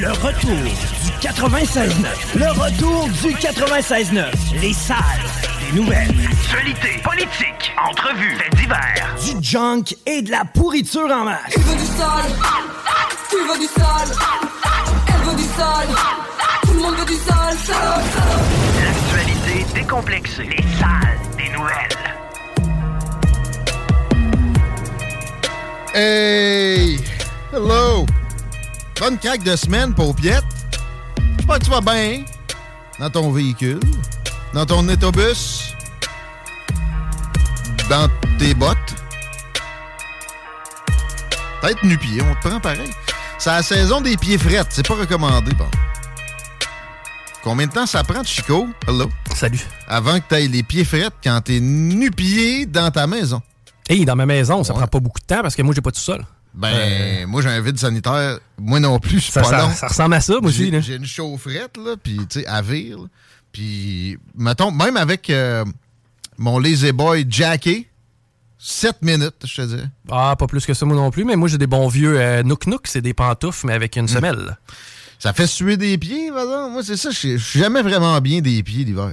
Le retour du 96.9. Le retour du 96.9. Les salles des nouvelles. Actualité, politique, entrevues, faits divers. Du junk et de la pourriture en masse. Tu veux du sale Tu veux du sale Elle veut du sale Tout le monde veut du sale L'actualité décomplexée. Les salles des nouvelles. Hey! Hello! Bonne craque de semaine, paupiette. J'espère que tu vas bien dans ton véhicule, dans ton autobus, dans tes bottes. Peut-être nu-pied, on te prend pareil. C'est la saison des pieds frettes, c'est pas recommandé, bon. Combien de temps ça prend, Chico? Hello? Salut. Avant que tu ailles les pieds frettes quand t'es nu-pied dans ta maison. Hey, dans ma maison, ça prend pas beaucoup de temps parce que moi, j'ai pas tout seul. Ben, moi, j'ai un vide sanitaire. Moi non plus, c'est Ça, pas ça- long. ça ressemble à ça, moi aussi, J'ai- là. J'ai une chaufferette, là, puis, tu sais, à vire. Puis, mettons, même avec euh, mon Lazy Boy jacké, 7 minutes, je te dis. Ah, pas plus que ça, moi non plus, mais moi, j'ai des bons vieux euh, Nook Nook, c'est des pantoufles, mais avec une Mm. semelle. Ça fait suer des pieds, par Moi, c'est ça, je suis- je suis jamais vraiment bien des pieds l'hiver.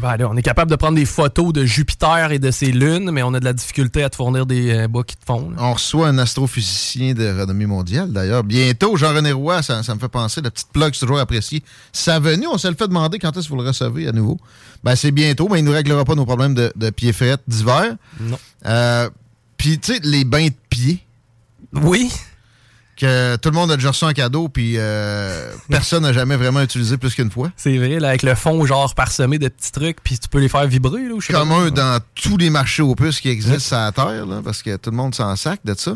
Ben, on est capable de prendre des photos de Jupiter et de ses lunes, mais on a de la difficulté à te fournir des euh, bas qui te font. là. On reçoit un astrophysicien de renommée mondiale, d'ailleurs. Bientôt, Jean-René Roy, ça, ça me fait penser, la petite plug, c'est toujours apprécié. Sa venue, on se le fait demander quand est-ce que vous le recevez à nouveau. Ben, c'est bientôt, mais il ne nous réglera pas nos problèmes de, de pieds d'hiver. Non. Euh, Puis, tu sais, les bains de pieds. Oui. Que tout le monde a déjà reçu en cadeau, puis euh, personne n'a jamais vraiment utilisé plus qu'une fois. C'est vrai, là, avec le fond genre parsemé de petits trucs, puis tu peux les faire vibrer. Là, je sais pas. Dans tous les marchés aux puces qui existent sur la Terre, là, parce que tout le monde s'en sac de ça.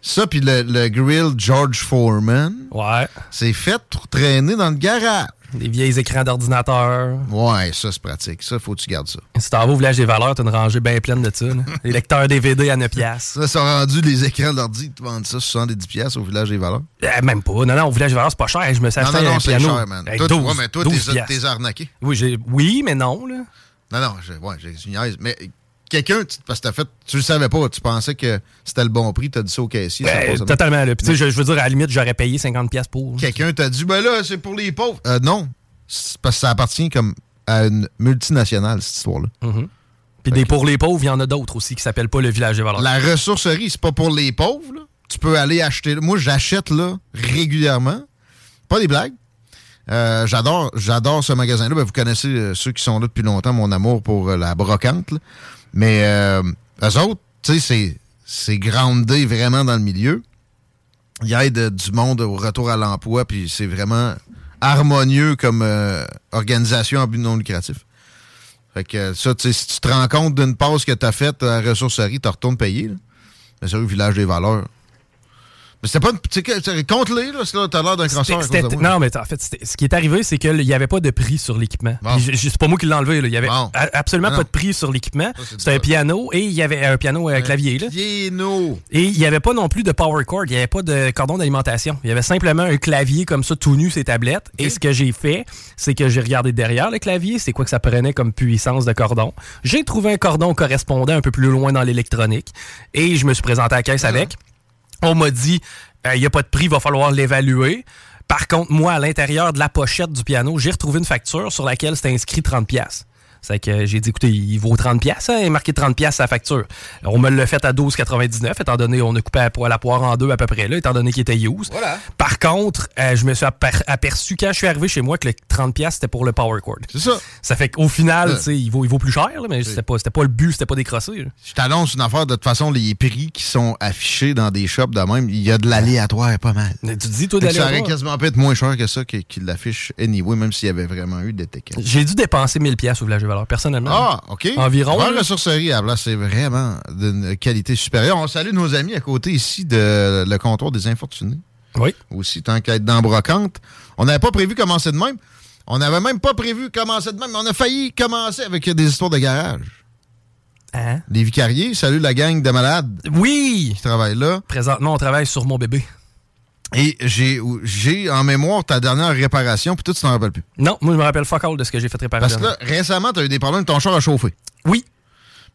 Ça, puis le, le grill George Foreman. Ouais. C'est fait pour traîner dans le garage. Des vieilles écrans d'ordinateur. Ouais, ça, c'est pratique. Ça, faut que tu gardes ça. Si t'en vas au village des valeurs, t'as une rangée bien pleine de ça. Les lecteurs DVD à 9 piastres. Ça, sont rendus les écrans de l'ordi. Tu vendent ça 70$ piastres au village des valeurs. Euh, même pas. Non, non, au village des valeurs, c'est pas cher. Je me suis Non, acheté non, non, un c'est piano. cher, man. Hey, Toi, tu- 12, ouais, mais toi, 12 t'es arnaqué. Oui, oui, mais non. Là. Non, non, je, ouais, j'ai une niaise. Mais quelqu'un, parce que t'as fait, tu le savais pas, tu pensais que c'était le bon prix, t'as dit ça au caissier. Ben, totalement. là. Puis, tu sais, je, je veux dire, à la limite, j'aurais payé 50$ piastres pour. Quelqu'un t'a dit, ben là, c'est pour les pauvres. Euh, non, parce que ça appartient comme à une multinationale, cette histoire-là. Mhm. Puis des pour les pauvres, il y en a d'autres aussi qui s'appellent pas le village des valeurs. La ressourcerie, c'est pas pour les pauvres. là. Tu peux aller acheter. Moi, j'achète là régulièrement. Pas des blagues. Euh, j'adore, j'adore ce magasin-là. Ben, vous connaissez euh, ceux qui sont là depuis longtemps, mon amour pour euh, la brocante. là. Mais euh, eux autres, tu sais, c'est, groundé vraiment dans le milieu. Ils aident du monde au retour à l'emploi, puis c'est vraiment harmonieux comme euh, organisation en but non lucratif. Fait que ça, tu sais, si tu te rends compte d'une pause que tu as faite à la ressourcerie, tu retournes payer. Là. Mais au village des valeurs. Mais c'était pas une. C'est- compte-les, là, c'est là, t'as l'air d'un crosseur. non, mais en fait, ce qui est arrivé, c'est qu'il n'y avait pas de prix sur l'équipement. Bon. C'est pas moi qui l'ai enlevé. là. Il y avait Bon. a- absolument Non, pas de prix sur l'équipement. C'est C'était un piano et il y avait un piano euh, clavier. Là. Piano. Et il n'y avait pas non plus de power cord, il n'y avait pas de cordon d'alimentation. Il y avait simplement un clavier comme ça tout nu, ses tablettes. Et ce que j'ai fait, c'est que j'ai regardé derrière le clavier, c'est quoi que ça prenait comme puissance de cordon. J'ai trouvé un cordon correspondant un peu plus loin dans l'électronique et je me suis présenté à la caisse avec. On m'a dit, euh, il n'y a pas de prix, il va falloir l'évaluer. Par contre, moi, à l'intérieur de la pochette du piano, j'ai retrouvé une facture sur laquelle c'était inscrit 30$. C'est que j'ai dit, écoutez, il vaut 30$, pièces, hein, il est marqué 30$ sa facture. On me l'a fait à 12,99, étant donné on a coupé la, po- la poire en deux à peu près là, étant donné qu'il était use. Voilà. Par contre, euh, je me suis aper- aperçu quand je suis arrivé chez moi que le 30$ c'était pour le power cord. C'est ça. Ça fait qu'au final, Ouais. tu sais, il vaut, il vaut plus cher, là, mais c'était pas, c'était pas le but, c'était pas décrossé. là. Je t'annonce une affaire, de toute façon, les prix qui sont affichés dans des shops de même, il y a de l'aléatoire pas mal. Mais Tu te dis, toi, d'aller ça aurait quasiment pu être moins cher que ça qu'il l'affiche anyway, même s'il y avait vraiment eu des tickets. J'ai dû dépenser 1000$ pièces au village de valeur, personnellement. Ah, OK. Environ, là. ressourcerie, à là, c'est vraiment d'une qualité supérieure. On salue nos amis à côté ici de le comptoir des infortunés. Oui. Aussi, tant qu'à être dans Brocante. On n'avait pas prévu commencer de même. On n'avait même pas prévu commencer de même. mais On a failli commencer avec des histoires de garage. Hein? Les vicariés, salut la gang de malades Oui! qui travaillent là. Présentement, on travaille sur mon bébé. Et j'ai en mémoire ta dernière réparation, puis tout, tu t'en rappelles plus. Non, moi, je me rappelle fuck all de ce que j'ai fait réparer. Parce que là, récemment, tu as eu des problèmes, ton char a chauffé. Oui.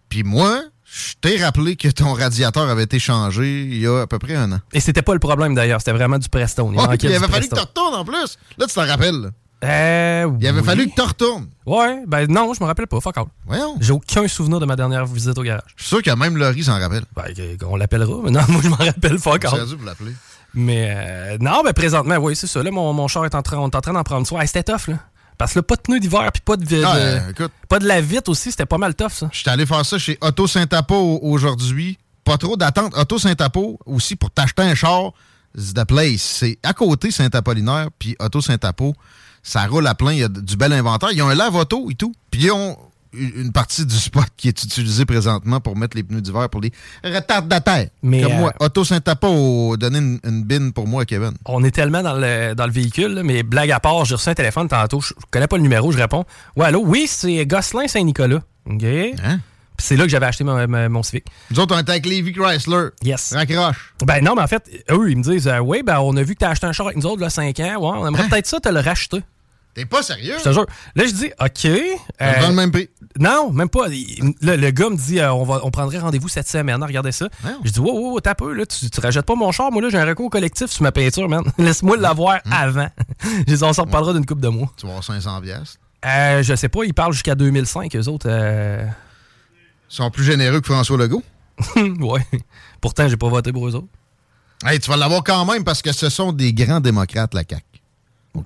Puis moi, je t'ai rappelé que ton radiateur avait été changé il y a à peu près un an. Et c'était pas le problème d'ailleurs, c'était vraiment du Preston. Ouais, manquait puis il du avait fallu que tu retournes en plus. Là, tu t'en rappelles. là. Euh, Il avait oui. fallu que tu retournes. Ouais, ben non, je me rappelle pas, fuck all. Voyons. J'ai aucun souvenir de ma dernière visite au garage. Je suis sûr que même Laurie s'en rappelle. Ben, on l'appellera, mais non, moi, je m'en rappelle fuck all. dû vous l'appeler. Mais euh, non, ben présentement, oui, c'est ça. Là, mon, mon char est en train, on est en train d'en prendre soin. Hey, c'était tough, là. Parce que là, pas de pneus d'hiver, puis pas de, de- Ah, euh, écoute, pas de la vitre aussi, c'était pas mal tough, ça. je suis allé faire ça chez Auto Saint-Apo aujourd'hui. Pas trop d'attente. Auto Saint-Apo aussi pour t'acheter un char, c'est the place. C'est à côté Saint-Apollinaire, puis Auto Saint-Apo. Ça roule à plein, il y a du bel inventaire. Ils ont un lave-auto et tout. Puis ils ont une partie du spot qui est utilisée présentement pour mettre les pneus d'hiver pour les retardataires. Mais, Comme euh, moi. Auto Saint-Apo a donné une, une bine pour moi à Kevin. On est tellement dans le, dans le véhicule, là, mais blague à part, j'ai reçu un téléphone tantôt, je, connais pas le numéro, je réponds. Ouais, allô, oui, c'est Gosselin Saint-Nicolas. OK. Hein? C'est là que j'avais acheté mon, mon- mon Civic. Nous autres, on était avec Levi Chrysler. Yes. Raccroche. Ben non, mais en fait, eux, ils me disent, euh, oui, ben on a vu que t'as acheté un char avec nous autres, là, 5 ans. Ouais, on aimerait Hein? peut-être ça te le racheter. T'es pas sérieux? Je te jure. Là, je dis, OK. Euh, le même prix. non, même pas. Il- le gars me dit, euh, on, va, on prendrait rendez-vous cette semaine. Regardez ça. Je dis, wow, wow, t'as peu, là. Tu, tu rajettes pas mon char. Moi, là, j'ai un recours collectif sur ma peinture, man. Laisse-moi l'avoir Hum. avant. Je dis, on s'en reparlera d'une coupe de mois. Tu vas avoir 500 piastres. Euh, je sais pas, ils parlent jusqu'à 2005, eux autres. euh, Ils sont plus généreux que François Legault. ouais. Pourtant, j'ai pas voté pour eux autres. Hey, tu vas l'avoir quand même parce que ce sont des grands démocrates, la CAQ.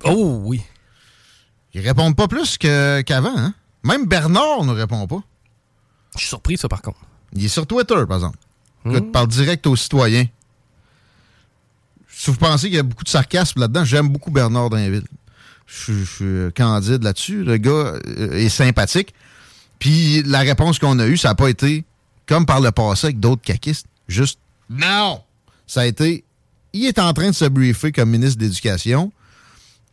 Oh, oui. Ils répondent pas plus que- qu'avant. hein? Même Bernard ne répond pas. Je suis surpris, ça, par contre. Il est sur Twitter, par exemple. Hmm. Écoute, parle direct aux citoyens. Si vous pensez qu'il y a beaucoup de sarcasme là-dedans, j'aime beaucoup Bernard Dainville. Je suis- je suis candide là-dessus. Le gars euh, est sympathique. Puis la réponse qu'on a eue, ça n'a pas été comme par le passé avec d'autres caquistes. Juste non. Ça a été il est en train de se briefer comme ministre de l'Éducation.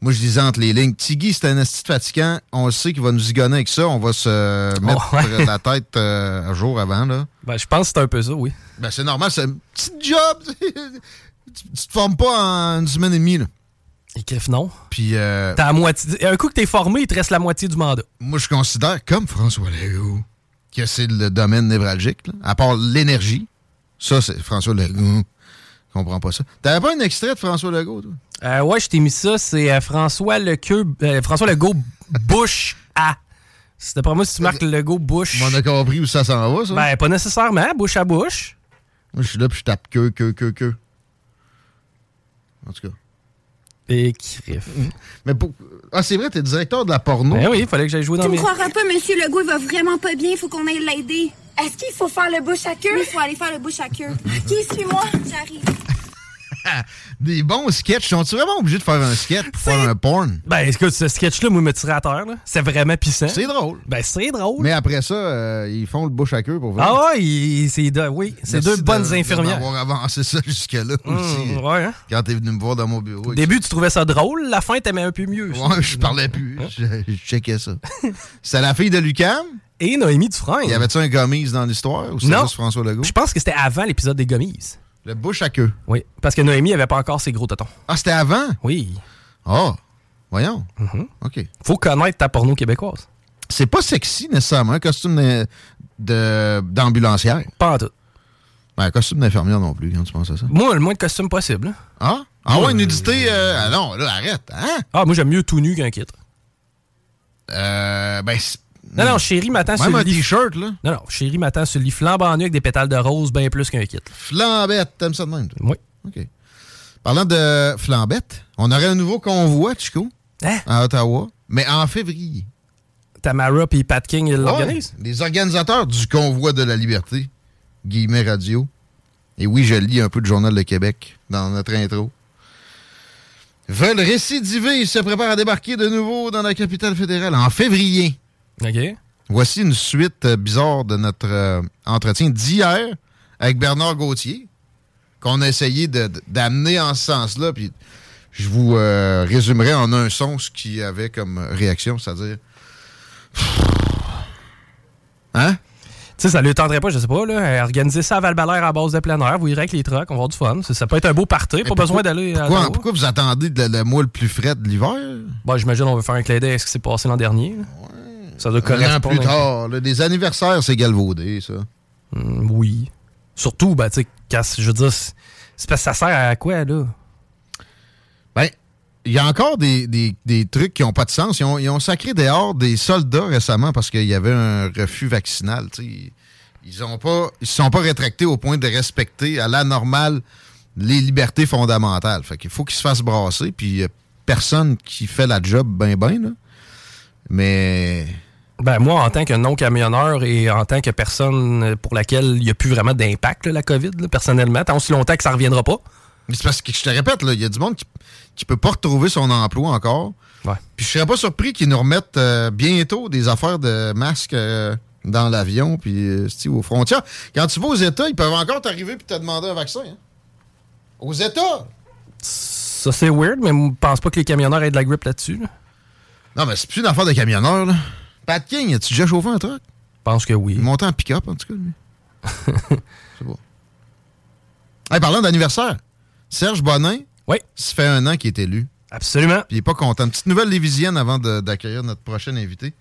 Moi, je disais entre les lignes, Tiggy, c'est un esti fatigant. On le sait qu'il va nous zigonner avec ça. On va se mettre Oh, ouais. la tête euh, un jour avant. Là. Ben, je pense que c'est un peu ça, oui. Ben, c'est normal, c'est un petit job. tu, tu te formes pas en une semaine et demie. Là. Et Griff, non. Puis, euh, T'as la moitié. Un coup que t'es formé, il te reste la moitié du mandat. moi, je considère, comme François Legault, que c'est le domaine névralgique. là. À part l'énergie, ça, c'est François Legault. Je comprends pas ça. T'avais pas un extrait de François Legault, toi? Euh, ouais, je t'ai mis ça. C'est euh, François Lequeux, euh, François Legault Bush A. C'était pas moi si tu marques Legault Bush. On a compris où ça s'en va, ça? Ben, pas nécessairement. Bouche à bouche. Moi, je suis là, puis je tape que, que, que, que. En tout cas. Et Griff. Mais pour... Ah, c'est vrai, t'es directeur de la porno. Ben oui, il fallait que j'aille jouer dans Tu me mes. croiras pas, Monsieur Legault, il va vraiment pas bien, il faut qu'on aille l'aider. Est-ce qu'il faut faire le bouche à queue? Il faut aller faire le bouche à queue. Qui suis-moi? J'arrive. Des bons sketchs. Sont-tu vraiment obligés de faire un sketch pour faire un porn? Ben, écoute, ce sketch-là, moi, me tirait à terre, là? C'est vraiment pissant. C'est drôle. Ben, c'est drôle. Mais après ça, euh, ils font le bouche à queue pour vrai. Ah ouais, c'est oui, c'est deux de- bonnes de infirmières. m'avoir avancé ça jusque-là Hum, aussi. ouais, hein? Quand t'es venu me voir dans mon bureau. Au début, tu trouvais ça drôle. La fin, t'aimais un peu mieux. Ouais, je parlais plus. Hein? Je, je checkais ça. C'est la fille de Lucam? Et Noémie Dufresne. Y avait-tu un gommise dans l'histoire ou c'était Non. juste François Legault? Je pense que c'était avant l'épisode des gommises. Le bouche à queue. Oui. Parce que Noémie avait pas encore ses gros totons. Ah, c'était avant? Oui. Ah, voyons. Mm-hmm. OK. Faut connaître ta porno québécoise. C'est pas sexy nécessairement, un costume d'ambulancière. Pas en tout. Ben, un costume d'infirmière non plus, quand tu penses à ça. Moi, le moins de costume possible. hein. Ah? Ah ouais, une nudité. euh, ah non, là, arrête. Hein? Ah, moi, j'aime mieux tout nu qu'un kit. Euh, ben, c'est- Non, non, chérie m'attend sur un t-shirt, là. Non, non, chérie m'attend sur le lit flambant nu avec des pétales de rose, bien plus qu'un kit. Flambette, t'aimes ça de même, toi? Oui. OK. Parlant de flambette, on aurait un nouveau convoi, Chico, Hein? à Ottawa, mais en février. Tamara puis Pat King, ils l'organisent? Ouais, les organisateurs du convoi de la liberté, guillemets radio. Et oui, je lis un peu de Journal de Québec dans notre intro. Veulent récidiver, ils se préparent à débarquer de nouveau dans la capitale fédérale en février. OK. Voici une suite euh, bizarre de notre euh, entretien d'hier avec Bernard Gauthier, qu'on a essayé d'amener en ce sens-là. Puis je vous euh, résumerai en un son ce qu'il avait comme réaction, c'est-à-dire. Hein? Tu sais, ça lui tenterait pas, je sais pas, là, organiser ça à val à base de plein air, vous irez avec les trucks, on va avoir du fun. Ça, ça peut être un beau party, pas pourquoi- besoin d'aller Pourquoi, pourquoi vous attendez le, le mois le plus frais de l'hiver? Bon, j'imagine on veut faire un clin d'œil à ce qui s'est passé l'an dernier. là. Ça doit Un an plus tard. là, des anniversaires, c'est galvaudé, ça. Hmm, oui. Surtout, ben, tu sais, je veux dire, c'est parce que ça sert à quoi, là? Ben, il y a encore des, des- des trucs qui n'ont pas de sens. Ils ont, ils ont sacré dehors des soldats récemment parce qu'il y avait un refus vaccinal. Ils ont pas, ils se sont pas rétractés au point de respecter à la normale les libertés fondamentales. Fait qu'il faut qu'ils se fassent brasser, puis il y a personne qui fait la job ben ben, là. Mais Ben, moi, en tant que non-camionneur et en tant que personne pour laquelle il n'y a plus vraiment d'impact, la COVID, là, personnellement, tant aussi longtemps que ça reviendra pas. Mais c'est parce que je te répète, il y a du monde qui, qui peut pas retrouver son emploi encore. Ouais. Puis je serais pas surpris qu'ils nous remettent euh, bientôt des affaires de masques euh, dans l'avion puis euh, aux frontières. Quand tu vas aux États, ils peuvent encore t'arriver puis te demander un vaccin. hein. Aux États! Ça, c'est weird, mais je pense pas que les camionneurs aient de la grippe là-dessus. là. Non, mais c'est plus une affaire de camionneur, là. Pat King, as-tu déjà chauffé un truck? Je pense que oui. Il montait en pick-up, en tout cas, lui. c'est bon. Hey, parlant d'anniversaire, Serge Bonin, Oui, ça fait un an qu'il est élu. absolument. Puis il est pas content. Une petite nouvelle lévisienne avant d'accueillir notre prochain invité,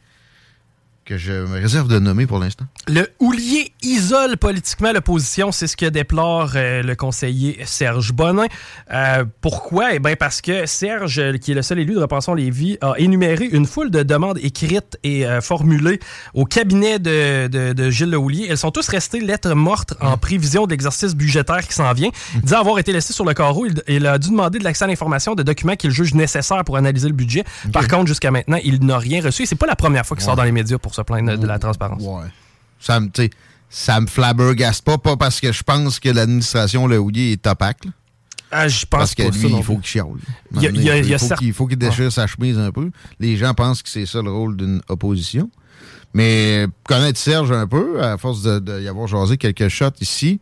que je me réserve de nommer pour l'instant. Le houlier isole politiquement l'opposition, c'est ce que déplore euh, le conseiller Serge Bonin. Euh, pourquoi? Eh bien parce que Serge, qui est le seul élu de Repensons Lévis, a énuméré une foule de demandes écrites et euh, formulées au cabinet de, de- de Gilles Le Houlier. Elles sont tous restées lettres mortes en prévision de l'exercice budgétaire qui s'en vient. Il dit avoir été laissé sur le carreau. Il, il a dû demander de l'accès à l'information de documents qu'il juge nécessaires pour analyser le budget. Par contre, jusqu'à maintenant, il n'a rien reçu. Et C'est pas la première fois qu'il sort dans les médias pour se plaindre de la transparence. Ouais. Ça me, ça me flabbergaste pas, pas parce que je pense que l'administration Le Houlier est opaque. là. Ah, je pense Parce que lui, ça il faut qu'il chiale. Il y a- il y a- il y a faut certes- qu'il déchire sa chemise un peu. Les gens pensent que c'est ça le rôle d'une opposition. Mais connaître Serge un peu, à force de, de y avoir jasé quelques shots ici,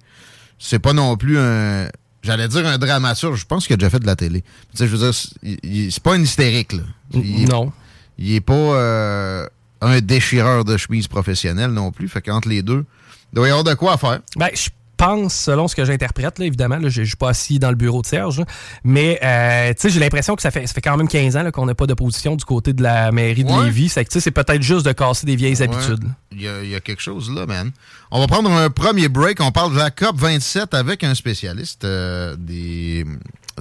c'est pas non plus un. J'allais dire un dramaturge. Je pense qu'il a déjà fait de la télé. Tu sais, je veux dire, c'est- pas un hystérique, là. Il, Non. il est pas euh, un déchireur de chemise professionnel non plus. Fait qu'entre les deux, il doit y avoir de quoi faire. Ben, je pense, selon ce que j'interprète, là, évidemment, là, je je suis pas assis dans le bureau de Serge, là, mais euh, tu sais, j'ai l'impression que ça fait, ça fait quand même 15 ans qu'on n'a pas d'opposition du côté de la mairie de Ouais. Lévis. C'est que, tu sais, c'est peut-être juste de casser des vieilles Ouais. habitudes. Il y, a, il y a quelque chose là, man. On va prendre un premier break. On parle de la COP 27 avec un spécialiste euh, des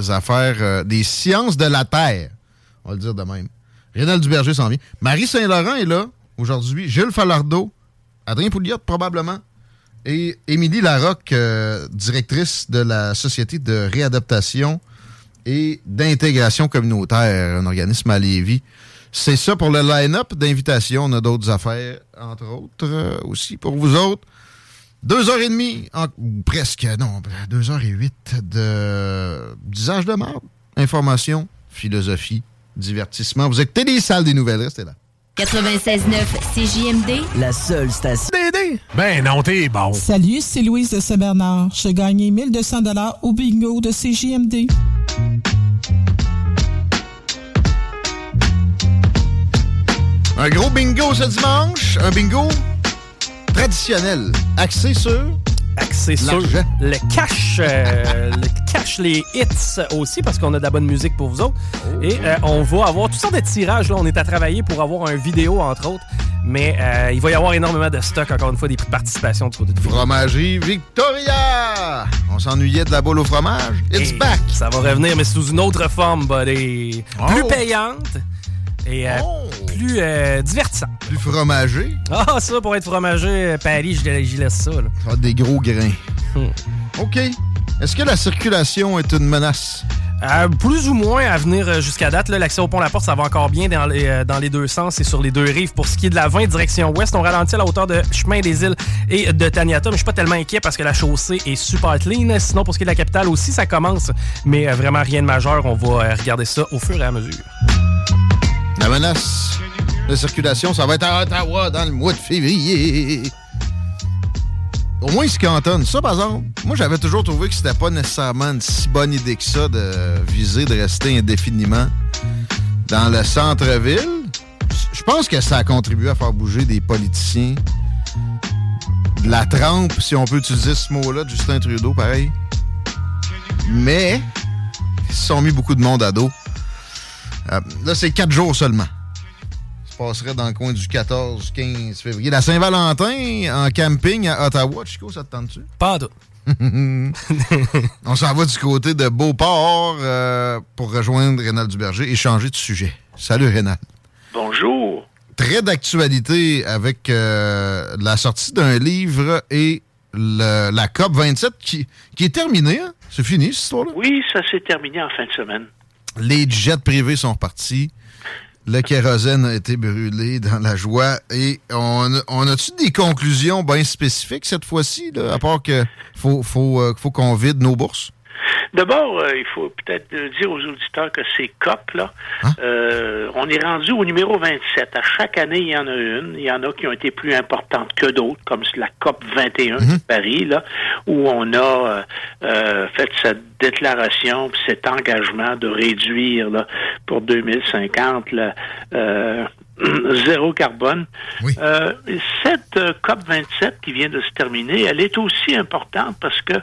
affaires, euh, des sciences de la Terre. On va le dire de même. Rénal Duberger s'en vient. Marie Saint-Laurent est là aujourd'hui. Gilles Falardeau, Adrien Pouliot probablement, et Émilie Larocque, euh, directrice de la Société de réadaptation et d'intégration communautaire, un organisme à Lévis. C'est ça pour le line-up d'invitation. On a d'autres affaires, entre autres, euh, aussi pour vous autres. Deux heures et demie, presque, non, deux heures et huit de de marde. Information, philosophie, divertissement. Vous écoutez les salles des nouvelles, restez là. 96.9 CJMD, La seule station. Dédé! Ben non, t'es bon. Salut, c'est Louise de Saint-Bernard. J'ai gagné 1200 dollars au bingo de CJMD. Un gros bingo ce dimanche. Un bingo traditionnel, axé sur Axé sur le cash, euh, le cash, les hits aussi, parce qu'on a de la bonne musique pour vous autres. Et euh, on va avoir toutes sortes de tirages. Là. On est à travailler pour avoir un vidéo, entre autres. Mais euh, il va y avoir énormément de stock, encore une fois, des prix de côté de Fromagerie Victoria. On s'ennuyait de la boule au fromage. It's Et back. Ça va revenir, mais sous une autre forme, buddy. Plus Oh. payante et euh, Oh. plus euh, divertissante. Plus fromagé. Ah, ça, pour être fromagé, Paris, j'y laisse ça. Là. Ah, des gros grains. Hmm. OK. Est-ce que la circulation est une menace? Euh, plus ou moins à venir euh, jusqu'à date. L'accès au pont La Porte, ça va encore bien dans les, euh, dans les deux sens et sur les deux rives. Pour ce qui est de la 20 direction ouest, on ralentit à la hauteur de Chemin des Îles et de Taniata. Mais je suis pas tellement inquiet parce que la chaussée est super clean. Sinon, pour ce qui est de la capitale aussi, ça commence. Mais vraiment rien de majeur. On va regarder ça au fur et à mesure. La menace de circulation, ça va être à Ottawa dans le mois de février. Au moins, ils se cantonnent. Ça, par exemple, moi, j'avais toujours trouvé que c'était pas nécessairement une si bonne idée que ça de viser de rester indéfiniment dans le centre-ville. Je pense que ça a contribué à faire bouger des politiciens. De la trempe, si on peut utiliser ce mot-là, de Justin Trudeau, pareil. Mais, ils se sont mis beaucoup de monde à dos. Euh, là, c'est quatre jours seulement passerait dans le coin du 14-15 février. La Saint-Valentin en camping à Ottawa. Chico, ça te tente-tu? Pas tout. On s'en va du côté de Beauport euh, pour rejoindre Rénal Duberger et changer de sujet. Salut Rénal. Bonjour. Très d'actualité avec euh, la sortie d'un livre et la COP 27 qui, qui est terminée. Hein? C'est fini, cette histoire-là? Oui, ça s'est terminé en fin de semaine. Les jets privés sont repartis. Le kérosène a été brûlé dans la joie. Et on, on a-tu des conclusions bien spécifiques cette fois-ci, à part qu'il faut, faut, euh, faut qu'on vide nos bourses? D'abord, euh, il faut peut-être dire aux auditeurs que ces COP, là, hein? euh, on est rendu au numéro 27. À chaque année, il y en a une. Il y en a qui ont été plus importantes que d'autres, comme la COP 21 de Paris, là, où on a euh, fait cette déclaration, cet engagement de réduire là, pour 2050 là, zéro carbone. Euh, cette euh, COP 27 qui vient de se terminer, elle est aussi importante parce que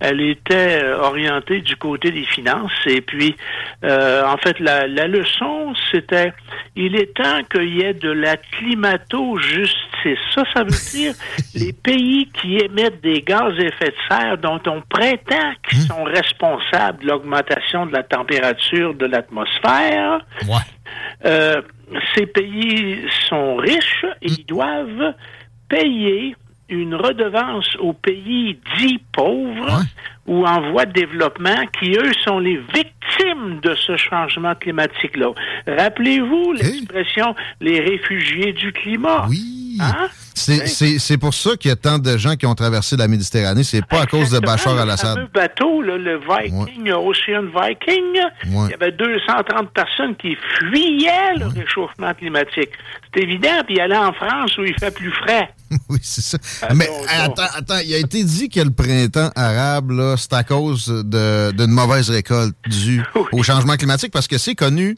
elle était euh, orientée du côté des finances et puis en fait la, la leçon c'était il est temps qu'il y ait de la climato-justice. Ça, ça veut dire les pays qui émettent des gaz à effet de serre dont on prétend qu'ils hmm. sont responsables de l'augmentation de la température de l'atmosphère. Ouais ces pays sont riches. Et ils doivent payer une redevance aux pays dits pauvres ou en voie de développement qui, eux, sont les victimes de ce changement climatique-là. Rappelez-vous l'expression les réfugiés du climat. Oui. Hein? C'est pour ça qu'il y a tant de gens qui ont traversé la Méditerranée. C'est pas à cause de Bachar al-Assad. Le bateau, le Viking, Ocean Viking, il y avait 230 personnes qui fuyaient le réchauffement climatique. C'est évident, puis allait en France où il fait plus frais. oui, c'est ça. Ah, Mais attends, attends, il a été dit que le printemps arabe, c'est à cause d'une mauvaise récolte due au changement climatique, parce que c'est connu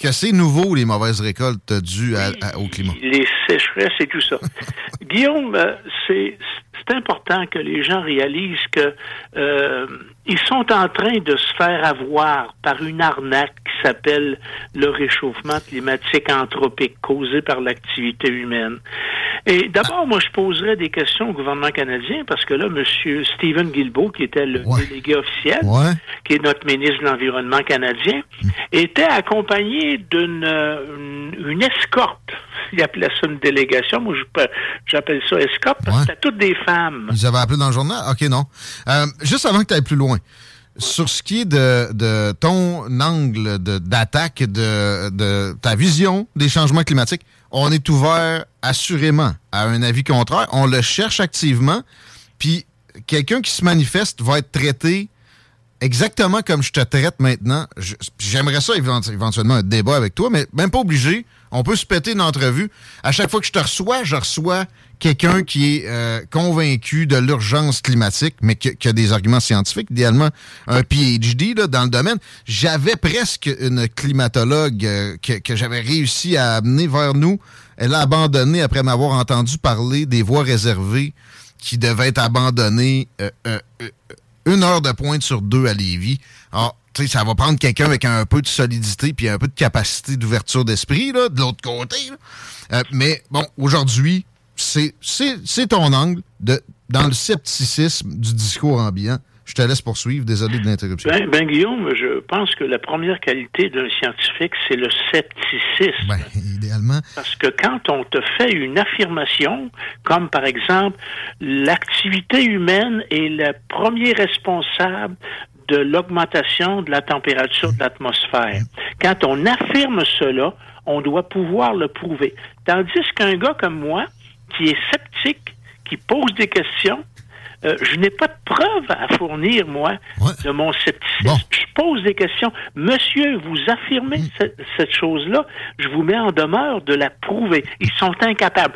que c'est nouveau, les mauvaises récoltes dues au climat. Les sécheresses et tout ça. Guillaume, euh, c'est important que les gens réalisent que euh, ils sont en train de se faire avoir par une arnaque qui s'appelle le réchauffement climatique anthropique causé par l'activité humaine. Et d'abord, moi, je poserais des questions au gouvernement canadien parce que là, M. Stephen Guilbeault, qui était le délégué officiel, qui est notre ministre de l'Environnement canadien, mm. était accompagné d'une euh, une, escorte. Il appelait ça une délégation. Moi, j'appelle ça escorte parce que c'était toutes des femmes. Ils avaient appelé dans le journal? OK, non. Euh, juste avant que tu ailles plus loin, sur ce qui est de, de ton angle d'attaque, de, de, ta vision des changements climatiques, on est ouvert assurément à un avis contraire. On le cherche activement. Puis quelqu'un qui se manifeste va être traité exactement comme je te traite maintenant. J'aimerais ça éventuellement un débat avec toi, mais même pas obligé. On peut se péter une entrevue. À chaque fois que je te reçois, je reçois quelqu'un qui est euh, convaincu de l'urgence climatique, mais qui, a des arguments scientifiques, idéalement un PhD dans le domaine. J'avais presque une climatologue euh, que, j'avais réussi à amener vers nous. Elle a abandonné après m'avoir entendu parler des voies réservées qui devaient être abandonnées euh, une heure de pointe sur deux à Lévis. Alors, tu sais, ça va prendre quelqu'un avec un peu de solidité puis un peu de capacité d'ouverture d'esprit, là, de l'autre côté. mais bon, aujourd'hui, c'est ton angle de dans le scepticisme du discours ambiant. Je te laisse poursuivre. Désolé de l'interruption. Ben, ben, Guillaume, je pense que la première qualité d'un scientifique, c'est le scepticisme. Ben, idéalement. Parce que quand on te fait une affirmation, comme par exemple, l'activité humaine est le premier responsable de l'augmentation de la température de l'atmosphère. Quand on affirme cela, on doit pouvoir le prouver. Tandis qu'un gars comme moi, qui est sceptique, qui pose des questions, euh, je n'ai pas de preuves à fournir, moi, de mon scepticisme. Je pose des questions. Monsieur, vous affirmez ce- cette chose-là, je vous mets en demeure de la prouver. Ils sont incapables.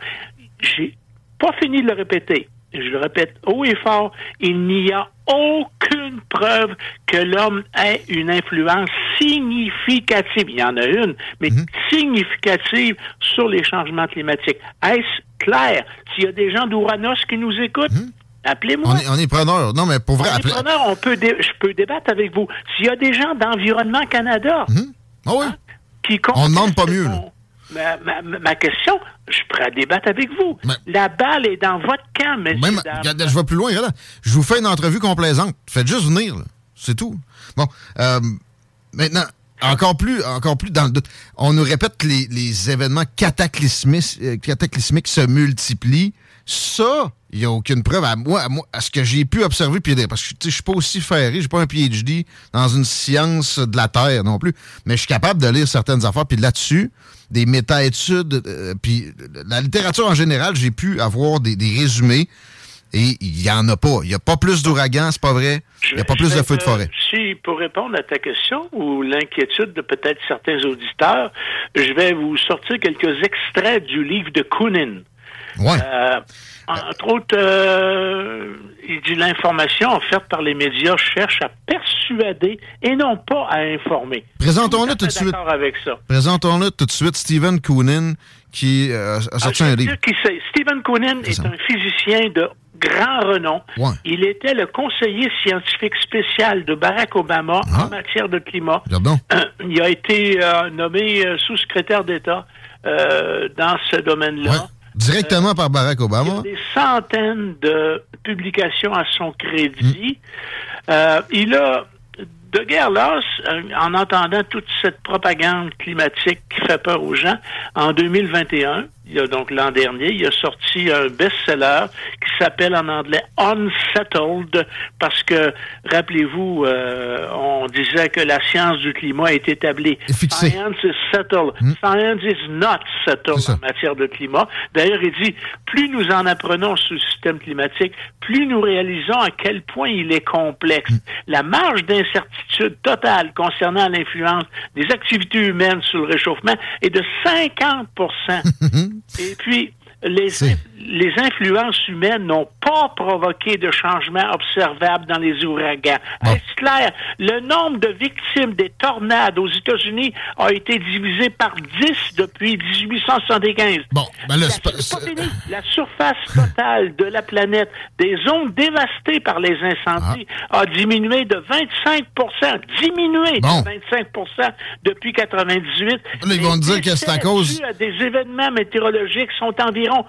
J'ai pas fini de le répéter. Je le répète haut et fort, il n'y a aucune preuve que l'homme ait une influence significative. Il y en a une, mais Mhm. significative sur les changements climatiques. Est-ce clair? S'il y a des gens d'Ouranos qui nous écoutent, appelez-moi. Mhm. On est, on est preneur. Non, mais pour vrai, On est preneur, on peut je peux débattre avec vous. S'il y a des gens d'Environnement Canada oui. qui On demande pas mieux, là. Ma, ma- ma- question, je suis prêt à débattre avec vous. La balle est dans votre camp, Même, regarde, je vais plus loin. regarde. Je vous fais une entrevue complaisante. Faites juste venir. là. C'est tout. Bon. euh, maintenant, encore plus, encore plus dans le doute. On nous répète que les, les événements cataclysmiques, euh, cataclysmiques se multiplient. Ça, il n'y a aucune preuve. À moi, à, moi, à ce que j'ai pu observer, puis parce que je suis pas aussi ferré, j'ai pas un PhD dans une science de la Terre non plus, mais je suis capable de lire certaines affaires, puis là-dessus, des méta-études, euh, puis la littérature en général, j'ai pu avoir des, des résumés, et il y en a pas. Il y a pas plus d'ouragans, c'est pas vrai. Il y a pas plus de feux de forêt. Si, pour répondre à ta question ou l'inquiétude de peut-être certains auditeurs, je vais vous sortir quelques extraits du livre de Koonin. Ouais. Euh, entre autres, euh, il dit l'information offerte par les médias cherche à persuader et non pas à informer. Présentons-le Tout de suite. D'accord avec ça. Présentons-le tout de suite. Stephen Koonin, qui euh, a sorti Ah, un livre. qui c'est. Stephen Koonin est un physicien de grand renom. Ouais. Il était le conseiller scientifique spécial de Barack Obama en matière de climat. Donc. Il a été euh, nommé euh, sous-secrétaire d'État euh, dans ce domaine-là. Directement par Barack Il y Obama. a des centaines de publications à son crédit. Euh, il a, de guerre lasse, euh, en entendant toute cette propagande climatique qui fait peur aux gens, en 2021, il y a donc l'an dernier, il a sorti un best-seller qui s'appelle en anglais Unsettled, parce que, rappelez-vous, euh, on disait que la science du climat est établie. Science is settled. Science is not settled en matière de climat. D'ailleurs, il dit, plus nous en apprenons sur le système climatique, plus nous réalisons à quel point il est complexe. La marge d'incertitude totale concernant l'influence des activités humaines sur le réchauffement est de 50 Et puis, les, les influences humaines n'ont pas provoqué de changements observables dans les ouragans. Est-ce clair? Le nombre de victimes des tornades aux États-Unis a été divisé par 10 depuis 1875. Bon, ben là, La- c'est pas- c'est pas fini. La surface totale de la planète, des zones dévastées par les incendies, a diminué de 25% diminué Bon. de 25% depuis 98. Là, ils vont dire que c'est à cause- à des événements météorologiques sont environ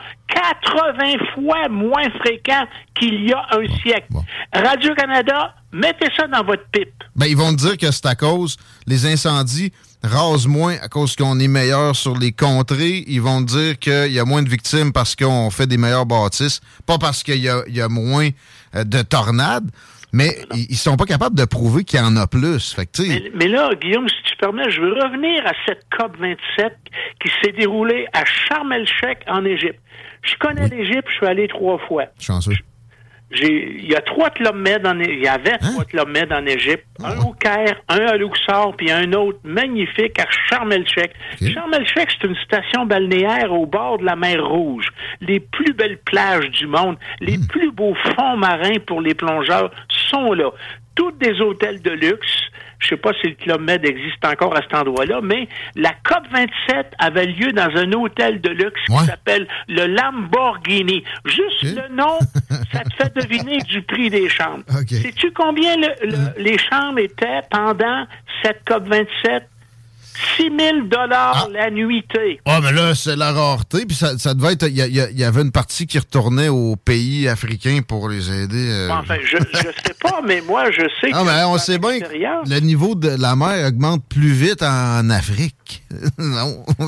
80 fois moins fréquents qu'il y a un siècle. Radio-Canada, mettez ça dans votre pipe. Ben, ils vont te dire que c'est à cause les incendies rasent moins à cause qu'on est meilleur sur les contrées. Ils vont te dire qu'il y a moins de victimes parce qu'on fait des meilleures bâtisses, pas parce qu'il y a, il y a moins euh, de tornades. Mais ils, ils sont pas capables de prouver qu'il y en a plus. Fait que, Mais, mais là, Guillaume, si tu permets, je veux revenir à cette COP27 qui s'est déroulée à Sharm el-Sheikh en Égypte. Je connais l'Égypte, je suis allé trois fois. chanceux. Il y a trois clubs med en, il y avait trois clubs med en Égypte. Un au Caire, un à Luxor, puis un autre magnifique à Sharm el-Sheikh. Sharm el-Sheikh, c'est une station balnéaire au bord de la mer Rouge. Les plus belles plages du monde, les plus beaux fonds marins pour les plongeurs sont là. Toutes des hôtels de luxe. Je sais pas si le Club Med existe encore à cet endroit-là, mais la COP27 avait lieu dans un hôtel de luxe qui s'appelle le Lamborghini. Juste le nom, ça te fait deviner du prix des chambres. Sais-tu combien le- le- les chambres étaient pendant cette COP27? 6 000 dollars la nuitée. Ah, mais là, c'est la rareté. Puis ça, ça devait être. Il y, avait une partie qui retournait aux pays africains pour les aider. euh. Enfin, je ne sais pas, mais moi, je sais Ah, que... mais on sait bien que le niveau de la mer augmente plus vite en Afrique. non. euh,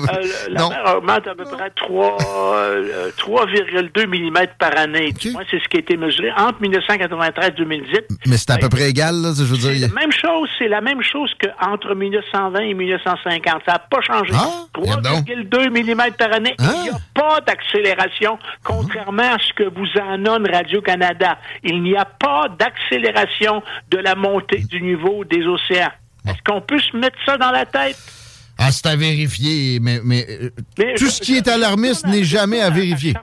la non. mer augmente à peu près 3, euh, 3,2 mm par année. Moi, c'est ce qui a été mesuré entre 1993 et 2018. Mais c'est à peu près égal, là. Je veux dire. il La même chose, c'est la même chose qu'entre 1920 et 1950. Ça n'a pas changé. Ah, 3,2 mm par année. Il n'y a pas d'accélération, contrairement à ce que vous annonce Radio-Canada. Il n'y a pas d'accélération de la montée du niveau des océans. Est-ce qu'on peut se mettre ça dans la tête? Ah, c'est à vérifier, mais, mais, euh, Mais tout je- ce qui est alarmiste n'est jamais à vérifier.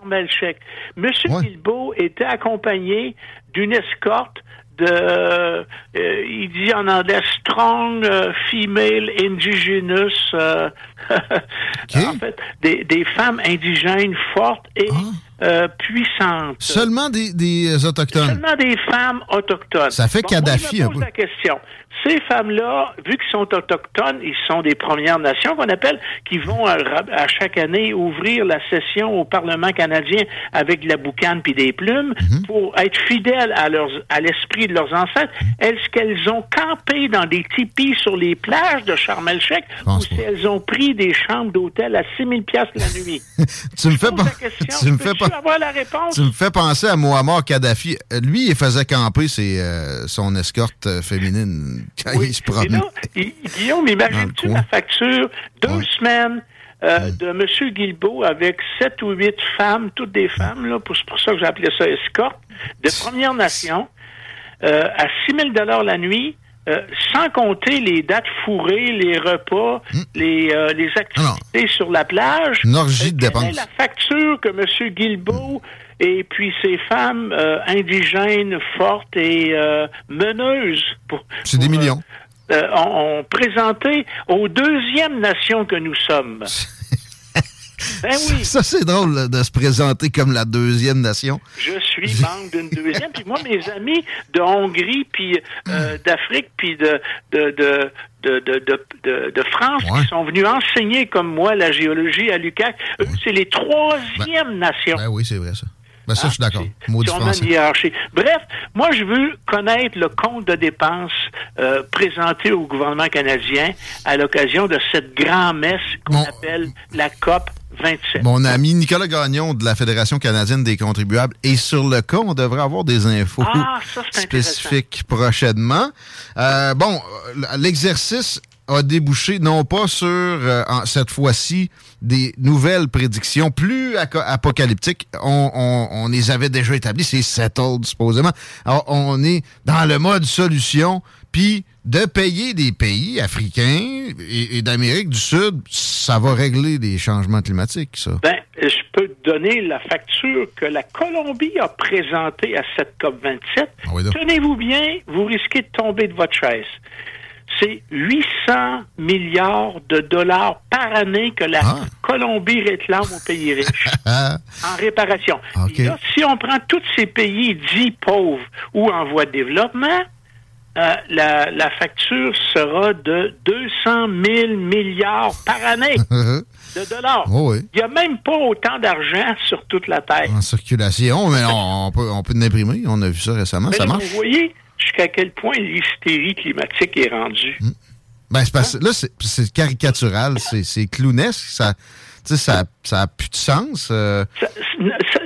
Monsieur Guilbeault était accompagné d'une escorte de, euh, il dit en anglais, strong euh, female indigenous, euh, en fait, des, des femmes indigènes fortes et euh, puissantes. Seulement des, des Autochtones. Seulement des femmes autochtones. Ça fait Bon, Kadhafi, moi, je me un peu. la question. Ces femmes-là, vu qu'ils sont autochtones, ils sont des Premières Nations qu'on appelle, qui vont à, à chaque année ouvrir la session au Parlement canadien avec de la boucane puis des plumes Mhm. pour être fidèles à leurs à l'esprit de leurs ancêtres. Est-ce qu'elles ont campé dans des tipis sur les plages de Sharm el-Sheikh ou si elles ont pris des chambres d'hôtel à 6 000 piastres la nuit? tu me fais pas. Tu me fais pas. Avoir la réponse? Tu me fais penser à Muammar Kadhafi. Euh, Lui, il faisait camper ses, euh, son escorte euh, féminine quand il se promenait. Guillaume, imagine-tu la facture? Deux semaines euh, de M. Guilbeault avec sept ou huit femmes, toutes des femmes, là, pour- c'est pour ça que j'ai appelé ça escorte, de Première Nation, euh, à 6 000 la nuit, euh, sans compter les dates fourrées, les repas, les, euh, les activités sur la plage. Une orgie de dépenses. la facture que M. Guilbeault et puis ces femmes euh, indigènes fortes et euh, meneuses pour, C'est des millions. euh, ont, ont présenté aux deuxièmes nations que nous sommes. ben oui, Ça, c'est drôle de se présenter comme la deuxième nation. je suis membre d'une deuxième. Puis moi, mes amis de Hongrie, puis euh, d'Afrique, puis de, de, de, de, de, de, de- de France, qui sont venus enseigner comme moi la géologie à l'UQAC, eux, c'est les troisièmes nations. Ben oui, c'est vrai, ça. Ben ça, je suis d'accord. Si Maudit on a français. une hiérarchie. Bref, moi, je veux connaître le compte de dépenses euh, présenté au gouvernement canadien à l'occasion de cette grand-messe qu'on appelle la COP 27. Mon ami Nicolas Gagnon de la Fédération canadienne des contribuables est sur le cas. On devrait avoir des infos Ah, ça, spécifiques prochainement. Euh, bon, l'exercice a débouché non pas sur, euh, cette fois-ci, des nouvelles prédictions plus apocalyptiques. On, on- on les avait déjà établies, c'est settled supposément. Alors, on est dans le mode solution, puis de payer des pays africains et, et d'Amérique du Sud, ça va régler des changements climatiques, ça. Ben, je peux te donner la facture que la Colombie a présentée à cette COP 27. Ah oui. Tenez-vous bien, vous risquez de tomber de votre chaise. C'est 800 milliards de dollars par année que la Ah. Colombie réclame aux pays riches en réparation. Là, si on prend tous ces pays dits pauvres ou en voie de développement, euh, la, la facture sera de 200 000 milliards par année de dollars. Oh oui. Il n'y a même pas autant d'argent sur toute la Terre. En circulation, mais on, on peut, on peut l'imprimer. On a vu ça récemment. Mais ça là, marche. Vous voyez jusqu'à quel point l'hystérie climatique est rendue. Ben, c'est parce- là, c'est- caricatural, c'est c'est clownesque. Ça, tu sais, ça, ça a plus de sens. euh. Ça- ça-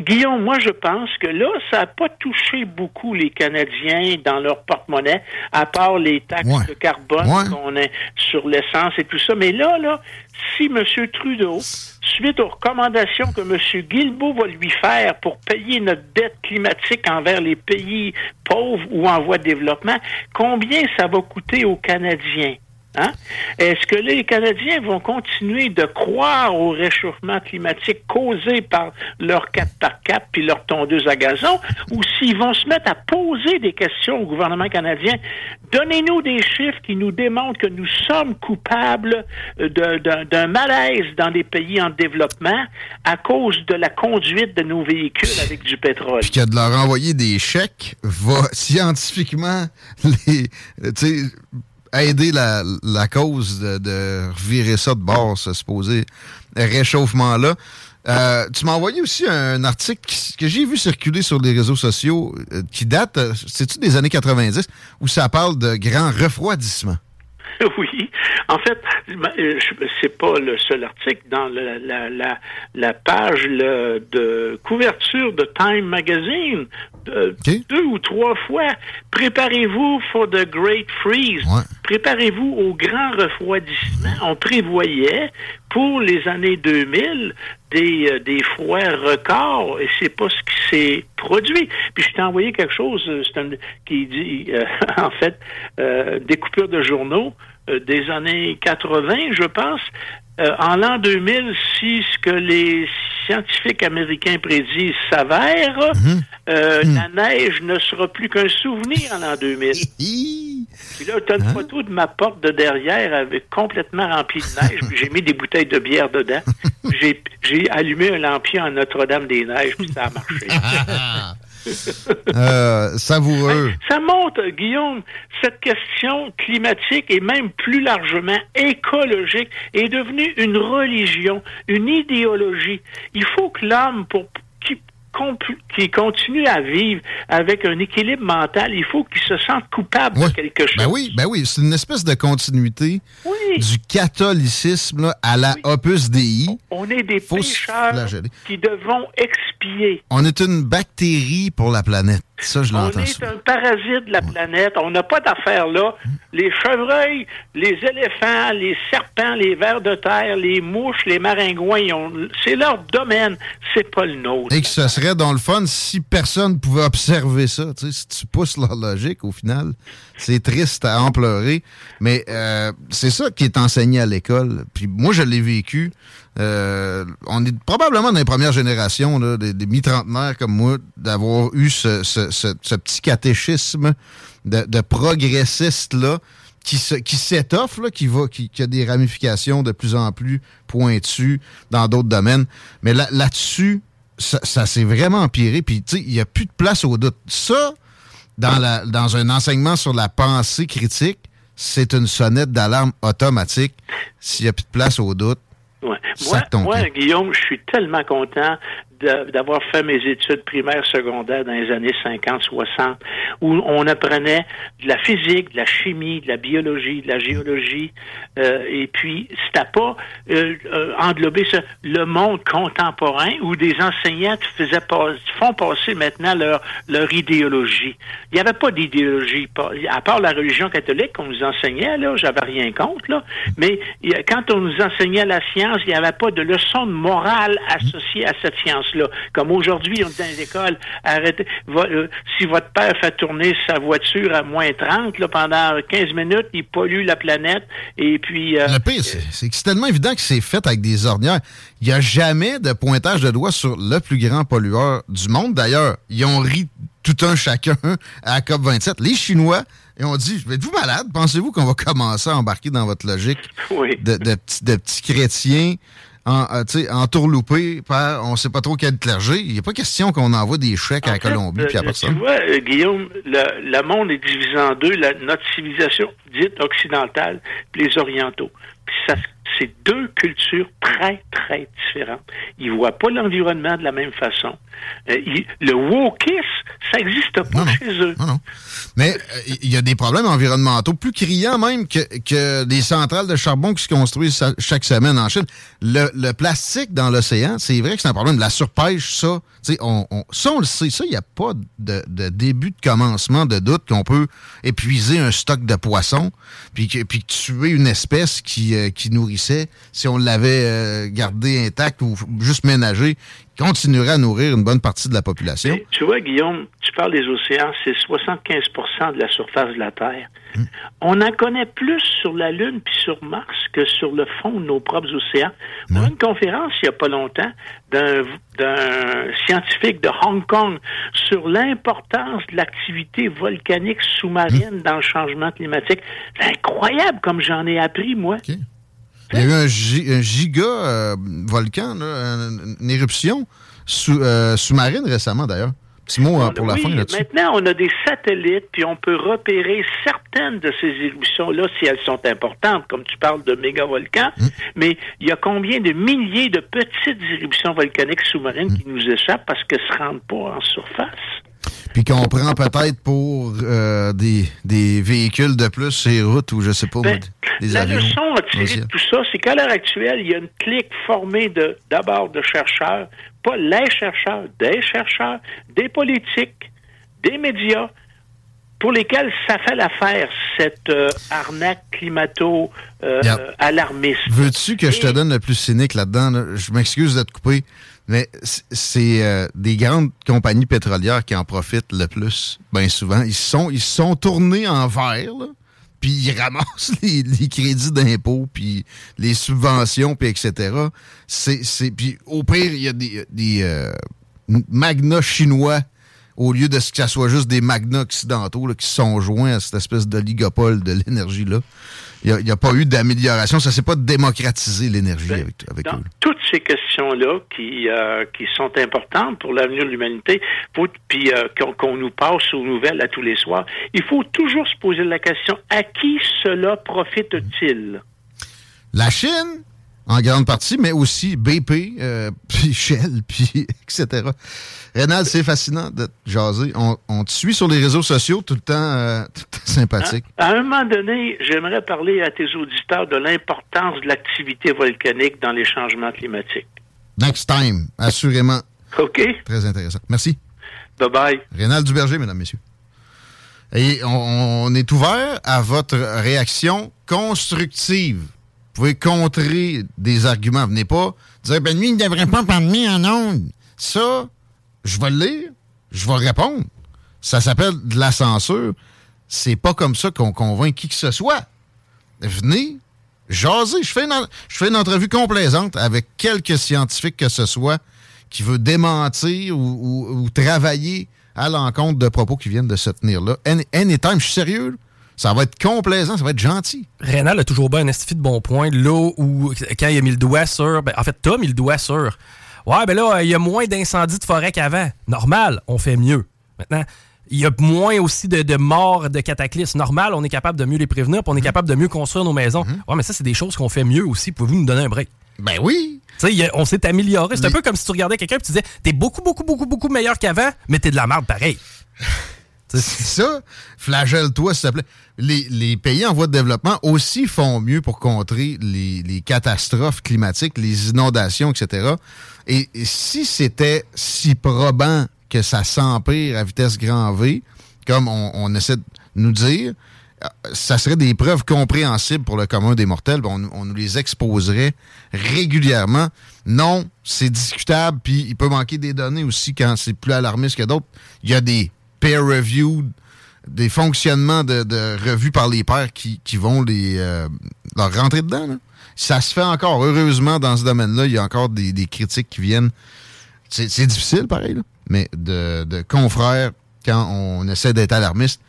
Guillaume, moi je pense que là, ça n'a pas touché beaucoup les Canadiens dans leur porte-monnaie, à part les taxes Ouais. de carbone Ouais. qu'on a sur l'essence et tout ça. Mais là, là, si M. Trudeau, suite aux recommandations que M. Guilbeault va lui faire pour payer notre dette climatique envers les pays pauvres ou en voie de développement, combien ça va coûter aux Canadiens? Hein? Est-ce que les Canadiens vont continuer de croire au réchauffement climatique causé par leur 4x4 puis leur tondeuse à gazon? Ou s'ils vont se mettre à poser des questions au gouvernement canadien? Donnez-nous des chiffres qui nous démontrent que nous sommes coupables euh, d'un malaise dans des pays en développement à cause de la conduite de nos véhicules avec du pétrole. Puis que de leur envoyer des chèques va scientifiquement les, aider la, la cause de, de revirer ça de bord, ce supposé réchauffement-là. Euh, tu m'as envoyé aussi un article que j'ai vu circuler sur les réseaux sociaux euh, qui date, euh, c'est-tu des années 90, où ça parle de grand refroidissement. Oui. En fait, ben, euh, c'est pas le seul article. Dans la, la, la, la page de couverture de Time Magazine, euh, deux ou trois fois, préparez-vous for the Great Freeze. Préparez-vous au grand refroidissement. On prévoyait pour les années 2000 des, euh, des froids records et c'est pas ce qui s'est produit. Puis je t'ai envoyé quelque chose euh, c'est un- qui dit, euh, en fait, euh, des coupures de journaux des années 80, je pense. Euh, en l'an 2000, si ce que les scientifiques américains prédisent s'avère, euh, la neige ne sera plus qu'un souvenir en l'an 2000. Puis là, tu as une photo de ma porte de derrière avec complètement remplie de neige. j'ai mis des bouteilles de bière dedans. J'ai, j'ai allumé un lampion à Notre-Dame-des-Neiges, puis ça a marché. Euh, savoureux. Ça montre, Guillaume, cette question climatique et même plus largement écologique est devenue une religion, une idéologie. Il faut que l'homme, pour qui, continue à vivre avec un équilibre mental, il faut qu'il se sente coupable de quelque chose. Ben oui, ben oui, c'est une espèce de continuité du catholicisme là, à la Opus Dei. On est des Faut pécheurs qui devons expier. On est une bactérie pour la planète. Ça, je On est un parasite de la planète. On n'a pas d'affaires là. Les chevreuils, les éléphants, les serpents, les vers de terre, les mouches, les maringouins, c'est leur domaine. C'est pas le nôtre. Et que ce serait dans le fun si personne pouvait observer ça. Tu sais, si tu pousses leur logique, au final, c'est triste à en pleurer. Mais euh, c'est ça qui est enseigné à l'école. Puis moi, je l'ai vécu. Euh, on est probablement dans les premières générations, des, mi-trentenaires comme moi, d'avoir eu ce, petit catéchisme de, progressistes-là qui, s'étoffe, qui, qui, a des ramifications de plus en plus pointues dans d'autres domaines. Mais là, là-dessus, ça, s'est vraiment empiré. Puis, tu sais, il n'y a plus de place au doute. Ça, dans, dans un enseignement sur la pensée critique, c'est une sonnette d'alarme automatique. S'il n'y a plus de place au doute, Ouais. Moi, moi. Guillaume, je suis tellement content d'avoir fait mes études primaires, secondaires dans les années 50, 60, où on apprenait de la physique, de la chimie, de la biologie, de la géologie, euh, et puis c'était pas euh, euh, englober ça, le monde contemporain où des enseignants faisaient pas, font passer maintenant leur, leur idéologie. Il n'y avait pas d'idéologie, à part la religion catholique qu'on nous enseignait, là, j'avais rien contre, là, mais quand on nous enseignait la science, il n'y avait pas de leçon de morale associée à cette Comme aujourd'hui, on est dans l'école, arrêtez, va- euh, si votre père fait tourner sa voiture à moins 30, là, pendant 15 minutes, il pollue la planète, et puis... euh, Le pire, c'est que c'est tellement évident que c'est fait avec des ornières. Il n'y a jamais de pointage de doigt sur le plus grand pollueur du monde. D'ailleurs, ils ont ri tout un chacun à la COP27. Les Chinois, ils ont dit, êtes-vous malade? Pensez-vous qu'on va commencer à embarquer dans votre logique de, de petits, de petits chrétiens en, euh, entourloupés par on sait pas trop quel clergé? Il n'y a pas question qu'on envoie des chèques à la Colombie puis à Euh, personne. Tu vois, euh, Guillaume, le, le monde est divisé en deux, la- notre civilisation dite occidentale, puis les orientaux. Puis ça, c'est deux cultures très, très différentes. Ils voient pas l'environnement de la même façon. Euh, le wokisme, ça n'existe pas chez eux. Mais euh, il y a des problèmes environnementaux plus criants même que, que des centrales de charbon qui se construisent chaque semaine en Chine. Le, le plastique dans l'océan, c'est vrai que c'est un problème. La surpêche, ça, on, on- ça, on le sait. Ça, il n'y a pas de, de début de commencement de doute qu'on peut épuiser un stock de poissons puis, puis tuer une espèce qui, euh, qui si on l'avait euh, gardé intact ou juste ménagé continuerait à nourrir une bonne partie de la population. Mais tu vois, Guillaume, tu parles des océans, c'est 75% de la surface de la Terre. On en connaît plus sur la Lune puis sur Mars que sur le fond de nos propres océans. Pour une conférence, il n'y a pas longtemps, d'un d'un scientifique de Hong Kong sur l'importance de l'activité volcanique sous-marine dans le changement climatique. C'est incroyable comme j'en ai appris, moi. Il y a eu un, un giga euh, volcan, là, une, éruption sous, euh, sous-marine récemment d'ailleurs. Petit mot hein, pour la oui, fin là-dessus. Maintenant, on a des satellites, puis on peut repérer certaines de ces éruptions-là si elles sont importantes, comme tu parles de mégavolcans. Hum. Mais il y a combien de milliers de petites éruptions volcaniques sous-marines qui nous échappent parce qu'elles ne se rendent pas en surface? Puis qu'on prend peut-être pour euh, des, des véhicules de plus les routes ou je sais pas, Ben, des La avions. leçon à tirer de tout ça, c'est qu'à l'heure actuelle, il y a une clique formée de d'abord de chercheurs, pas les chercheurs, des chercheurs, des politiques, des médias, pour lesquels ça fait l'affaire, cette euh, arnaque climato-alarmiste. Veux-tu que je te donne le plus cynique là-dedans? là? Je m'excuse de te couper, mais c'est euh, des grandes compagnies pétrolières qui en profitent le plus, bien souvent. Ils sont, ils sont tournés en vert, puis ils ramassent les, crédits d'impôt, puis les subventions, puis etc. C'est, puis au pire, il y a des, des euh, magnats chinois au lieu de ce que ça soit juste des magnats occidentaux qui sont joints à cette espèce d'oligopole de l'énergie-là. Il n'y a, pas eu d'amélioration. Ça s'est pas démocratisé l'énergie avec, avec Dans eux. toutes ces questions-là qui, euh, qui sont importantes pour l'avenir de l'humanité, puis euh, qu'on qu'on nous passe aux nouvelles à tous les soirs, il faut toujours se poser la question à qui cela profite-t-il? La Chine, en grande partie, mais aussi BP, euh, puis Shell, puis etc. Rénal, c'est fascinant de te jaser. On, on te suit sur les réseaux sociaux tout le temps, euh, tout le temps sympathique. À un moment donné, j'aimerais parler à tes auditeurs de l'importance de l'activité volcanique dans les changements climatiques. Next time, assurément. OK? Très intéressant. Merci. Bye-bye. Rénal Duberger, mesdames, messieurs. Et on, on est ouvert à votre réaction constructive. Vous pouvez contrer des arguments. Venez pas dire, ben lui, il ne devrait pas parler en ondes. Ça, je vais le lire, je vais répondre. Ça s'appelle de la censure. C'est pas comme ça qu'on convainc qui que ce soit. Venez, jaser. Je fais une, je entrevue complaisante avec quelques scientifiques que ce soit qui veut démentir ou, ou- travailler à l'encontre de propos qui viennent de se tenir là. Any- Anytime, je suis sérieux. Ça va être complaisant, ça va être gentil. Rénal a toujours bien un estifi de bon point. Là où, quand il a mis le doigt sur. ben, en fait, Tom, il le doigt sur. Ouais, ben là, il y a moins d'incendies de forêt qu'avant. Normal, on fait mieux. Maintenant, il y a moins aussi de, de morts, de cataclysmes. Normal, on est capable de mieux les prévenir, puis on est capable de mieux construire nos maisons. Ouais, mais ça, c'est des choses qu'on fait mieux aussi. Pouvez-vous nous donner un break? Ben oui. Tu sais, on s'est amélioré. C'est un peu comme si tu regardais quelqu'un et tu disais T'es beaucoup, beaucoup, beaucoup, beaucoup meilleur qu'avant, mais t'es de la merde pareil. C'est ça. Flagelle-toi, s'il te plaît. Les, les pays en voie de développement aussi font mieux pour contrer les, les catastrophes climatiques, les inondations, etc. Et, si c'était si probant que ça s'empire à vitesse grand V, comme on, on essaie de nous dire, ça serait des preuves compréhensibles pour le commun des mortels. On, on nous les exposerait régulièrement. Non, c'est discutable, puis il peut manquer des données aussi quand c'est plus alarmiste que d'autres. Il y a des peer-reviewed, des fonctionnements de, de revues par les pairs qui, vont les, euh, leur rentrer dedans. là. Ça se fait encore. Heureusement, dans ce domaine-là, il y a encore des, critiques qui viennent. C'est difficile, pareil, là, mais de, confrères quand on essaie d'être alarmiste.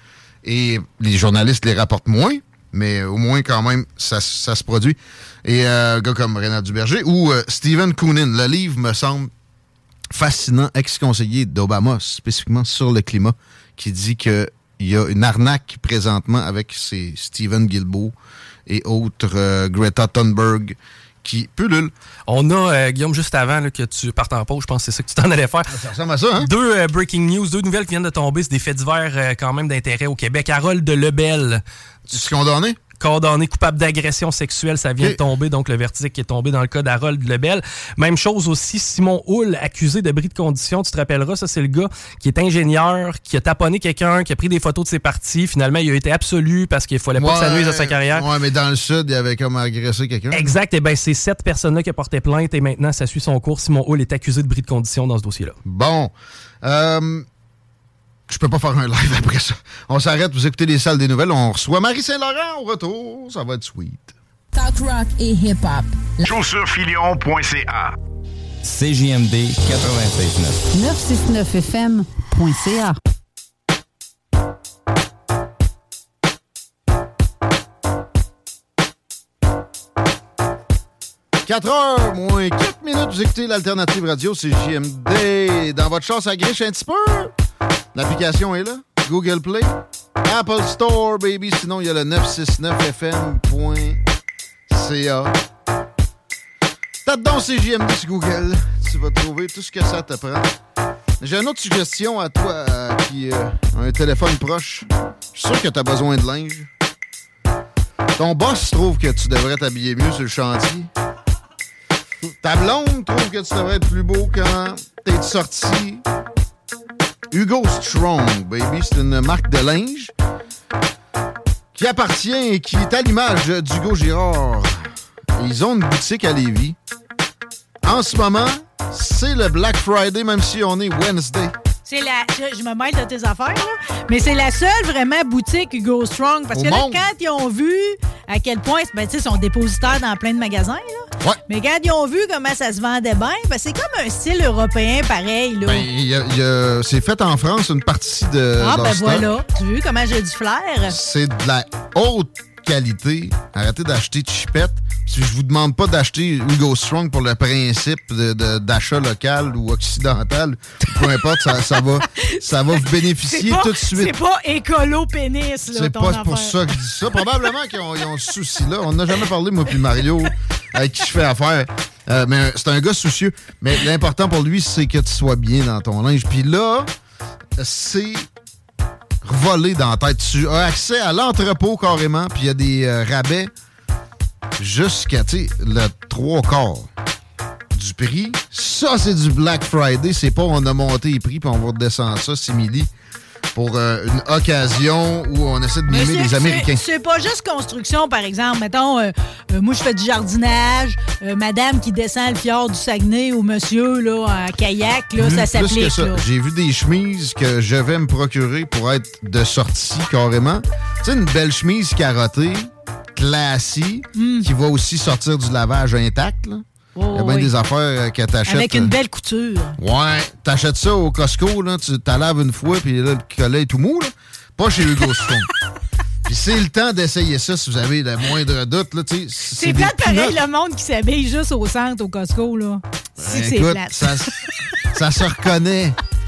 Et les journalistes les rapportent moins, mais au moins, quand même, ça, ça se produit. Et euh, un gars comme Renat Duberger ou euh, Stephen Coonan, le livre me semble fascinant, ex-conseiller d'Obama, spécifiquement sur le climat, qui dit qu'il y a une arnaque présentement avec ces Stephen Guilbeault et autres euh, Greta Thunberg qui pullulent. On a, euh, Guillaume, juste avant là, que tu partes en pause, je pense que c'est ça que tu t'en allais faire. Ça ressemble à ça, hein? Deux euh, breaking news, deux nouvelles qui viennent de tomber. C'est des faits divers quand même d'intérêt au Québec. Harold de Lebel. Tu es condamné? Condamné coupable d'agression sexuelle, ça vient de tomber, donc le verdict qui est tombé dans le cas d'Harold Lebel. Même chose aussi, Simon Hull, accusé de bris de condition, tu te rappelleras, ça c'est le gars qui est ingénieur, qui a taponné quelqu'un, qui a pris des photos de ses parties. Finalement, il a été absolu parce qu'il fallait pas que ça nuise à sa carrière. Ouais, mais dans le sud, il avait comme agressé quelqu'un. Exact, et bien c'est cette personne-là qui a porté plainte et maintenant ça suit son cours. Simon Hull est accusé de bris de condition dans ce dossier-là. Bon. Euh, je peux pas faire un live après ça. On s'arrête, vous écoutez les salles des nouvelles. On reçoit Marie Saint-Laurent au retour. Ça va être sweet. Talk rock et hip-hop. Chaussurefilion.ca CJMD 96.9. 969fm.ca. Quatre heures moins 4 minutes, vous écoutez l'Alternative Radio, c'est JMD. Dans votre chance, ça griche un petit peu. L'application est là. Google Play. Apple Store, baby. Sinon, il y a le 969fm.ca. Tape donc CJMD sur Google. Tu vas trouver tout ce que ça te prend. J'ai une autre suggestion à toi euh, qui euh, a un téléphone proche. Je suis sûr que tu as besoin de linge. Ton boss trouve que tu devrais t'habiller mieux sur le chantier. Ta blonde trouve que tu devrais être plus beau quand t'es sorti. Hugo Strong, baby, c'est une marque de linge qui appartient et qui est à l'image d'Hugo Girard. Ils ont une boutique à Lévis. En ce moment, c'est le Black Friday, même si on est Wednesday. C'est la. Je, je me mêle de tes affaires, là. Mais c'est la seule vraiment boutique Hugo Strong. Parce Au que là, monde. quand ils ont vu à quel point, ben, tu sais, ils sont dépositaires dans plein de magasins, là. Ouais. Mais quand ils ont vu comment ça se vendait bien, ben, c'est comme un style européen pareil, là. Ben, c'est fait en France, une partie de. ah, ben voilà. Tu vois comment j'ai du flair? C'est de la haute qualité. Arrêtez d'acheter chipette. Si je vous demande pas d'acheter Hugo Strong pour le principe de- de- d'achat local ou occidental, peu importe, ça, ça va, ça va vous bénéficier pas- tout de suite. C'est pas écolo pénis, là. C'est pas pour ça que je dis ça. Probablement qu'ils ont, ont ce souci-là. On n'a jamais parlé, moi puis Mario, avec qui je fais affaire. Euh, mais c'est un gars soucieux. Mais l'important pour lui, c'est que tu sois bien dans ton linge. Puis là, c'est volé dans la tête. Tu as accès à l'entrepôt carrément, puis il y a des euh, rabais jusqu'à, tu le trois quarts du prix. Ça, c'est du Black Friday. C'est pas on a monté les prix, puis on va redescendre ça, simili, pour euh, une occasion où on essaie de mimer les Américains. c'est- pas juste construction, par exemple. Mettons, euh, euh, moi, je fais du jardinage. madame qui descend le fjord du Saguenay ou monsieur, là, en kayak, là, Plus- ça plus que s'applique. J'ai vu des chemises que je vais me procurer pour être de sortie carrément. Tu sais, une belle chemise carottée, classique, Hmm. qui va aussi sortir du lavage intact. là. Il y a bien oui. des affaires euh, que t'achètes. Avec une euh, belle couture. Ouais, t'achètes ça au Costco, là, tu t'as laves une fois, puis là, le collet est tout mou, là. Pas chez Hugo Strong. Puis c'est le temps d'essayer ça si vous avez le moindre doute, là. C'est plate pareil, le monde qui s'habille juste au centre, au Costco, là. Si que c'est Écoute, plate. ça, ça se reconnaît.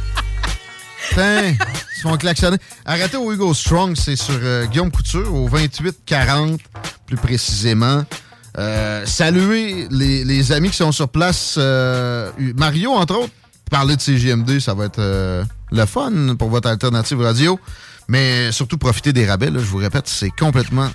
Putain, ils se font klaxonner. Arrêtez au Hugo Strong, c'est sur euh, Guillaume Couture, au 2840, plus précisément. Euh, saluez les, amis qui sont sur place. euh, Mario, entre autres, parler de CGMD, ça va être euh, le fun pour votre alternative radio. Mais surtout, profitez des rabais. là. je vous répète, c'est complètement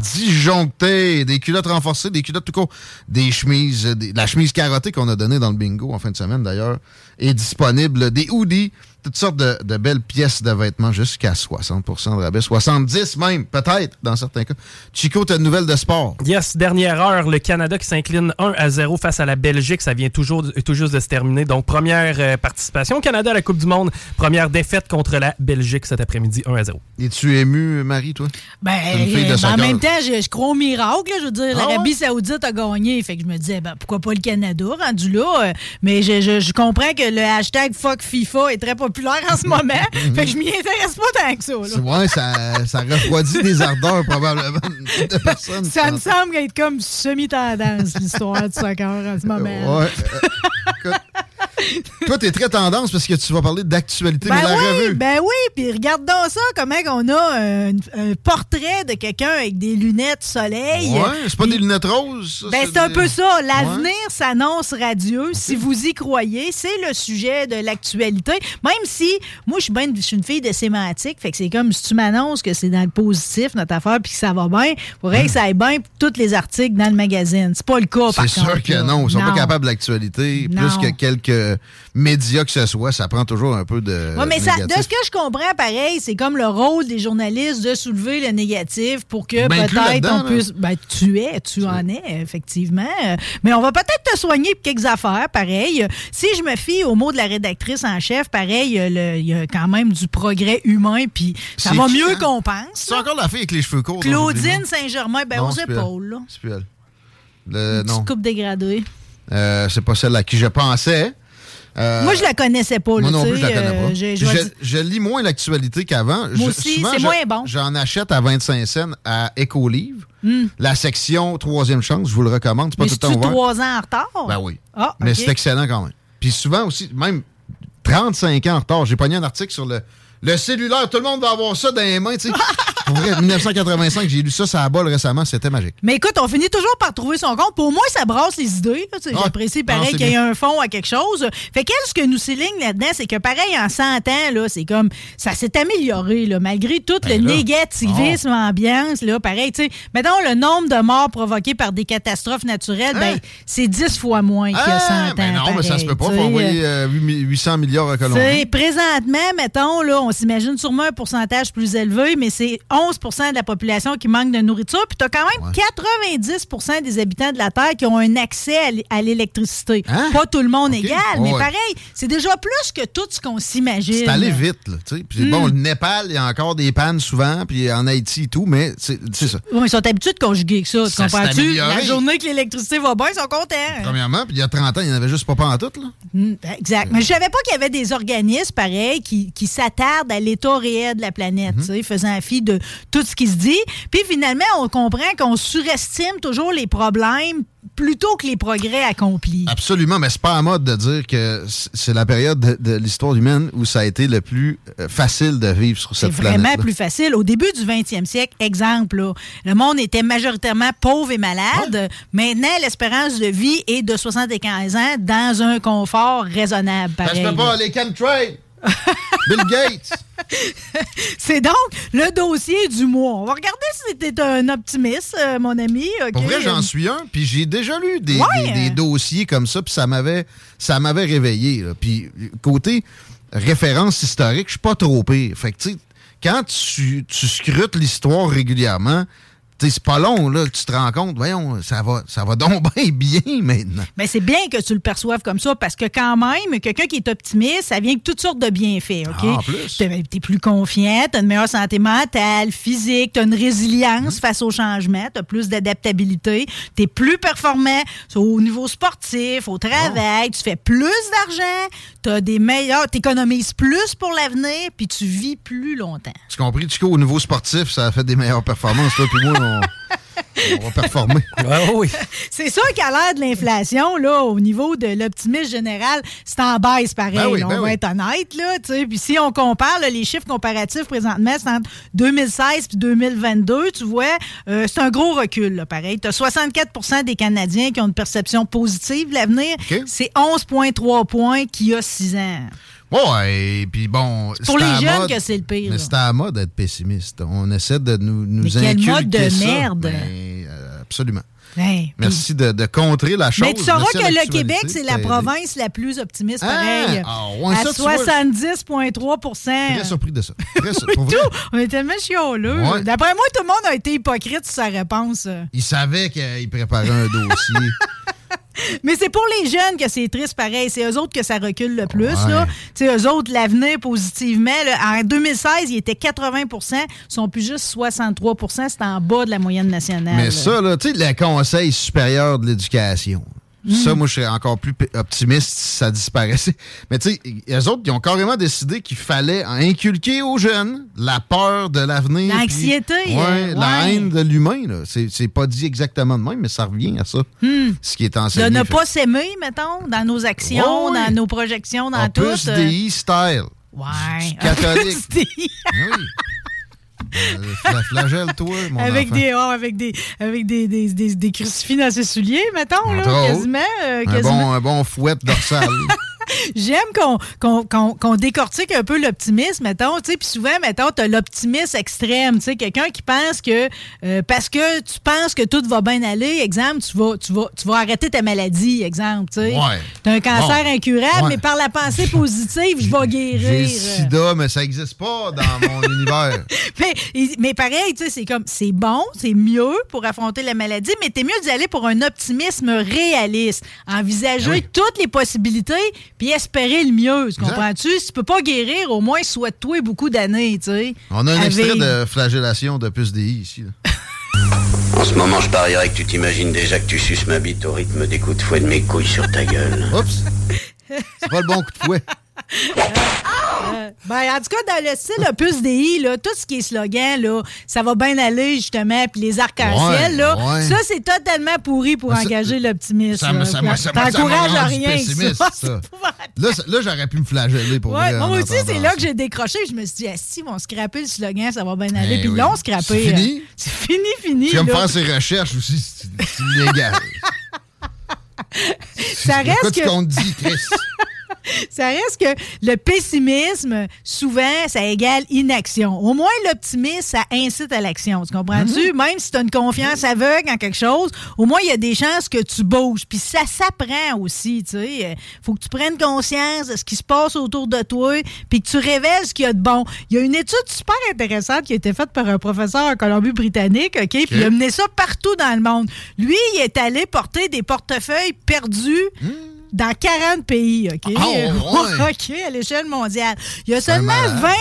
disjoncté. Des culottes renforcées, des culottes tout court, des chemises. la chemise carottée qu'on a donnée dans le bingo en fin de semaine, d'ailleurs, est disponible. Des hoodies, toutes sortes de, de belles pièces de vêtements jusqu'à 60 de rabais. 70 même, peut-être, dans certains cas. Chico, t'as une nouvelle de sport. Yes, dernière heure, le Canada qui s'incline 1 à 0 face à la Belgique. Ça vient toujours, tout juste de se terminer. Donc, première euh, participation au Canada à la Coupe du Monde. Première défaite contre la Belgique cet après-midi, 1 à 0. Es-tu ému, Marie, toi? Ben, euh, ben, en même temps, je, je crois au miracle. là. je veux dire, Ah l'Arabie Saoudite a gagné. Fait que je me disais, ben, pourquoi pas le Canada rendu là? euh, Mais je, je- je comprends que le hashtag fuck FIFA est très populaire en ce moment. fait que je m'y intéresse pas tant que ça. là. C'est- Ouais, ça, ça refroidit des ardeurs, probablement, de personnes. Ça me semble être comme semi-tendance, l'histoire du soccer en ce moment. Ouais. euh, écoute, toi, t'es très tendance parce que tu vas parler d'actualité, Ben la oui, revue. ben oui, puis regarde donc ça, comment on a un, un portrait de quelqu'un avec des lunettes soleil. Ouais, c'est pas des lunettes roses. ça, Ben, c'est un peu ça. L'avenir Ouais. s'annonce radieux. Si vous y croyez, c'est le sujet de l'actualité. Même si, moi, je suis, ben- une fille de sémantique, fait que c'est comme si tu m'annonces que c'est dans le positif, notre affaire, puis que ça va bien, faudrait que ça aille bien pour tous les articles dans le magazine. C'est pas le cas, par C'est contre. sûr que là. non. Ils sont pas capables de l'actualité. Plus que quelques médias que ce soit, ça prend toujours un peu de. Oui, mais ça, de ce que je comprends, pareil, c'est comme le rôle des journalistes de soulever le négatif pour que Ben, peut-être on puisse. Ben, tu es, tu en es, effectivement. Mais on va peut-être te soigner pour quelques affaires, pareil. Si je me fie au mot de la rédactrice en chef, pareil, il y a quand même du progrès humain, puis ça va mieux hein? qu'on pense. C'est encore la fille avec les cheveux courts. Claudine. Saint-Germain, ben Non, aux épaules, là. C'est plus elle. Le- Une non. coupe dégradée. Euh, c'est pas celle à qui je pensais. Euh, Moi, je la connaissais pas, Moi non plus, je la connais euh, pas. j'ai- je, lis moins l'actualité qu'avant. Moi aussi, c'est moins bon. J'en achète à 25 cents à Écolivre. Hmm. La section troisième chance, je vous le recommande. C'est pas Mais tout le temps ouvert. trois ans en retard? Ben oui. Ah, Mais c'est excellent quand même. Puis souvent aussi, même 35 ans en retard. J'ai pogné un article sur le Le cellulaire, tout le monde va avoir ça dans les mains, tu sais. Pour vrai, 1985, j'ai lu ça ça la balle récemment, c'était magique. Mais écoute, on finit toujours par trouver son compte. Pour moi, ça brasse les idées. Ouais. J'apprécie pareil qu'il y ait un fond à quelque chose. Fait qu'elle, ce que nous souligne là-dedans, c'est que pareil, en 100 ans, là, c'est comme ça s'est amélioré, là, malgré tout Ben le là. négativisme ambiance. Là, pareil, tu sais, mettons le nombre de morts provoquées par des catastrophes naturelles, ben, c'est 10 fois moins qu'il y a 100 Hein? Ah, ans. ben non, mais ça se peut pas. Faut envoyer euh, 800 milliards à Colombie. présentement, mettons, là, on s'imagine sûrement un pourcentage plus élevé, mais c'est 11% de la population qui manque de nourriture. Puis tu as quand même 90% des habitants de la Terre qui ont un accès à l'électricité. Pas tout le monde égal, mais Hein? Ouais. pareil, c'est déjà plus que tout ce qu'on s'imagine. C'est allé vite, là. tu sais. Puis Mm. bon, le Népal, il y a encore des pannes souvent, puis en Haïti et tout, mais c'est ça. Oui, ils sont habitués de conjuguer que ça. Ça comprends-tu? La journée que l'électricité va bien, ils sont contents. Premièrement, puis il y a 30 ans, il n'y en avait juste pas en tout, là. Mm, Exact. Mais je savais pas qu'il y avait des organismes pareils qui, qui s'attardent à l'état réel de la planète, tu sais, faisant fi de tout ce qui se dit. Puis finalement, on comprend qu'on surestime toujours les problèmes plutôt que les progrès accomplis. Absolument, mais c'est pas à mode de dire que c'est la période de, de l'histoire humaine où ça a été le plus euh, facile de vivre sur cette planète. vraiment plus facile. Au début du 20e siècle, exemple, là, le monde était majoritairement pauvre et malade. Maintenant, l'espérance de vie est de 75 ans dans un confort raisonnable. Pareil. peut pas, les chemtrails! Bill Gates! C'est donc le dossier du mois. On va regarder si t'es un optimiste, euh, mon ami. OK? Pour vrai, j'en suis un, puis j'ai déjà lu des, Ouais. des- des dossiers comme ça, puis ça m'avait ça m'avait réveillé. là. Puis côté référence historique, je suis pas trop pire. Fait que tu sais, quand tu, tu scrutes l'histoire régulièrement, c'est pas long là que tu te rends compte, voyons, ça va ça va donc bien bien maintenant. Mais c'est bien que tu le perçoives comme ça parce que quand même, quelqu'un qui est optimiste, ça vient avec toutes sortes de bienfaits, OK? Ah, en plus. T'es t'es plus confiant, t'as une meilleure santé mentale, physique, t'as une résilience face au changement, t'as plus d'adaptabilité, t'es plus performant au niveau sportif, au travail, tu fais plus d'argent, t'as des meilleurs, t'économises plus pour l'avenir, puis tu vis plus longtemps. Tu compris, Chico, au niveau sportif, ça a fait des meilleures performances. Toi puis moi, on, on va performer. oui. C'est sûr qu'à l'ère de l'inflation, là, au niveau de l'optimisme général, c'est en baisse pareil. Ben oui, ben on va oui. être honnête, là, tu sais. Puis si on compare là, les chiffres comparatifs présentement, c'est entre 2016 puis 2022, tu vois, euh, c'est un gros recul, là, pareil. Tu as 64% des Canadiens qui ont une perception positive de l'avenir. C'est 11,3 points qu'il y a 6 ans. Ouais, et puis bon. pour les jeunes mode- que c'est le pire, Mais c'est à la mode d'être pessimiste. On essaie de nous, nous Mais quel inculquer mode de ça. merde? Euh, absolument. Hey, Merci de, de contrer la chose. Mais tu sauras Merci que le Québec, c'est la province la plus optimiste, Ah! pareil. Ah, ouais, à ça, tu vois, 70,3 Très surpris de ça. Très sur- Oui, pour vrai. tout. On est tellement chioleux. Ouais. D'après moi, tout le monde a été hypocrite sur sa réponse. Il savait qu'il préparait un dossier. Mais c'est pour les jeunes que c'est triste pareil. C'est eux autres que ça recule le plus. Ouais. là. Eux autres, l'avenir positivement. là, en 2016, ils étaient 80% ils sont plus juste 63% C'est en bas de la moyenne nationale. Mais ça, là, tu sais, le Conseil supérieur de l'éducation. Ça, Mm. moi, je serais encore plus optimiste si ça disparaissait. Mais tu sais, les autres, ils ont carrément décidé qu'il fallait inculquer aux jeunes la peur de l'avenir. L'anxiété, Ouais, euh, la ouais. haine de l'humain. là. C'est pas dit exactement de même, mais ça revient à ça. Hmm. Ce qui est De enseigné. ne Fait- pas s'aimer, mettons, dans nos actions, Ouais, dans nos projections, dans En tout. plus euh, style. Ouais. catholique. Oui. Euh, fla- Flagelle-toi, mon avec enfant. des, oh, avec des avec des, des, des, des crucifix dans ses souliers, mettons, là, quasiment. euh, un, quasiment. bon, un bon fouet dorsal. J'aime qu'on décortique un peu l'optimisme, mettons. Puis souvent, mettons, tu as l'optimisme extrême. Quelqu'un qui pense que euh, parce que tu penses que tout va bien aller, exemple, tu vas, tu vas, tu vas arrêter ta maladie, exemple. tu. Ouais. T'as un cancer Bon. incurable, Ouais. mais par la pensée positive, je vais J'ai guérir. le sida, mais ça n'existe pas dans mon univers. Mais, mais pareil, c'est comme, c'est bon, c'est mieux pour affronter la maladie, mais t'es mieux d'y aller pour un optimisme réaliste. Envisager Oui. toutes les possibilités, puis espérer le mieux. Tu comprends-tu? Si tu peux pas guérir, au moins souhaite-toi beaucoup d'années, tu sais. On a un extrait vivre. de flagellation de Puce DI ici. là. En ce moment, je parierais que tu t'imagines déjà que tu suces ma bite au rythme des coups de fouet de mes couilles sur ta gueule. Oups! C'est pas le bon coup de fouet. Ben, en tout cas, dans le style Opus DI, là, tout ce qui est slogan, là, ça va bien aller, justement, puis les arcs-en-ciel, Ouais, là, ouais. ça, c'est totalement pourri pour Ben, engager l'optimisme. Ça là. ça à rien, ça. Là, là, j'aurais pu me flageller pour Ouais, moi aussi, c'est là que j'ai décroché. Je me suis dit, ah, si, ils vont scraper le slogan, ça va bien aller. Eh Puis oui. scrappé. C'est fini? euh, C'est fini, fini. Tu vas me faire ses recherches aussi, c'est illégal. Ça reste tu que- comptes dit, Chris? Ça reste que le pessimisme, souvent, ça égale inaction. Au moins, l'optimisme, ça incite à l'action. Tu comprends-tu? Mhm. Même si tu as une confiance aveugle en quelque chose, au moins, il y a des chances que tu bouges. Puis ça s'apprend aussi, tu sais. Euh, faut que tu prennes conscience de ce qui se passe autour de toi, puis que tu révèles ce qu'il y a de bon. Il y a une étude super intéressante qui a été faite par un professeur en Colombie-Britannique, OK? Puis il a mené ça partout dans le monde. Lui, il est allé porter des portefeuilles perdus dans 40 pays, OK? Ah, ouais. OK, à l'échelle mondiale. Il y a seulement malade.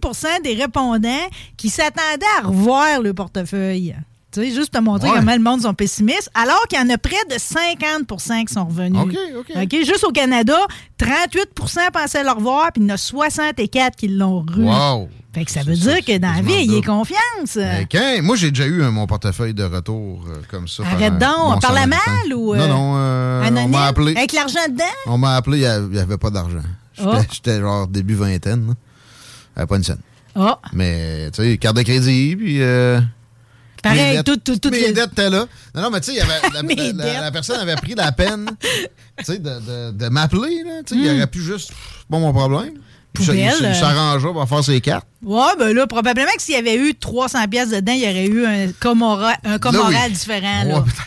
25% des répondants qui s'attendaient à revoir le portefeuille. Tu sais, juste te montrer Ouais. comment le monde sont pessimistes, alors qu'il y en a près de 50% qui sont revenus. OK, OK. Juste au Canada, 38% pensaient le revoir, puis il y en a 64 qui l'ont revu. Wow. Fait que ça veut dire que dans la vie, il y a confiance. Mais quand- moi, j'ai déjà eu euh, mon portefeuille de retour euh, comme ça. Arrête donc, bon par la malle ou. euh, Non, non, euh, on m'a appelé. Avec l'argent dedans? On m'a appelé, il n'y avait pas d'argent. J'étais Oh. j'étais genre début vingtaine. là. Pas une scène. Oh, Mais, tu sais, carte de crédit, puis... euh, pareil, dettes- tout, tout, tout. Mes dettes étaient là. Non, non, mais tu sais, la, personne avait pris la peine de, de, de m'appeler. Il aurait pu juste... Pas mon problème. Poubelle. il s'arrangeait pour faire ses cartes. Ouais, ben là, probablement que s'il y avait eu 300 pièces dedans, il y aurait eu un cas moral, un Là, oui. différent. Ouais, peut-être.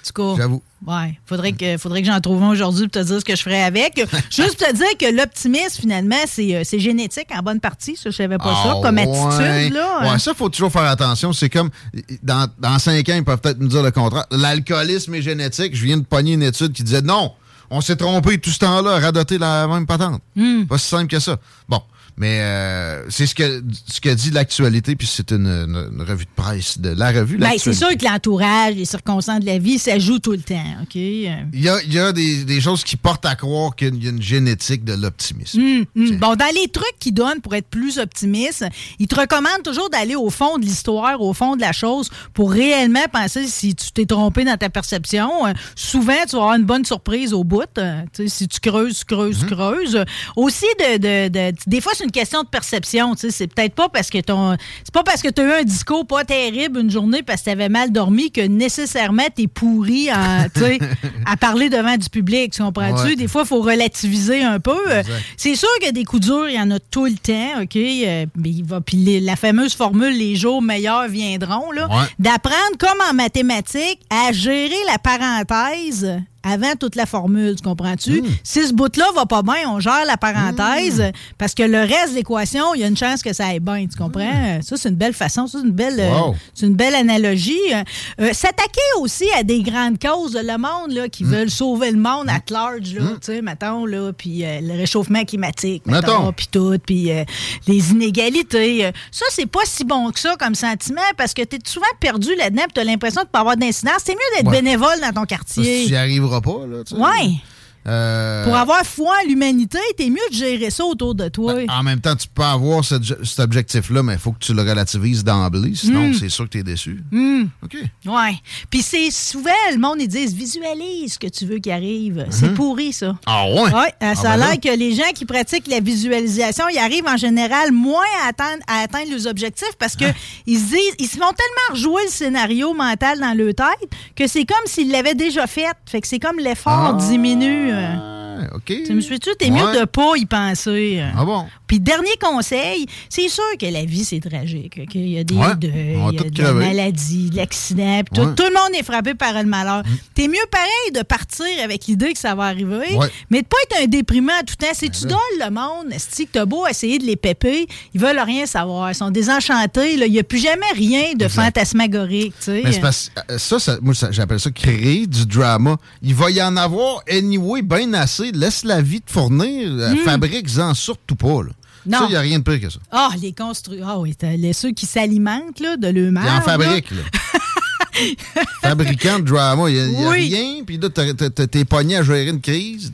En tout cas, J'avoue. Ouais, faudrait que, faudrait que j'en trouve un aujourd'hui pour te dire ce que je ferais avec. Juste pour te dire que l'optimisme, finalement, c'est euh, c'est génétique en bonne partie. Ça, je savais pas ça Ah, comme ouais. attitude. Là. Ouais, ça, faut toujours faire attention. C'est comme, dans, dans cinq ans, ils peuvent peut-être nous dire le contraire. L'alcoolisme est génétique. Je viens de pogner une étude qui disait non, on s'est trompé tout ce temps-là, radoter la même patente. Hmm. Pas si simple que ça. Bon. Mais euh, c'est ce que, ce que dit l'actualité, puis c'est une, une- une revue de presse de la revue. Ben, c'est sûr que l'entourage, les circonstances de la vie, ça joue tout le temps. OK? Il y a, il y a des, des choses qui portent à croire qu'il y a une génétique de l'optimisme. Hum, hum. Bon, dans les trucs qu'ils donnent pour être plus optimiste, ils te recommandent toujours d'aller au fond de l'histoire, au fond de la chose, pour réellement penser si tu t'es trompé dans ta perception. Euh, souvent, tu vas avoir une bonne surprise au bout. Euh, si tu creuses, tu creuses, tu creuses. Aussi, de, de- de- des fois, c'est une question de perception. tu sais. C'est peut-être pas parce que ton, c'est pas parce que tu as eu un discours pas terrible une journée parce que tu avais mal dormi que nécessairement tu es pourri à parler devant du public. Tu comprends-tu? Ouais. Des fois, il faut relativiser un peu. Euh. C'est sûr que des coups durs, il y en a tout le temps, OK? Euh, mais il va, puis la fameuse formule « les jours meilleurs viendront », là, Ouais. d'apprendre, comme en mathématiques, à gérer la parenthèse avant toute la formule, tu comprends-tu? Si ce bout-là va pas bien, on gère la parenthèse, parce que le reste de l'équation, il y a une chance que ça aille bien, tu comprends? Ça, c'est une belle façon, c'est une belle, euh, c'est une belle analogie. Euh, S'attaquer aussi à des grandes causes de le monde là, qui veulent sauver le monde at large, là, tu sais, mettons, là, puis euh, le réchauffement climatique, mettons, puis tout, puis euh, les inégalités. euh, ça, c'est pas si bon que ça comme sentiment parce que tu es souvent perdu là-dedans tu as l'impression de pas avoir d'incidence. C'est mieux d'être Ouais. bénévole dans ton quartier. Sais. Ouais. Euh, Pour avoir foi en l'humanité, t'es mieux de gérer ça autour de toi. En même temps, tu peux avoir cette- cet objectif-là, mais il faut que tu le relativises d'emblée, sinon Mm. c'est sûr que tu es déçu. Hum. OK. Ouais. Puis c'est souvent, le monde, ils disent visualise ce que tu veux qu'il arrive. C'est Mhm. pourri, ça. Ah ouais? Euh, Ah ça ben a là. l'air que les gens qui pratiquent la visualisation, ils arrivent en général moins à atteindre, à atteindre leurs objectifs parce que Ah. ils se disent, ils se font tellement rejouer le scénario mental dans leur tête que c'est comme s'ils l'avaient déjà fait. Fait que c'est comme l'effort Ah. diminue. Euh. OK. Tu me suis-tu? T'es Ouais. mieux de pas y penser. euh. Ah bon? Puis dernier conseil, c'est sûr que la vie, c'est tragique. OK? Il y a des Ouais, deuils, il y a des maladies, de l'accident, tout, Ouais. Mm. tout le monde est frappé par le malheur. T'es mieux pareil de partir avec l'idée que ça va arriver, Ouais. mais de pas être un déprimant tout le temps. Si tu là. donnes le monde, si que t'as beau essayer de les péper, ils veulent rien savoir. Ils sont désenchantés. Il n'y a plus jamais rien de fantasmagorique. tu. Mais parce euh, ça, ça- moi, ça- j'appelle ça créer du drama. Il va y en avoir anyway bien assez. Laisse la vie te fournir. Euh, Mm. Fabrique-en surtout pas. Là. Non. Ça, il n'y a rien de pire que ça. Ah, les construits. Ah oui, t'as les, ceux qui s'alimentent là, de l'eux-mêmes. Ils en fabriquent. Là. Fabricant de drama, il n'y a, rien, puis là, t'es pogné à gérer une crise.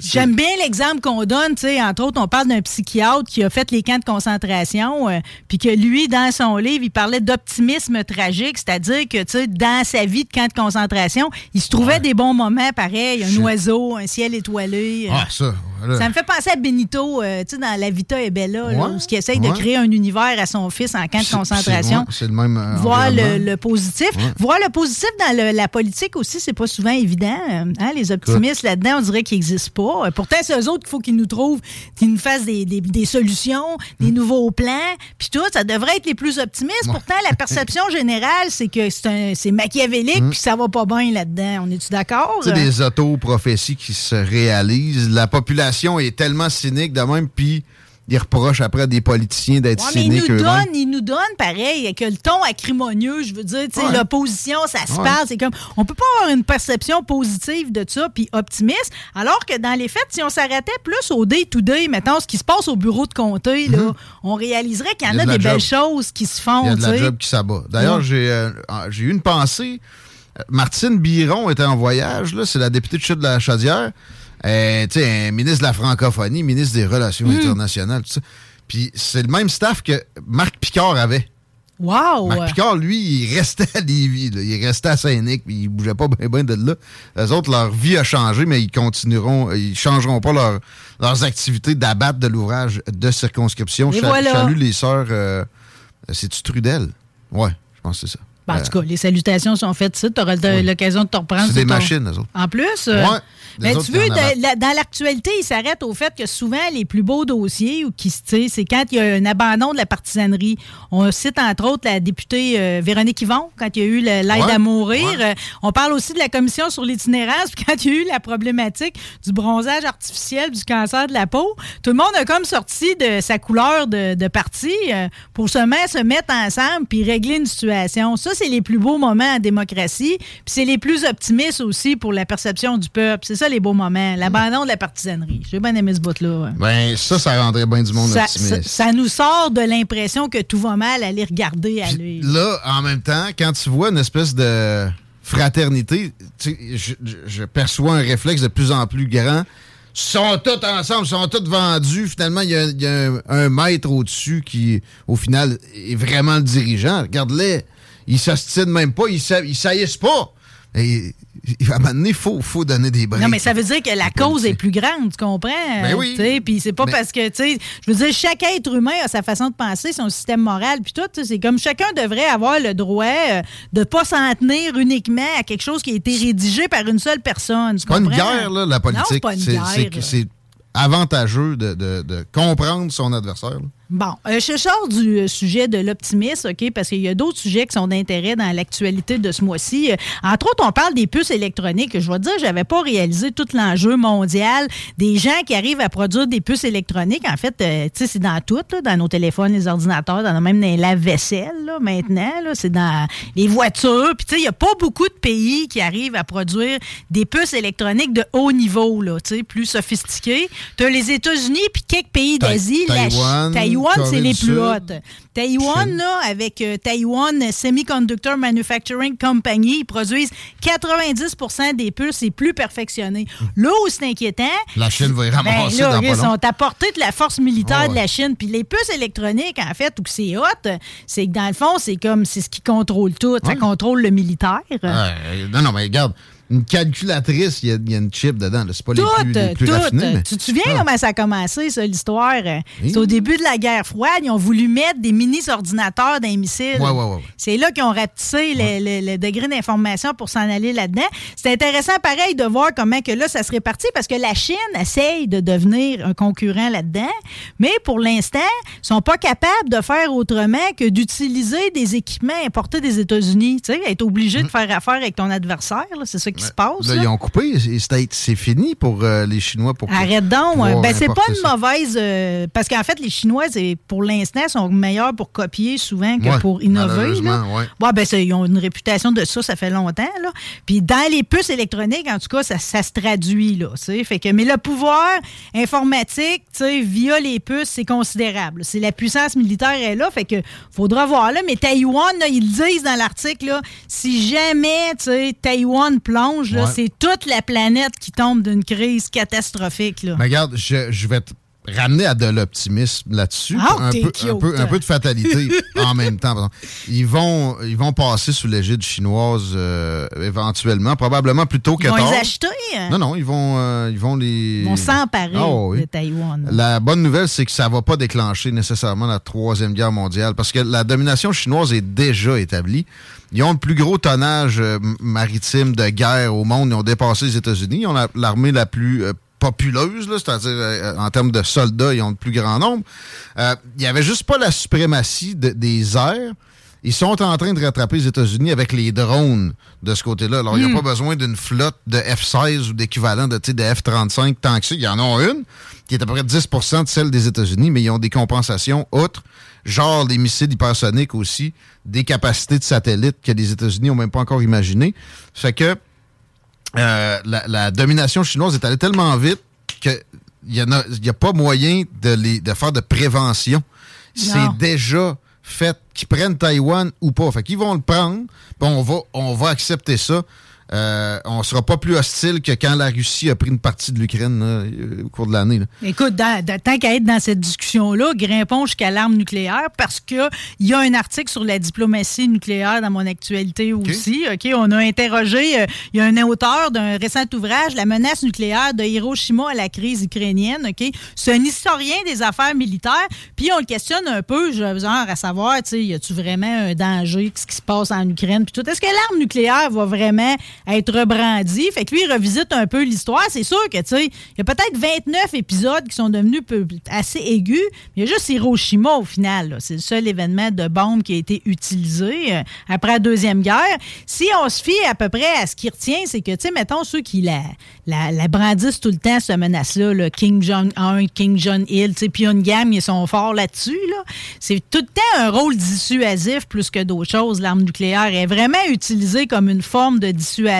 J'aime bien l'exemple qu'on donne, tu sais, entre autres, on parle d'un psychiatre qui a fait les camps de concentration, euh, puis que lui, dans son livre, il parlait d'optimisme tragique, c'est-à-dire que, tu sais, dans sa vie de camp de concentration, il se trouvait des bons moments pareils, un Shit. oiseau, un ciel étoilé. euh. Ah, ça. Ça me fait penser à Benito, euh, tu sais, dans La Vita est Bella, là, Ouais, où il essaye de créer un univers à son fils en camp de C'est- concentration. C'est c'est le même. euh, Voir le, positif. Voir le positif dans le- la politique aussi, c'est pas souvent évident. Euh, hein, les optimistes là-dedans, on dirait qu'ils n'existent pas. Pourtant, c'est eux autres qu'il faut qu'ils nous trouvent, qu'ils nous fassent des, des- des solutions, Mm. des nouveaux plans. Puis tout, ça devrait être les plus optimistes. Pourtant, la perception générale, c'est que c'est un- c'est machiavélique, puis ça va pas bien là-dedans. On est-tu d'accord? Mm. Sais, des auto-prophéties qui se réalisent. La population est tellement cynique de même, puis ils reprochent après à des politiciens d'être Ouais, mais il cyniques nous eux-mêmes. donne, il nous donne pareil, avec le ton acrimonieux, je veux dire, Ouais. l'opposition, ça se Ouais. parle, c'est comme, on peut pas avoir une perception positive de ça, puis optimiste, alors que dans les faits, si on s'arrêtait plus au day-to-day, mettons, ce qui se passe au bureau de comté, là, on réaliserait qu'il y en Mhm. Il y a, a de des belles choses qui se font, Il y a de la job qui s'abat. D'ailleurs, j'ai euh, j'ai eu une pensée. Euh, Martine Biron était en voyage, c'est la députée de Chute de la Chaudière. Euh, un ministre de la francophonie, ministre des Relations Mm. internationales, tout ça. Puis c'est le même staff que Marc Picard avait. Wow! Marc Picard, lui, il restait à Lévis, là. il restait à Saint-Nic, puis il bougeait pas bien ben de là. Les autres, leur vie a changé, mais ils continueront, ils changeront pas leur- leurs activités d'abattre de l'ouvrage de circonscription. Et Je voilà. salue les sœurs, euh, c'est-tu Trudel? Ouais, je pense que c'est ça. Ben, en Euh, tout cas, les salutations sont faites ici. Tu auras l'occasion de te reprendre. C'est des ton- machines, eux autres. En plus, euh, Ouais, autres, tu veux, de- la- dans l'actualité, il s'arrête au fait que souvent, les plus beaux dossiers, ou qui, c'est quand il y a un abandon de la partisanerie. On cite entre autres la députée euh, Véronique Yvon, quand il y a eu l'aide Ouais, à mourir. ouais. Euh, On parle aussi de la commission sur l'itinérance, puis quand il y a eu la problématique du bronzage artificiel, du cancer de la peau, tout le monde a comme sorti de sa couleur de, de parti euh, pour se mettre, se mettre ensemble puis régler une situation. Ça, c'est les plus beaux moments en démocratie, puis c'est les plus optimistes aussi pour la perception du peuple. C'est ça les beaux moments, l'abandon de la partisanerie. J'ai bien aimé ce bout-là. Ben, ça, ça rendrait bien du monde Ça, optimiste. ça- ça nous sort de l'impression que tout va mal à les regarder aller. Là, en même temps, quand tu vois une espèce de fraternité, tu sais, je, je- je perçois un réflexe de plus en plus grand. Ils sont tous ensemble, ils sont tous vendus. Finalement, il y a, il y a un, un maître au-dessus qui, au final, est vraiment le dirigeant. Regarde-les, ils s'ostinent même pas, ils ils saillissent pas. Et, à un moment donné, il faut, faut donner des breaks. Non, mais ça veut dire que la cause est plus grande, tu comprends? Ben oui. Puis c'est pas parce que, tu sais, je veux dire, chaque être humain a sa façon de penser, son système moral, puis tout. C'est comme chacun devrait avoir le droit euh, de pas s'en tenir uniquement à quelque chose qui a été rédigé par une seule personne. C'est pas une guerre, là, la Non, politique. c'est pas une guerre. c'est avantageux de, de- de comprendre son adversaire. là. Bon, euh, je sors du euh, sujet de l'optimisme, OK, parce qu'il y a d'autres sujets qui sont d'intérêt dans l'actualité de ce mois-ci. Euh, entre autres, on parle des puces électroniques. Je dois dire, j'avais pas réalisé tout l'enjeu mondial des gens qui arrivent à produire des puces électroniques. En fait, euh, tu sais, c'est dans tout, là, dans nos téléphones, les ordinateurs, dans même dans les lave-vaisselle, là, maintenant. là, c'est dans les voitures. Puis, tu sais, il y a pas beaucoup de pays qui arrivent à produire des puces électroniques de haut niveau, là, tu sais, plus sophistiquées. Tu as les États-Unis puis quelques pays d'Asie. la Taïwan, Taïwan, c'est les plus hautes. Taïwan, là, avec euh, Taïwan Semiconductor Manufacturing Company, ils produisent 90% des puces et plus perfectionnées. Là où c'est inquiétant, La Chine va y ben ramasser là, dans ils sont à portée de la force militaire Ah ouais. de la Chine. Puis les puces électroniques, en fait, où c'est hot, c'est que dans le fond, c'est comme c'est ce qui contrôle tout. Ça contrôle le militaire. Euh, non, non, mais regarde, une calculatrice, il y, y a une chip dedans. C'est pas les Tout, plus, les plus tout. raffinés. mais- Tu te souviens Ah. comment ça a commencé, ça, l'histoire? Oui. C'est au début de la guerre froide. Ils ont voulu mettre des mini-ordinateurs dans les missiles. Ouais, ouais, ouais. C'est là qu'ils ont rapetissé le, le- le degré d'information pour s'en aller là-dedans. C'est intéressant, pareil, de voir comment que là, ça se répartit parce que la Chine essaye de devenir un concurrent là-dedans, mais pour l'instant, ils sont pas capables de faire autrement que d'utiliser des équipements importés des États-Unis. Tu sais, être obligé Mm. de faire affaire avec ton adversaire, c'est ça qui se passe. Là, là. ils ont coupé. C'est c'est fini pour euh, les Chinois. Pour Arrête donc. Ben, c'est pas une ça. mauvaise. euh, parce qu'en fait, les Chinois, pour l'instant, sont meilleurs pour copier souvent que Ouais, pour innover. là. ouais. Ouais, ben, ils ont une réputation de ça, ça fait longtemps. Là. Puis dans les puces électroniques, en tout cas, ça, ça se traduit. Là, fait que, mais le pouvoir informatique, via les puces, c'est considérable. C'est la puissance militaire est là. Fait que faudra voir. Là, mais Taïwan, ils le disent dans l'article, si jamais Taïwan plonge, Ouais. c'est toute la planète qui tombe d'une crise catastrophique. Là. Mais regarde, je, je vais te ramener à de l'optimisme là-dessus. Ah, un, peu, un, peu, un peu de fatalité en même temps. Ils vont, ils vont passer sous l'égide chinoise euh, éventuellement, probablement plus tôt que Ils vont les acheter. hein? Non, non, ils vont, euh, ils vont les. Ils vont s'emparer Ah, oui. de Taïwan. La bonne nouvelle, c'est que ça va pas déclencher nécessairement la Troisième Guerre mondiale parce que la domination chinoise est déjà établie. Ils ont le plus gros tonnage euh, maritime de guerre au monde. Ils ont dépassé les États-Unis. Ils ont la- l'armée la plus euh, populeuse, là, c'est-à-dire euh, en termes de soldats, ils ont le plus grand nombre. Euh, Il y avait juste pas la suprématie de- des airs. Ils sont en train de rattraper les États-Unis avec les drones de ce côté-là. Alors, il n'y a Hmm. pas besoin d'une flotte de F-16 ou d'équivalent de, tu sais, de F-35 tant que ça. Il y en a une qui est à peu près 10% de celle des États-Unis, mais ils ont des compensations autres, genre des missiles hypersoniques aussi, des capacités de satellites que les États-Unis n'ont même pas encore imaginées. Fait que euh, la, la domination chinoise est allée tellement vite qu'il n'y a, y a pas moyen de, les, de faire de prévention. C'est déjà fait qu'ils prennent Taïwan ou pas. Fait qu'ils vont le prendre, puis on va, on va accepter ça. Euh, on sera pas plus hostile que quand la Russie a pris une partie de l'Ukraine euh, au cours de l'année. Écoute, dans- tant qu'à être dans cette discussion-là, grimpons jusqu'à l'arme nucléaire parce qu'il y a un article sur la diplomatie nucléaire dans mon actualité aussi. OK, on a interrogé, euh, il y a un auteur d'un récent ouvrage, La menace nucléaire de Hiroshima à la crise ukrainienne. OK, c'est un historien des affaires militaires. Puis on le questionne un peu, genre à savoir, y a-tu vraiment un danger, ce qui se passe en Ukraine, puis tout. Est-ce que l'arme nucléaire va vraiment être rebrandie? Fait que lui, il revisite un peu l'histoire. C'est sûr que, tu sais, il y a peut-être 29 épisodes qui sont devenus assez aigus, mais il y a juste Hiroshima au final. C'est le seul événement de bombe qui a été utilisé euh, après la Deuxième Guerre. Si on se fie à peu près à ce qui retient, c'est que, tu sais, mettons ceux qui la, la, brandissent tout le temps, cette menace-là, là, King Jong-un, King Jong-il, tu sais, Pyongyang, ils sont forts là-dessus. Là. C'est tout le temps un rôle dissuasif plus que d'autres choses. L'arme nucléaire est vraiment utilisée comme une forme de dissuasion.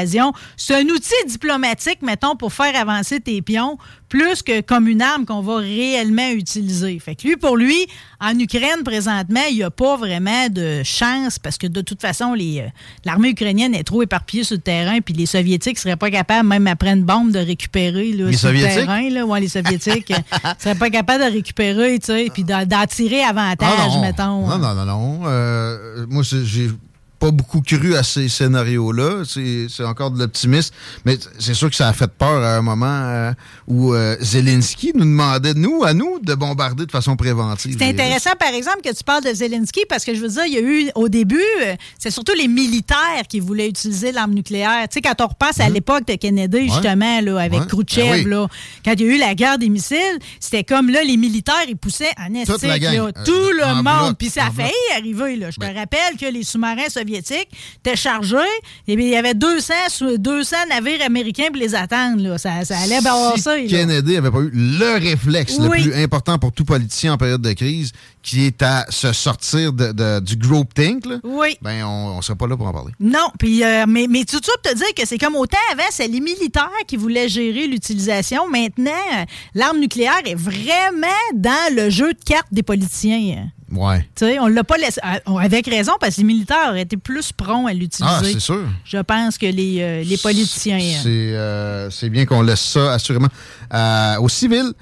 C'est un outil diplomatique, mettons, pour faire avancer tes pions, plus que comme une arme qu'on va réellement utiliser. Fait que lui, pour lui, en Ukraine, présentement, il n'y a pas vraiment de chance parce que de toute façon, euh, l'armée ukrainienne est trop éparpillée sur le terrain, puis les Soviétiques seraient pas capables, même après une bombe, de récupérer là, Les sur le terrain. Là, ouais, les Soviétiques euh, seraient pas capables de récupérer, tu sais, puis d'en, tirer avantage, Ah non. mettons. Non, non, non, non. Euh, moi, j'ai pas beaucoup cru à ces scénarios-là. C'est encore de l'optimisme. Mais c'est sûr que ça a fait peur à un moment euh, où euh, Zelensky nous demandait, nous, à nous, de bombarder de façon préventive. C'est intéressant, par exemple, que tu parles de Zelensky, parce que je veux dire, il y a eu, au début, euh, c'est surtout les militaires qui voulaient utiliser l'arme nucléaire. Tu sais, quand on repasse à l'époque de Kennedy, justement, là, avec Ouais. Khrouchtchev, Ben oui. là, quand il y a eu la guerre des missiles, c'était comme là, les militaires, ils poussaient en estique, là, euh, tout le monde. bloc, Puis ça a bloc. Ben. failli arriver, là. Je te rappelle que les sous-marins soviétiques et bien, il y avait 200, sous- 200 navires américains pour les attendre, là. Ça, ça allait balancer, Si. Kennedy n'avait pas eu le réflexe Oui. le plus important pour tout politicien en période de crise, qui est à se sortir de, de- du groupthink, là, Oui. ben on ne serait pas là pour en parler. Non, puis euh, mais, mais tout ça pour te dire que c'est comme autant avant, c'est les militaires qui voulaient gérer l'utilisation. Maintenant, euh, l'arme nucléaire est vraiment dans le jeu de cartes des politiciens. Ouais. Tu sais, on l'a pas laissé avec raison parce que les militaires auraient été plus prompts à l'utiliser. Ah, c'est sûr. Je pense que les, euh, les politiciens. C'est euh, c'est bien qu'on laisse ça, assurément, euh, aux civils.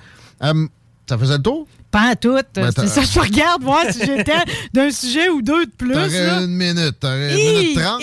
Ça faisait le tour? Pas en tout. Ben, c'est ça, je regarde voir si j'étais d'un sujet ou deux de plus. T'aurais une minute. T'aurais une minute trente.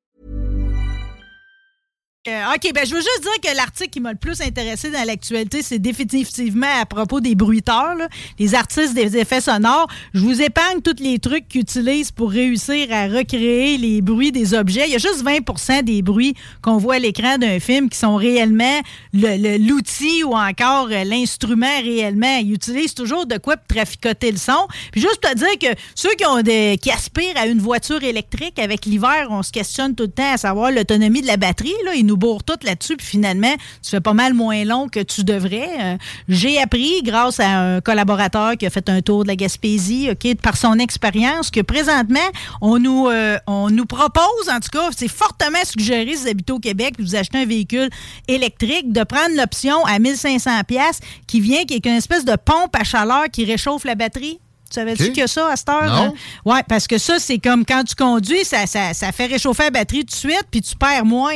Euh, OK, ben je veux juste dire que l'article qui m'a le plus intéressé dans l'actualité, c'est définitivement à propos des bruiteurs, là, les artistes des effets sonores. Je vous épargne tous les trucs qu'ils utilisent pour réussir à recréer les bruits des objets. Il y a juste 20% des bruits qu'on voit à l'écran d'un film qui sont réellement le- le- l'outil ou encore euh, l'instrument réellement. Ils utilisent toujours de quoi traficoter le son. Puis juste te dire que ceux qui, ont des, qui aspirent à une voiture électrique avec l'hiver, on se questionne tout le temps à savoir l'autonomie de la batterie. Là. Nous bourrent tout là-dessus. Puis finalement, tu fais pas mal moins long que tu devrais. Euh, J'ai appris, grâce à un collaborateur qui a fait un tour de la Gaspésie, OK, par son expérience, que présentement, on nous, euh, on nous propose, en tout cas, c'est fortement suggéré si vous habitez au Québec puis vous achetez un véhicule électrique, de prendre l'option à 1500 pièces qui vient, qui est une espèce de pompe à chaleur qui réchauffe la batterie. Tu savais-tu a ça à cette heure? Non. Oui, parce que ça, c'est comme quand tu conduis, ça, ça, ça fait réchauffer la batterie tout de suite, puis tu perds moins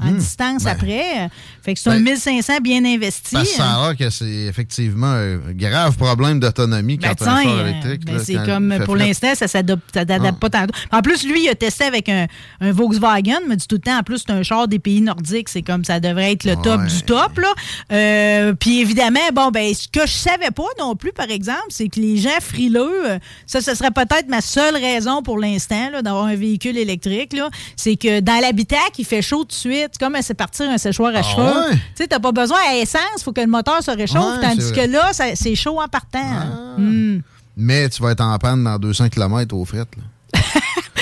en distance après. Fait que c'est un Ben, 1500 bien investi. Parce que ça a l'air que c'est effectivement un grave problème d'autonomie Ben, quand un char électrique. ben, c'est comme pour l'instant, ça s'adapte ça s'adapte Ah. pas tant. En plus, lui, il a testé avec un, un Volkswagen, mais dit tout le temps, en plus, c'est un char des pays nordiques. C'est comme ça devrait être le top Ouais. du top. Là. Euh, Puis évidemment, bon, ben, ce que je savais pas non plus, par exemple, c'est que les gens frileux, euh, ça, ce serait peut-être ma seule raison pour l'instant là, d'avoir un véhicule électrique. là, C'est que dans l'habitacle, il fait chaud tout de suite. Comme à se partir un séchoir à Ah cheveux. Ouais? Tu sais, t'as pas besoin à essence, faut que le moteur se réchauffe, Ouais, tandis que là, c'est chaud en partant. Hmm. Mais tu vas être en panne dans 200 km au fret. là.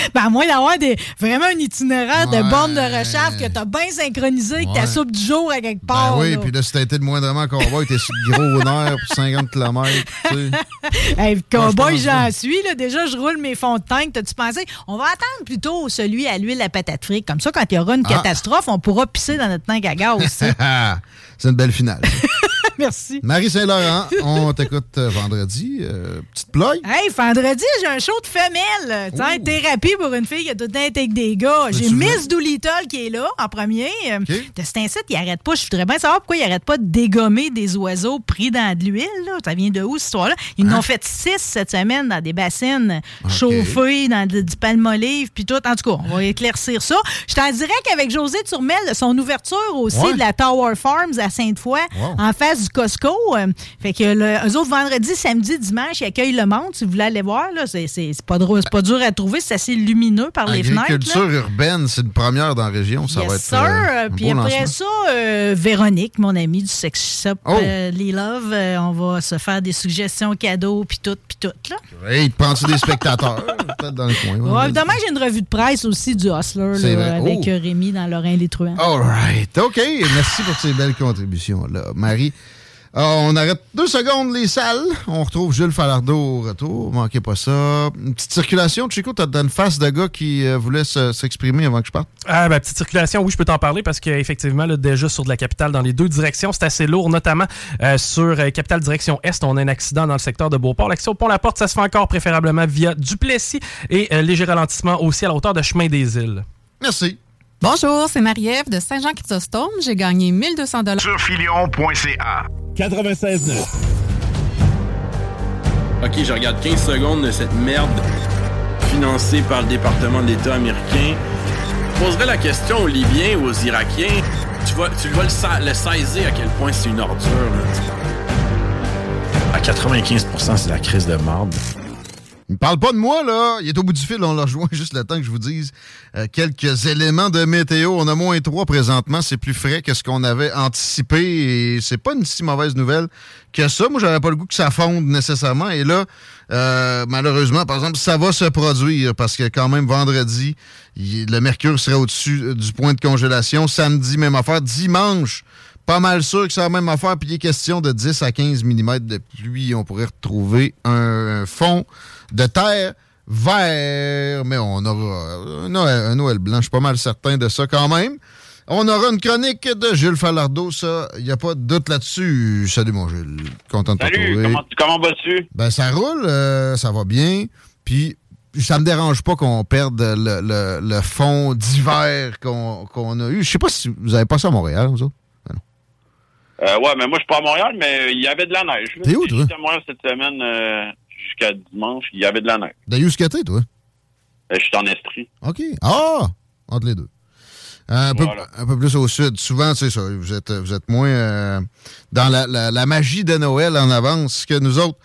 Ben, à moins d'avoir des, vraiment un itinéraire Ouais. de borne de recharge que t'as bien synchronisé avec ta Ouais. soupe du jour à quelque Ben part. oui, puis là, si t'as été de moindrement cowboy, t'es sur le gros nerf pour 50 km. Tu sais. Hey, cowboy, j'en suis. Là. Déjà, je roule mes fonds de tank. T'as-tu pensé? On va attendre plutôt celui à l'huile à patate frite. Comme ça, quand il y aura une Ah. catastrophe, on pourra pisser dans notre tank à gaz c'est une belle finale. Merci. Marie Saint-Laurent, on t'écoute euh, vendredi. Euh, petite ploie. Hey, vendredi, j'ai un show de femelle. Tu sais, thérapie pour une fille qui a tout le temps avec des gars. J'ai Miss Doolittle qui est là en premier. Euh, De cet incite, il arrête pas. Je voudrais bien savoir pourquoi il arrête pas de dégommer des oiseaux pris dans de l'huile. Ça vient de où, cette histoire-là? Ils Hein? en ont fait six cette semaine dans des bassines chauffées, dans de- du palmolive, puis tout. En tout cas, on va éclaircir ça. Je t'en dirais qu'avec José Turmel, son ouverture aussi Ouais. de la Tower Farms à Sainte-Foy, Wow. en face du Costco. euh, fait que le, eux autres, vendredi, samedi, dimanche, ils accueillent le monde. Si vous voulez aller voir, là, c'est, c'est- c'est pas, drôle- c'est pas dur à trouver. C'est assez lumineux par les fenêtres. là. Agriculture urbaine, c'est une première dans la région. Ça Yes, va être sir. euh, un Puis beau après lancement. ça, euh, Véronique, mon amie du Sex Shop, Oh. euh, Les Love, euh, on va se faire des suggestions cadeaux, puis tout, puis tout. Là. Hey, prends-tu des spectateurs? Peut-être dans le coin. Ouais, demain, j'ai une revue de presse aussi du Hustler là, avec Oh. Rémi dans Lorrain les Truands. All right. OK. Merci pour ces belles contributions-là. Marie, euh, on arrête deux secondes les salles. On retrouve Jules Falardeau au retour. Manquez pas ça. Une petite circulation. Chico, t'as une face de gars qui euh, voulait se- s'exprimer avant que je parte? Ah, ben, petite circulation, oui, je peux t'en parler parce qu'effectivement, déjà sur de la capitale dans les deux directions, c'est assez lourd, notamment euh, sur euh, capitale direction Est. On a un accident dans le secteur de Beauport. L'action au Pont-la-Porte, ça se fait encore préférablement via Duplessis et euh, léger ralentissement aussi à la hauteur de Chemin des Îles. Merci. Bonjour, c'est Marie-Ève de Saint-Jean-Chrysostome. J'ai gagné 1200 Sur filion.ca. 96.9. Ok, je regarde 15 secondes de cette merde financée par le département d'État américain. Je poserais la question aux Libyens ou aux Irakiens. Tu vas, tu vas le, sa- le saisir à quel point c'est une ordure. là. À 95%, c'est la crise de marde. Il me parle pas de moi, là. Il est au bout du fil. On l'a rejoint juste le temps que je vous dise euh, quelques éléments de météo. On a moins 3 présentement. C'est plus frais que ce qu'on avait anticipé et c'est pas une si mauvaise nouvelle que ça. Moi, j'avais pas le goût que ça fonde nécessairement. Et là, euh, malheureusement, par exemple, ça va se produire parce que quand même, vendredi, le mercure serait au-dessus du point de congélation. Samedi, même affaire. Dimanche, pas mal sûr que c'est la même affaire. Puis il est question de 10 à 15 mm de pluie. On pourrait retrouver un, un fond de terre vert, mais on aura un Noël, un Noël blanc. Je suis pas mal certain de ça quand même. On aura une chronique de Jules Falardeau, ça, il n'y a pas de doute là-dessus. Salut, mon Jules. Content de te retrouver. comment, comment vas-tu? Ben, ça roule, euh, ça va bien. Puis, ça me dérange pas qu'on perde le, le- le fond d'hiver qu'on a eu. Je sais pas si vous avez pas ça à Montréal, vous autres. Euh, ouais, mais moi, je suis pas à Montréal, mais il y avait de la neige. T'es où, toi? J'étais à Montréal cette semaine euh, jusqu'à dimanche, il y avait de la neige. D'ailleurs, où est-ce que t'es, toi? Euh, je suis en Estrie. OK. Ah! Entre les deux. Un, peu, Voilà. un peu plus au sud. Souvent, c'est ça. Vous êtes, vous êtes moins euh, dans la, la- la magie de Noël en avance que nous autres.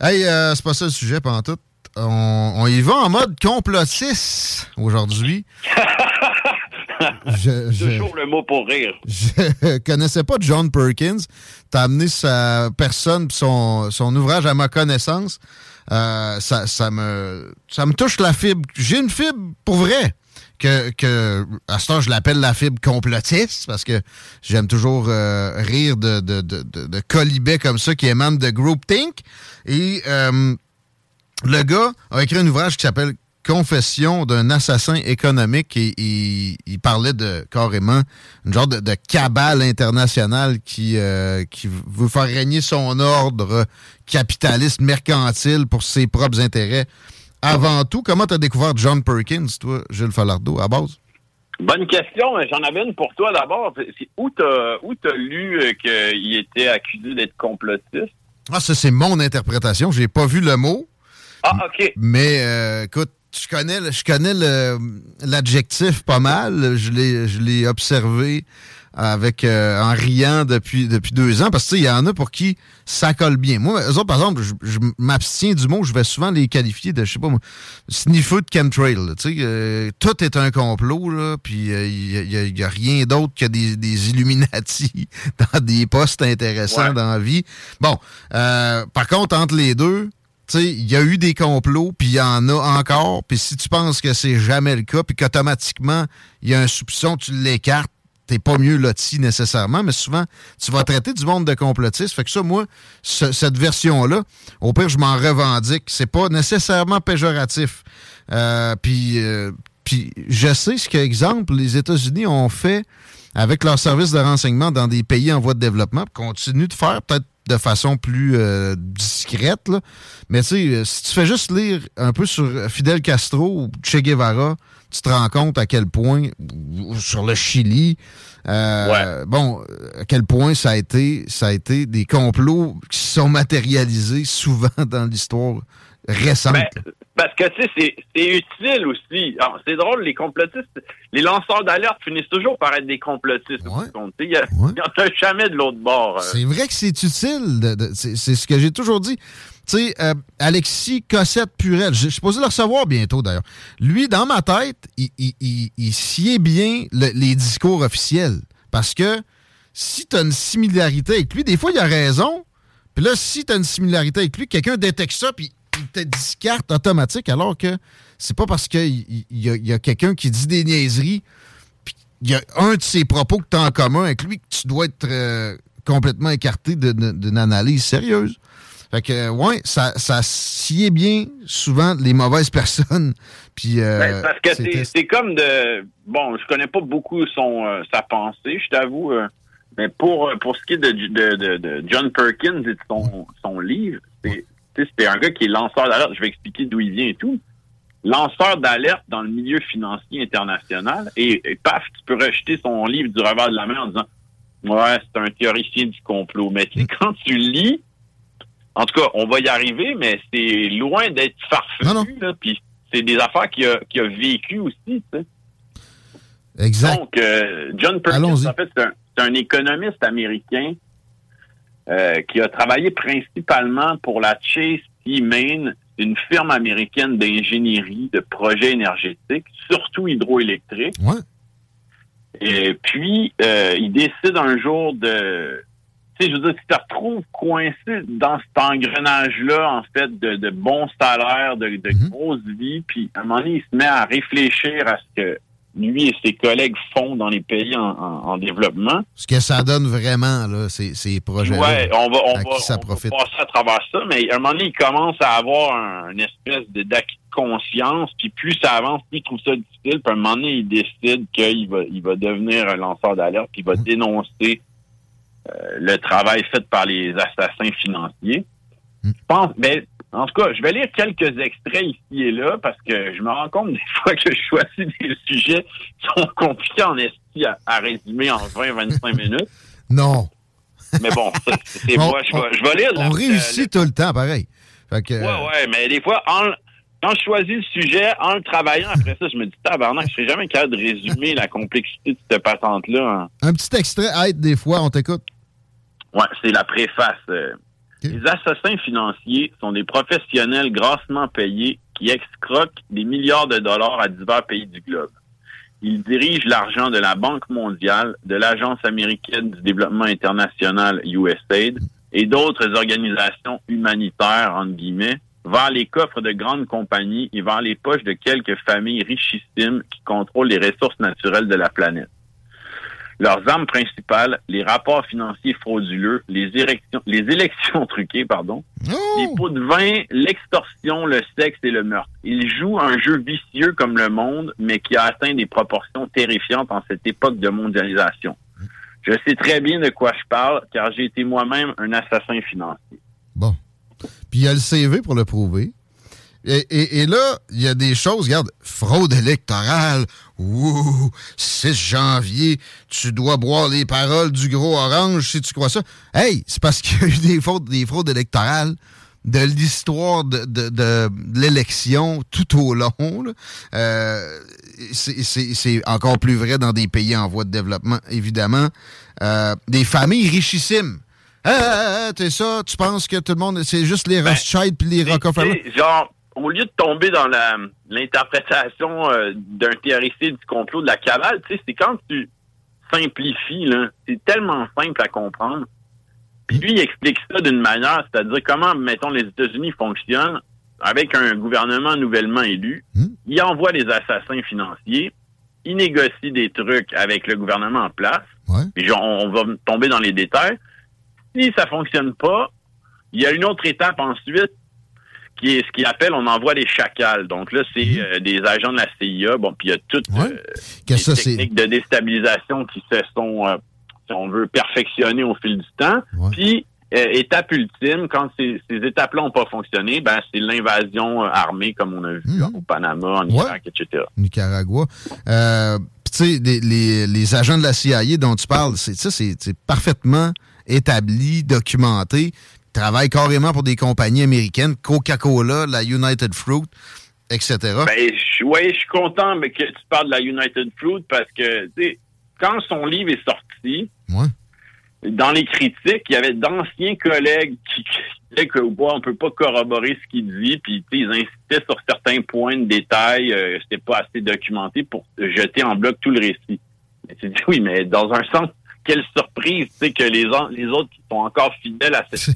Hey, euh, c'est pas ça le sujet, pendant tout. On, on y va en mode complotiste aujourd'hui. Je- je- Toujours le mot pour rire. je connaissais pas John Perkins. T'as amené sa personne son, son ouvrage à ma connaissance. Euh, ça, ça me ça me touche la fibre. J'ai une fibre pour vrai. Que, que à ce temps, je l'appelle la fibre complotiste parce que j'aime toujours euh, rire de, de, de, de, de colibets comme ça qui émanent de groupthink. Et euh, le gars a écrit un ouvrage qui s'appelle Confession d'un assassin économique et il, parlait de carrément une genre de, de cabale internationale qui, euh, qui veut faire régner son ordre capitaliste mercantile pour ses propres intérêts. Avant tout, comment tu as découvert John Perkins, toi, Gilles Falardeau, à base? Bonne question. J'en avais une pour toi d'abord. T'as où t'as lu euh, qu'il était accusé d'être complotiste? Ah, ça, c'est mon interprétation. J'ai pas vu le mot. Ah, OK. Mais euh, écoute, je connais, je connais le- l'adjectif pas mal. Je l'ai, je l'ai observé avec euh, en riant depuis depuis deux ans parce que tu sais, il y en a pour qui ça colle bien. Moi, eux autres, par exemple, je, je m'abstiens du mot, je vais souvent les qualifier de, je sais pas moi, sniffer de chemtrail. Tu sais, euh, tout est un complot, là, puis euh, il y, a- il y a rien d'autre que des, des Illuminati dans des postes intéressants Ouais. dans la vie. Bon, euh, par contre, entre les deux, il y a eu des complots, puis il y en a encore. Puis si tu penses que c'est jamais le cas, puis qu'automatiquement, il y a un soupçon, tu l'écartes, t'es pas mieux loti nécessairement, mais souvent, tu vas traiter du monde de complotiste. Fait que ça, moi, ce- cette version-là, au pire, je m'en revendique. C'est pas nécessairement péjoratif. Euh, puis, euh, puis je sais ce que, exemple, les États-Unis ont fait avec leurs services de renseignement dans des pays en voie de développement, continuent de faire peut-être de façon plus euh, discrète. là. Mais tu sais, euh, si tu fais juste lire un peu sur Fidel Castro ou Che Guevara, tu te rends compte à quel point, sur le Chili, euh, bon, à quel point ça a été, ça a été des complots qui se sont matérialisés souvent dans l'histoire récente. Ben, parce que, tu sais, c'est- utile aussi. C'est drôle, les complotistes, les lanceurs d'alerte finissent toujours par être des complotistes. sais, Il n'y en a jamais de l'autre bord. euh. C'est vrai que c'est utile. de- de- c'est ce que j'ai toujours dit. Tu sais, euh, Alexis Cossette-Purel, je je suis supposé le recevoir bientôt d'ailleurs. Lui, dans ma tête, il, il, il- il sied bien le- les discours officiels. Parce que si tu as une similarité avec lui, des fois, il a raison. Puis là, si tu as une similarité avec lui, quelqu'un détecte ça, puis te discarte automatique, alors que c'est pas parce qu'il il- il y a, y a quelqu'un qui dit des niaiseries puis il y a un de ses propos que tu as en commun avec lui que tu dois être euh, complètement écarté d'une analyse sérieuse. Fait que, ouais, ça, ça sied bien souvent les mauvaises personnes. Puis, euh, Ben, parce que c'est comme de. Bon, je connais pas beaucoup son euh, sa pensée, je t'avoue. euh, mais pour pour ce qui est de, de, de, de John Perkins et de son, son livre, c'est c'est un gars qui est lanceur d'alerte. Je vais expliquer d'où il vient et tout. Lanceur d'alerte dans le milieu financier international. Et, et paf, tu peux rejeter son livre du revers de la main en disant Ouais, c'est un théoricien du complot. Mais tu sais, quand tu lis, en tout cas, on va y arriver, mais c'est loin d'être farfelu. Puis c'est des affaires qu'il a, a vécues aussi. tu sais. Exact. Donc, euh, John Perkins, en fait, c'est un, c'est un économiste américain euh, qui a travaillé principalement pour la Chase T. Main, une firme américaine d'ingénierie de projets énergétiques, surtout hydroélectriques. Ouais. Et puis, euh, il décide un jour de... Tu sais, je veux dire, tu te retrouves coincé dans cet engrenage-là, en fait, de, de bons salaires, de, de grosses vies, puis à un moment donné, il se met à réfléchir à ce que lui et ses collègues font dans les pays en, en- en développement. Ce que ça donne vraiment, là, ces, ces projets Ouais, on va, on à va, ça on va passer à travers ça, mais à un moment donné, il commence à avoir un, une espèce de- d'acquis de conscience, puis plus ça avance, plus il trouve ça difficile, puis à un moment donné, il décide qu'il va, il va devenir un lanceur d'alerte, puis il va dénoncer euh, le travail fait par les assassins financiers. Je pense, ben, en tout cas, je vais lire quelques extraits ici et là, parce que je me rends compte des fois que je choisis des sujets qui sont compliqués en esti à, à résumer en 20-25 minutes. Non. Mais bon, c'est moi, je vais, je vais lire. la- On réussit tout le temps, pareil. Fait que, Ouais, ouais, mais des fois, en, quand je choisis le sujet, en le travaillant, après ça, je me dis, tabarnak, je serais jamais capable de résumer la complexité de cette patente-là. en- Un petit extrait aide des fois, on t'écoute. Ouais, c'est la préface. euh. Les assassins financiers sont des professionnels grassement payés qui excroquent des milliards de dollars à divers pays du globe. Ils dirigent l'argent de la Banque mondiale, de l'Agence américaine du développement international USAID et d'autres organisations humanitaires, entre guillemets, vers les coffres de grandes compagnies et vers les poches de quelques familles richissimes qui contrôlent les ressources naturelles de la planète. Leurs armes principales, les rapports financiers frauduleux, les élections, les élections truquées, pardon, les pots de vin, l'extorsion, le sexe et le meurtre. Ils jouent un jeu vicieux comme le monde, mais qui a atteint des proportions terrifiantes en cette époque de mondialisation. Je sais très bien de quoi je parle, car j'ai été moi-même un assassin financier. Puis il y a le CV pour le prouver. Et, et- et là, il y a des choses, regarde, fraude électorale, ouh, 6 janvier, tu dois boire les paroles du gros orange si tu crois ça. Hey, c'est parce qu'il y a eu des fraudes, des fraudes électorales de l'histoire de, de- de l'élection tout au long. là. Euh, c'est- encore plus vrai dans des pays en voie de développement, évidemment. Euh, des familles richissimes. Ah, ah, ah, t'es ça, tu penses que tout le monde, c'est juste les Rothschild puis les Rockefeller? Genre, au lieu de tomber dans la l'interprétation euh, d'un théoricien du complot de la cabale, tu sais, c'est quand tu simplifies, là, c'est tellement simple à comprendre. Puis lui, il explique ça d'une manière, c'est-à-dire comment, mettons, les États-Unis fonctionnent avec un gouvernement nouvellement élu. Il envoie des assassins financiers, il négocie des trucs avec le gouvernement en place. Puis genre, on va tomber dans les détails. Si ça fonctionne pas, il y a une autre étape ensuite qui est ce qu'il appelle on envoie des chacals. Donc là, c'est euh, des agents de la CIA. Bon, puis il y a toutes euh, les ça, c'est- techniques de déstabilisation qui se sont, euh, si on veut, perfectionnées au fil du temps. Puis euh, étape ultime, quand ces, ces étapes-là n'ont pas fonctionné, ben c'est l'invasion euh, armée comme on a vu Mhm. au Panama, en Irak, etc. Nicaragua. Euh, puis tu sais, les, les- les agents de la CIA dont tu parles, c'est ça, c'est parfaitement établi, documenté. Ils travaillent carrément pour des compagnies américaines, Coca-Cola, la United Fruit, etc. Ben, je, ouais, je suis content mais que tu parles de la United Fruit parce que, tu sais, quand son livre est sorti, dans les critiques, il y avait d'anciens collègues qui disaient que bon, on peut pas corroborer ce qu'il dit, puis ils insistaient sur certains points de détail, euh, c'était pas assez documenté pour jeter en bloc tout le récit. Mais tu dis oui, mais dans un sens, quelle surprise, tu sais, que les, les autres qui sont encore fidèles à, ce-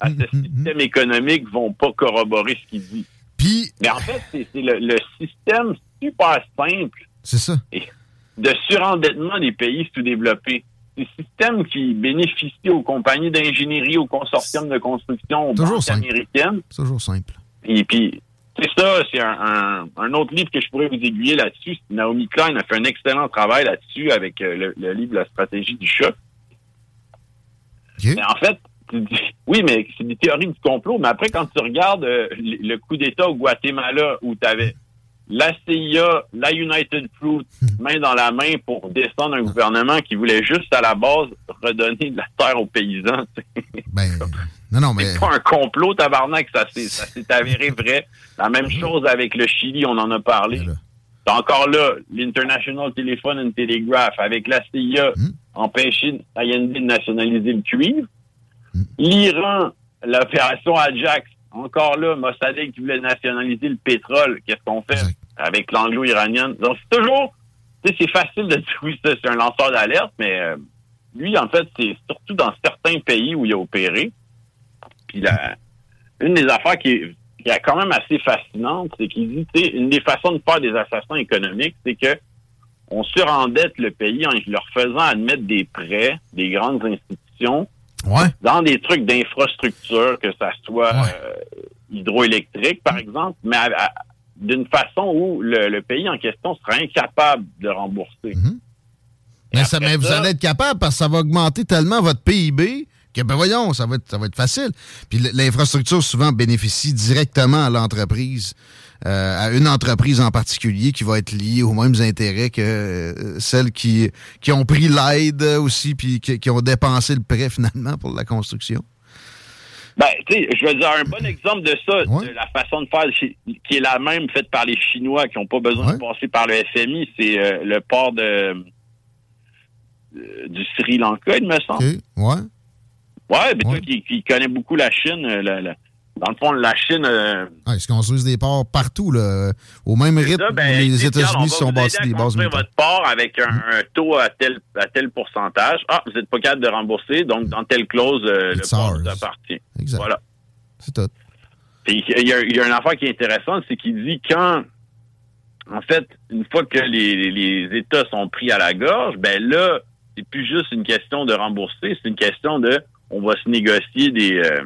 à ce système économique vont pas corroborer ce qu'il dit. Puis, mais en fait, c'est le, le système super simple C'est ça. de surendettement des pays sous-développés. C'est le système qui bénéficie aux compagnies d'ingénierie, aux consortiums de construction, aux Toujours banques simple. américaines. C'est toujours simple. Et puis, c'est ça, c'est un, un- un autre livre que je pourrais vous aiguiller là-dessus. Naomi Klein a fait un excellent travail là-dessus avec euh, le, le livre La stratégie du chat. Mais en fait, tu dis, oui, mais c'est des théories du complot, mais après, quand tu regardes euh, le coup d'État au Guatemala où tu avais la CIA, la United Fruit, main dans la main pour descendre un gouvernement qui voulait juste à la base redonner de la terre aux paysans. sais. Non, non, mais. C'est pas un complot, tabarnak, ça s'est avéré vrai. La même chose avec le Chili, on en a parlé. C'est encore là, l'International Telephone and Telegraph, avec la CIA, empêcher Allende de nationaliser le cuivre. L'Iran, l'opération Ajax, encore là, Mossadegh qui voulait nationaliser le pétrole. Qu'est-ce qu'on fait avec l'anglo-iranienne? Donc, c'est toujours, tu sais, c'est facile de dire oui, ça, c'est un lanceur d'alerte, mais euh, lui, en fait, c'est surtout dans certains pays où il a opéré. Puis la, une des affaires qui est, qui est quand même assez fascinante, c'est qu'il dit, tu une des façons de faire des assassins économiques, c'est que on surendette le pays en leur faisant admettre des prêts des grandes institutions dans des trucs d'infrastructure, que ça soit euh, hydroélectrique, par exemple, mais d'une façon où le, le pays en question sera incapable de rembourser. Mais, ça, mais vous allez être capable parce que ça va augmenter tellement votre PIB que, ben voyons, ça va être, ça va être facile. Puis l'infrastructure souvent bénéficie directement à l'entreprise, euh, à une entreprise en particulier qui va être liée aux mêmes intérêts que euh, celles qui, qui ont pris l'aide aussi, puis qui, qui ont dépensé le prêt finalement pour la construction. Ben, tu sais, je veux dire, un bon exemple de ça, de la façon de faire qui est la même faite par les Chinois qui n'ont pas besoin de passer par le FMI, c'est euh, le port de du Sri Lanka, il me semble. Ouais. Ouais, mais toi qui, qui connais beaucoup la Chine, euh, la- la- dans le fond, la Chine, euh, Ah, ils se construisent des ports partout, là, au même rythme ça, ben, les États-Unis sont bâtis des bases militaires. votre port avec un, un taux à tel, à tel pourcentage. Ah, vous n'êtes pas capable de rembourser, donc dans telle clause, euh, le port vous appartient. Exact. Voilà. C'est tout. Puis il y a, il y a une affaire qui est intéressante, c'est qu'il dit quand, en fait, une fois que les, les États sont pris à la gorge, ben là, c'est plus juste une question de rembourser, c'est une question de, on va se négocier des, euh,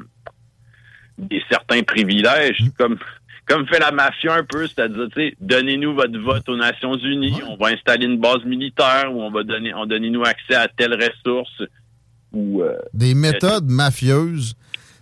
des certains privilèges, comme comme fait la mafia un peu, c'est-à-dire, tu sais, donnez-nous votre vote aux Nations Unies, on va installer une base militaire ou on va donner, on donnez-nous accès à telle ressource ou euh, Des méthodes mafieuses,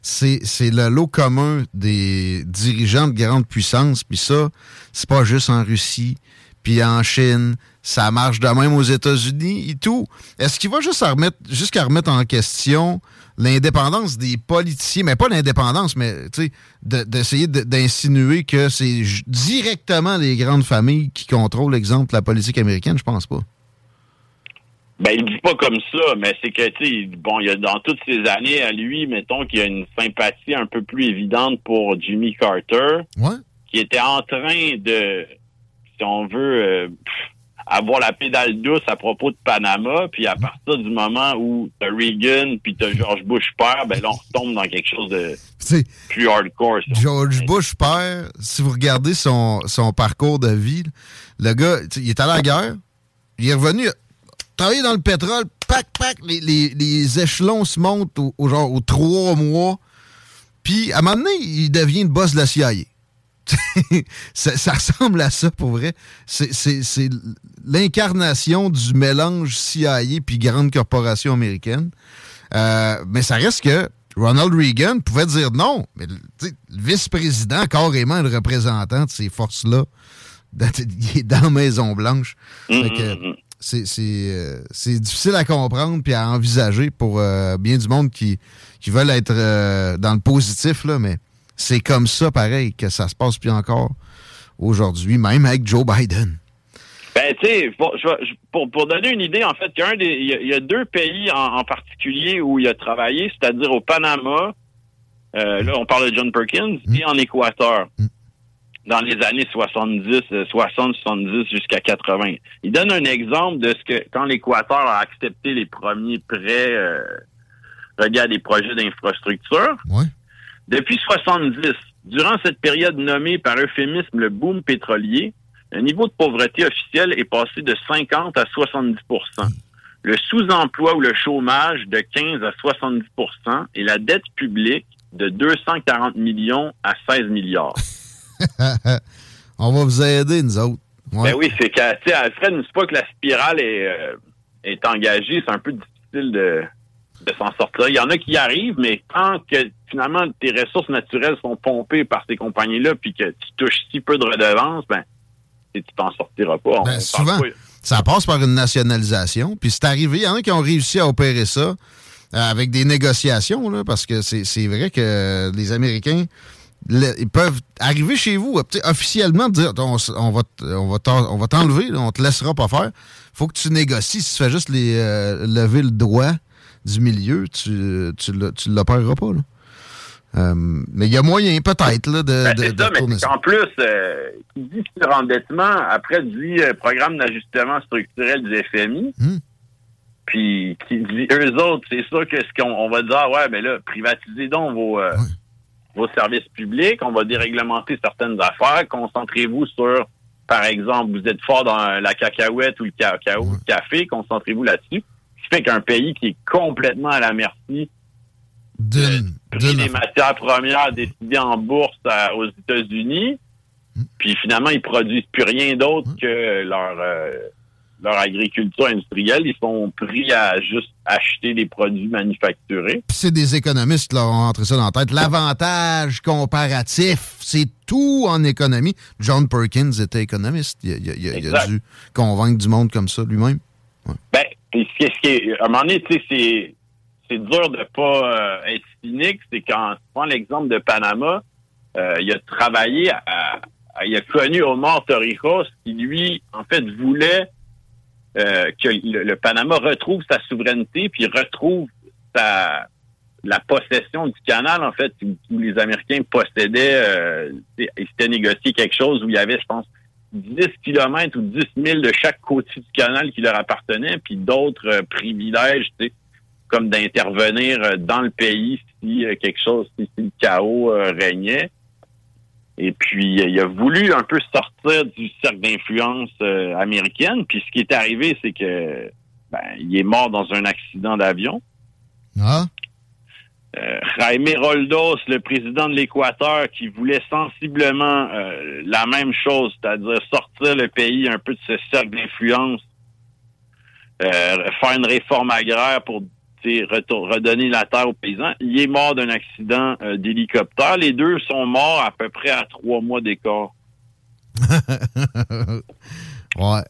c'est c'est le lot commun des dirigeants de grandes puissances. Puis ça, c'est pas juste en Russie, puis en Chine. Ça marche de même aux États-Unis et tout. Est-ce qu'il va juste à remettre, jusqu'à remettre en question l'indépendance des politiciens, mais pas l'indépendance, mais tu sais, de- d'essayer de- d'insinuer que c'est directement les grandes familles qui contrôlent, exemple, la politique américaine? Je pense pas. Ben, il dit pas comme ça, mais c'est que, tu sais, bon, il y a dans toutes ces années à lui, mettons qu'il y a une sympathie un peu plus évidente pour Jimmy Carter, Ouais. qui était en train de, si on veut, euh, pff, avoir la pédale douce à propos de Panama, puis à partir du moment où t'as Reagan puis t'as George Bush père, ben là, on retombe dans quelque chose de plus hardcore. ça. George Bush père, si vous regardez son, son parcours de vie, le gars, il est allé à la guerre, il est revenu, travailler dans le pétrole, pac, pac, les, les- les échelons se montent au, au genre aux trois mois, puis à un moment donné, il devient le boss de la CIA. ça, ça ressemble à ça pour vrai. C'est l'incarnation du mélange CIA puis grande corporation américaine. Euh, mais ça reste que Ronald Reagan pouvait dire non, mais le vice-président, carrément le représentant de ces forces-là, dans- il est dans la Maison-Blanche. Fait que C'est c'est, c'est difficile à comprendre puis à envisager pour euh, bien du monde qui, qui veulent être euh, dans le positif, là, mais c'est comme ça, pareil, que ça se passe plus encore aujourd'hui, même avec Joe Biden. Ben, tu sais, pour, pour, pour donner une idée, en fait, il y y a- deux pays en, en particulier où il a travaillé, c'est-à-dire au Panama, euh, là, on parle de John Perkins, et en Équateur, dans les années 70, euh, 60, 70 jusqu'à 80. Il donne un exemple de ce que, quand l'Équateur a accepté les premiers prêts euh, à des projets d'infrastructure, depuis 70, durant cette période nommée par euphémisme le boom pétrolier, le niveau de pauvreté officiel est passé de 50 à 70% le sous-emploi ou le chômage de 15 à 70% et la dette publique de 240 millions à 16 milliards. On va vous aider, nous autres. Ouais. Ben oui, c'est sais, Alfred, ne pas que la spirale est, euh, est engagée, c'est un peu difficile de, de s'en sortir. Il y en a qui y arrivent, mais quand que finalement tes ressources naturelles sont pompées par ces compagnies-là, puis que tu touches si peu de redevances, ben, tu t'en sortiras pas. On Ben, souvent, pas- ça passe par une nationalisation. Puis c'est arrivé, il y en a qui ont réussi à opérer ça euh, avec des négociations, là, parce que c'est vrai que les Américains, le- ils peuvent arriver chez vous, officiellement, dire on, on va on t'enlever, on te laissera pas faire. faut que tu négocies. Si tu fais juste les, euh, lever le doigt du milieu, tu, tu, tu l'opéreras pas. Là. Euh, mais il y a moyen, peut-être, là, de, Ben, de, ça, mais ça. qu'en plus, euh, qui dit surendettement, après dit euh, programme d'ajustement structurel du FMI, Hmm. puis qui dit eux autres, c'est sûr que ce qu'on on va dire, ah ouais, mais là, privatisez donc vos, euh, vos services publics, on va déréglementer certaines affaires, concentrez-vous sur, par exemple, vous êtes fort dans la cacahuète ou le cacao, le café, concentrez-vous là-dessus. Ce qui fait qu'un pays qui est complètement à la merci d'une prix des matières premières décidées en bourse à- aux États-Unis, Puis finalement, ils produisent plus rien d'autre que leur euh, leur agriculture industrielle. Ils sont pris à juste acheter des produits manufacturés. C'est des économistes qui leur ont entré ça dans la tête. L'avantage comparatif, c'est tout en économie. John Perkins était économiste. Il, il- il- il a dû convaincre du monde comme ça lui-même. Ben, puis ce qui est- à un moment donné, tu sais, c'est, c'est dur de pas euh, être cynique. C'est quand tu prends l'exemple de Panama, euh, il a travaillé, à, à- il a connu Omar Torrijos qui, lui, en fait, voulait euh, que le, le Panama retrouve sa souveraineté puis retrouve sa, la possession du canal, en fait, où, les Américains possédaient, euh, ils s'étaient négocié quelque chose où il y avait, je pense, 10 kilomètres ou 10 000 de chaque côté du canal qui leur appartenait, puis d'autres euh, privilèges, tu sais, comme d'intervenir euh, dans le pays si euh, quelque chose, si, si le chaos euh, régnait. Et puis, il a voulu un peu sortir du cercle d'influence américaine. Puis, ce qui est arrivé, c'est que ben, il est mort dans un accident d'avion. Ah? Euh, Jaime Roldos, le président de l'Équateur, qui voulait sensiblement euh, la même chose, c'est-à-dire sortir le pays un peu de ce cercle d'influence, euh, faire une réforme agraire pour redonner la terre aux paysans. Il est mort d'un accident euh, d'hélicoptère. Les deux sont morts à peu près à trois mois d'écart. ouais.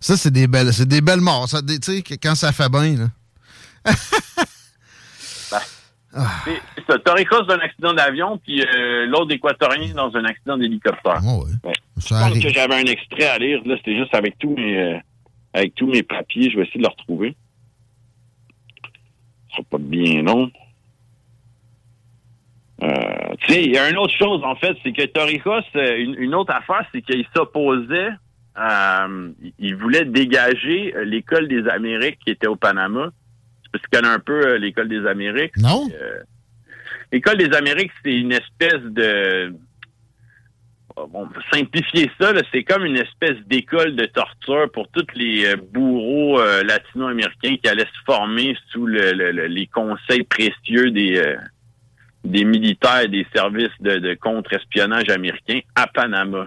Ça, c'est des belles, c'est des belles morts. Ça, quand ça fait bien, là. C'est ça. Torrijos d'un accident d'avion, puis euh, l'autre équatorien dans un accident d'hélicoptère. Ouais. Je pense que j'avais un extrait à lire. Là, c'était juste avec tous mes euh, avec tous mes papiers. Je vais essayer de le retrouver. Sera pas bien long. Euh, tu sais, il y a une autre chose, en fait, c'est que Torrijos, euh, une, une autre affaire, c'est qu'il s'opposait, euh, il- voulait dégager euh, l'école des Amériques qui était au Panama. Tu connais un peu l'école des Amériques? Non. Euh, l'école des Amériques, c'est une espèce de... Pour simplifier ça, c'est comme une espèce d'école de torture pour tous les euh, bourreaux euh, latino-américains qui allaient se former sous le- le- le- les conseils précieux des, euh, des militaires des services de, contre-espionnage américains à Panama.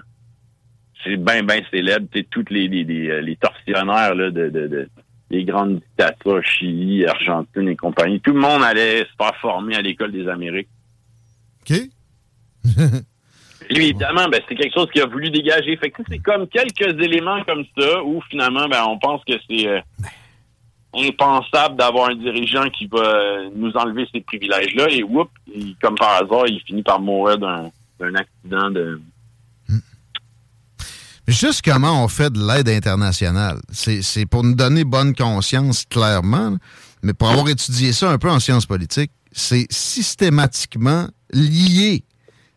C'est bien, bien célèbre. Toutes les, les, euh, tortionnaires là, de, de, de- les grandes dictatures, Chili, Argentine et compagnie. Tout le monde allait se faire former à l'école des Amériques. OK. Lui, évidemment, ben, c'est quelque chose qu'il a voulu dégager. Fait c'est comme quelques éléments comme ça où finalement, ben, on pense que c'est euh, impensable d'avoir un dirigeant qui va euh, nous enlever ces privilèges-là et whoop, comme par hasard, il finit par mourir d'un accident de. Juste comment on fait de l'aide internationale. C'est pour nous donner bonne conscience, clairement, mais pour avoir étudié ça un peu en sciences politiques, c'est systématiquement lié.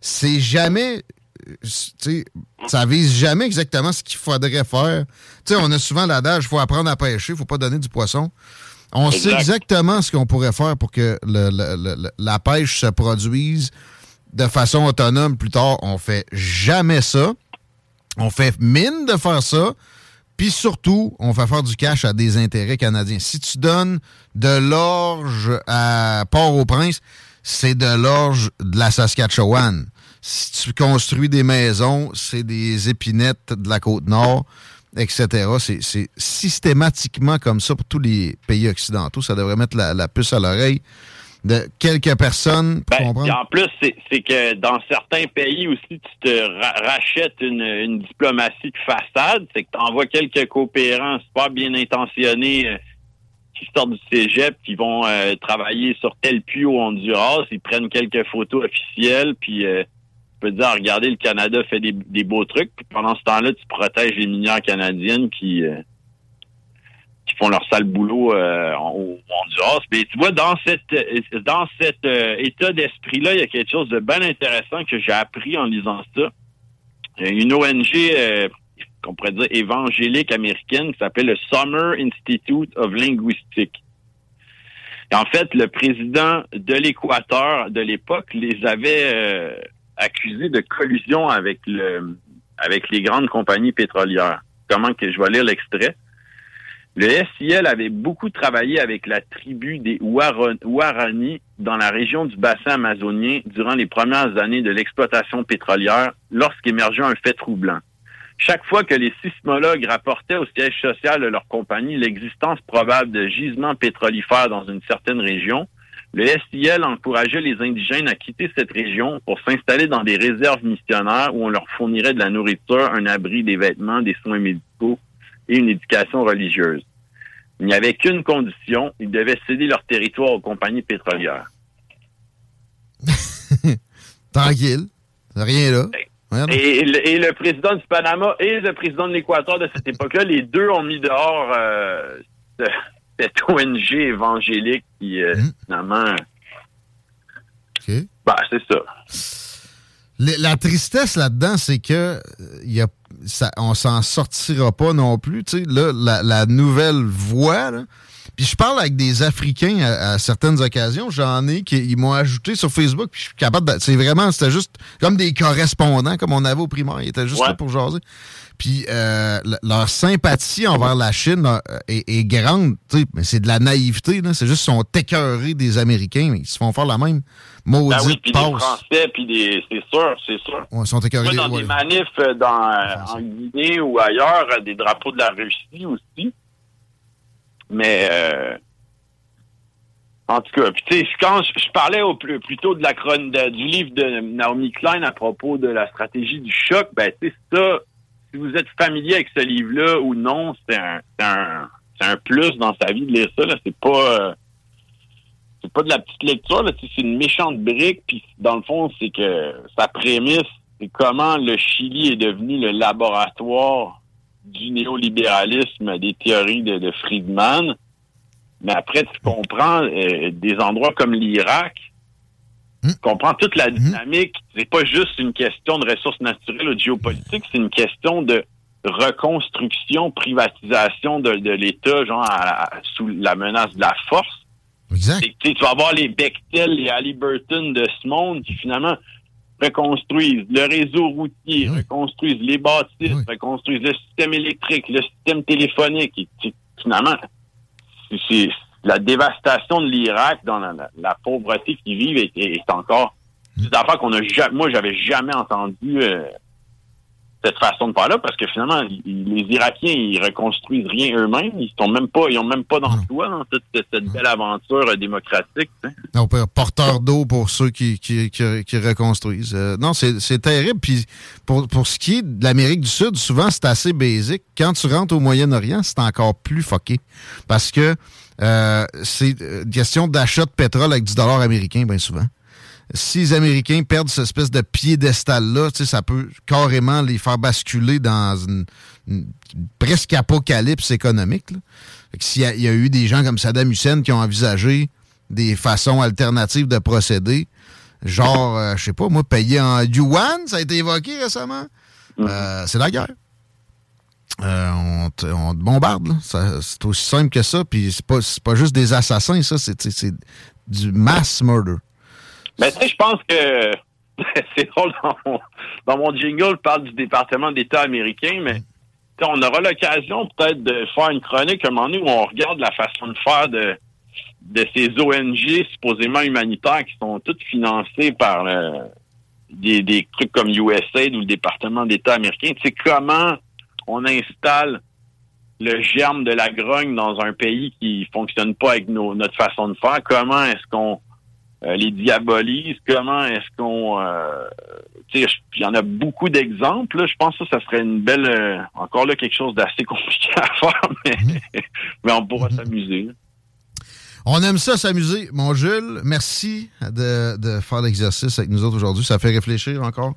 C'est jamais. euh, tu sais, ça vise jamais exactement ce qu'il faudrait faire. Tu sais, on a souvent l'adage il faut apprendre à pêcher, il faut pas donner du poisson. On sait Exact. exactement ce qu'on pourrait faire pour que le- le- le- le- la pêche se produise de façon autonome plus tard. On fait jamais ça. On fait mine de faire ça. Puis surtout, on fait faire du cash à des intérêts canadiens. Si tu donnes de l'orge à Port-au-Prince, c'est de l'orge de la Saskatchewan. Si tu construis des maisons, c'est des épinettes de la Côte-Nord, etc. C'est- C'est systématiquement comme ça pour tous les pays occidentaux. Ça devrait mettre la, la puce à l'oreille de quelques personnes pour Ben, comprendre. en plus, c'est c'est que dans certains pays aussi, tu te ra- rachètes une, une diplomatie de façade. C'est que tu envoies quelques coopérants super bien intentionnés euh, qui sortent du cégep, qui vont euh, travailler sur tel puits au Honduras. Ils prennent quelques photos officielles, puis euh, dire, regardez, le Canada fait des, beaux trucs. Pendant ce temps-là, tu protèges les minières canadiennes qui... euh, qui font leur sale boulot euh, au Honduras. Mais tu vois, dans cette euh, dans cet euh, état d'esprit-là, il y a quelque chose de bien intéressant que j'ai appris en lisant ça. Une ONG qu'on pourrait dire évangélique américaine qui s'appelle le Summer Institute of Linguistics. Et en fait, le président de l'Équateur de l'époque les avait accusés de collusion avec le avec les grandes compagnies pétrolières. Comment que je vais lire l'extrait? Le SIL avait beaucoup travaillé avec la tribu des Waran- Warani dans la région du bassin amazonien durant les premières années de l'exploitation pétrolière lorsqu'émergeait un fait troublant. Chaque fois que les sismologues rapportaient au siège social de leur compagnie l'existence probable de gisements pétrolifères dans une certaine région, le SIL encourageait les indigènes à quitter cette région pour s'installer dans des réserves missionnaires où on leur fournirait de la nourriture, un abri, des vêtements, des soins médicaux et une éducation religieuse. Il n'y avait qu'une condition, ils devaient céder leur territoire aux compagnies pétrolières. Tranquille. Rien là. Et le, et le président du Panama et le président de l'Équateur de cette époque-là, les deux ont mis dehors euh, cette ONG évangélique qui, euh, finalement... Bah, c'est ça. Le- La tristesse là-dedans, c'est que euh, y a, ça, on s'en sortira pas non plus. Tu sais, là, la, la nouvelle voie, là. Puis je parle avec des Africains à, à certaines occasions. J'en ai qui ils m'ont ajouté sur Facebook. Puis je suis capable de. C'est vraiment, c'était juste comme des correspondants, comme on avait au primaire. Ils étaient juste là pour jaser. Puis euh, le- leur sympathie envers la Chine là, est, est grande. tu sais, Mais c'est de la naïveté. là. C'est juste qu'ils sont écœurés des Américains. mais Ils se font faire la même maudite Ben oui, puis des. Français, puis des... C'est sûr, c'est sûr. Ouais, ils sont écœurés. Moi, dans ouais. des manifs euh, dans, euh, en Guinée ou ailleurs, euh, des drapeaux de la Russie aussi. Mais euh, en tout cas, puis tu sais, quand je, parlais au plus, plutôt de la chron de- du livre de Naomi Klein à propos de la stratégie du choc, ben tu sais, ça, si vous êtes familier avec ce livre-là ou non, c'est un, un, c'est un plus dans sa vie de lire ça. C'est pas euh, c'est pas de la petite lecture, c'est une méchante brique, puis dans le fond, c'est que sa prémisse, c'est comment le Chili est devenu le laboratoire du néolibéralisme des théories de, de Friedman. Mais après, tu comprends euh, des endroits comme l'Irak, tu comprends toute la dynamique. C'est pas juste une question de ressources naturelles ou de géopolitique, c'est une question de reconstruction, privatisation de, de l'État, genre à- à- sous la menace de la force. Exact. Et, tu vas avoir les Bechtel, les Halliburton de ce monde qui finalement reconstruisent le réseau routier, reconstruisent les bâtisses, reconstruisent le système électrique, le système téléphonique. Et, finalement, c'est- la dévastation de l'Irak dans la, la- la pauvreté qu'ils vivent est, est- est encore des affaires qu'on a jamais, moi j'avais jamais entendu euh, cette façon de faire là parce que finalement les Irakiens ils reconstruisent rien eux-mêmes, ils sont même pas ils ont même pas d'emploi dans toute cette, cette belle aventure euh, démocratique. Non, porteur d'eau pour ceux qui, qui, qui- qui reconstruisent. Euh, non, c'est terrible. Puis pour, pour ce qui est de l'Amérique du Sud, souvent, c'est assez basique. Quand tu rentres au Moyen-Orient, c'est encore plus fucké. Parce que euh, c'est euh, une question d'achat de pétrole avec du dollar américain, bien souvent. Si les Américains perdent cette espèce de piédestal-là, ça peut carrément les faire basculer dans une, une presque apocalypse économique. s'il y, a- il y a eu des gens comme Saddam Hussein qui ont envisagé des façons alternatives de procéder, genre, euh, je sais pas, moi, payer en yuan, ça a été évoqué récemment. Euh, c'est la guerre. Euh, on, te, on te bombarde, c'est aussi simple que ça. Puis c'est pas, c'est pas juste des assassins, ça, c'est du mass murder. Mais tu sais, je pense que c'est drôle dans mon, dans mon jingle, je parle du département d'État américain, mais on aura l'occasion peut-être de faire une chronique à un moment où on regarde la façon de faire de, de ces ONG supposément humanitaires qui sont toutes financées par le- des, des trucs comme USAID ou le département d'État américain. Tu sais, comment on installe le germe de la grogne dans un pays qui fonctionne pas avec nos- notre façon de faire? Comment est-ce qu'on les diabolise? Comment est-ce qu'on... euh, tu sais, il y en a beaucoup d'exemples. Je pense que ça, serait une belle... euh, encore là, quelque chose d'assez compliqué à faire, mais, mais on pourra s'amuser. là. On aime ça s'amuser. Mon Jules, merci de, de faire l'exercice avec nous autres aujourd'hui. Ça fait réfléchir encore.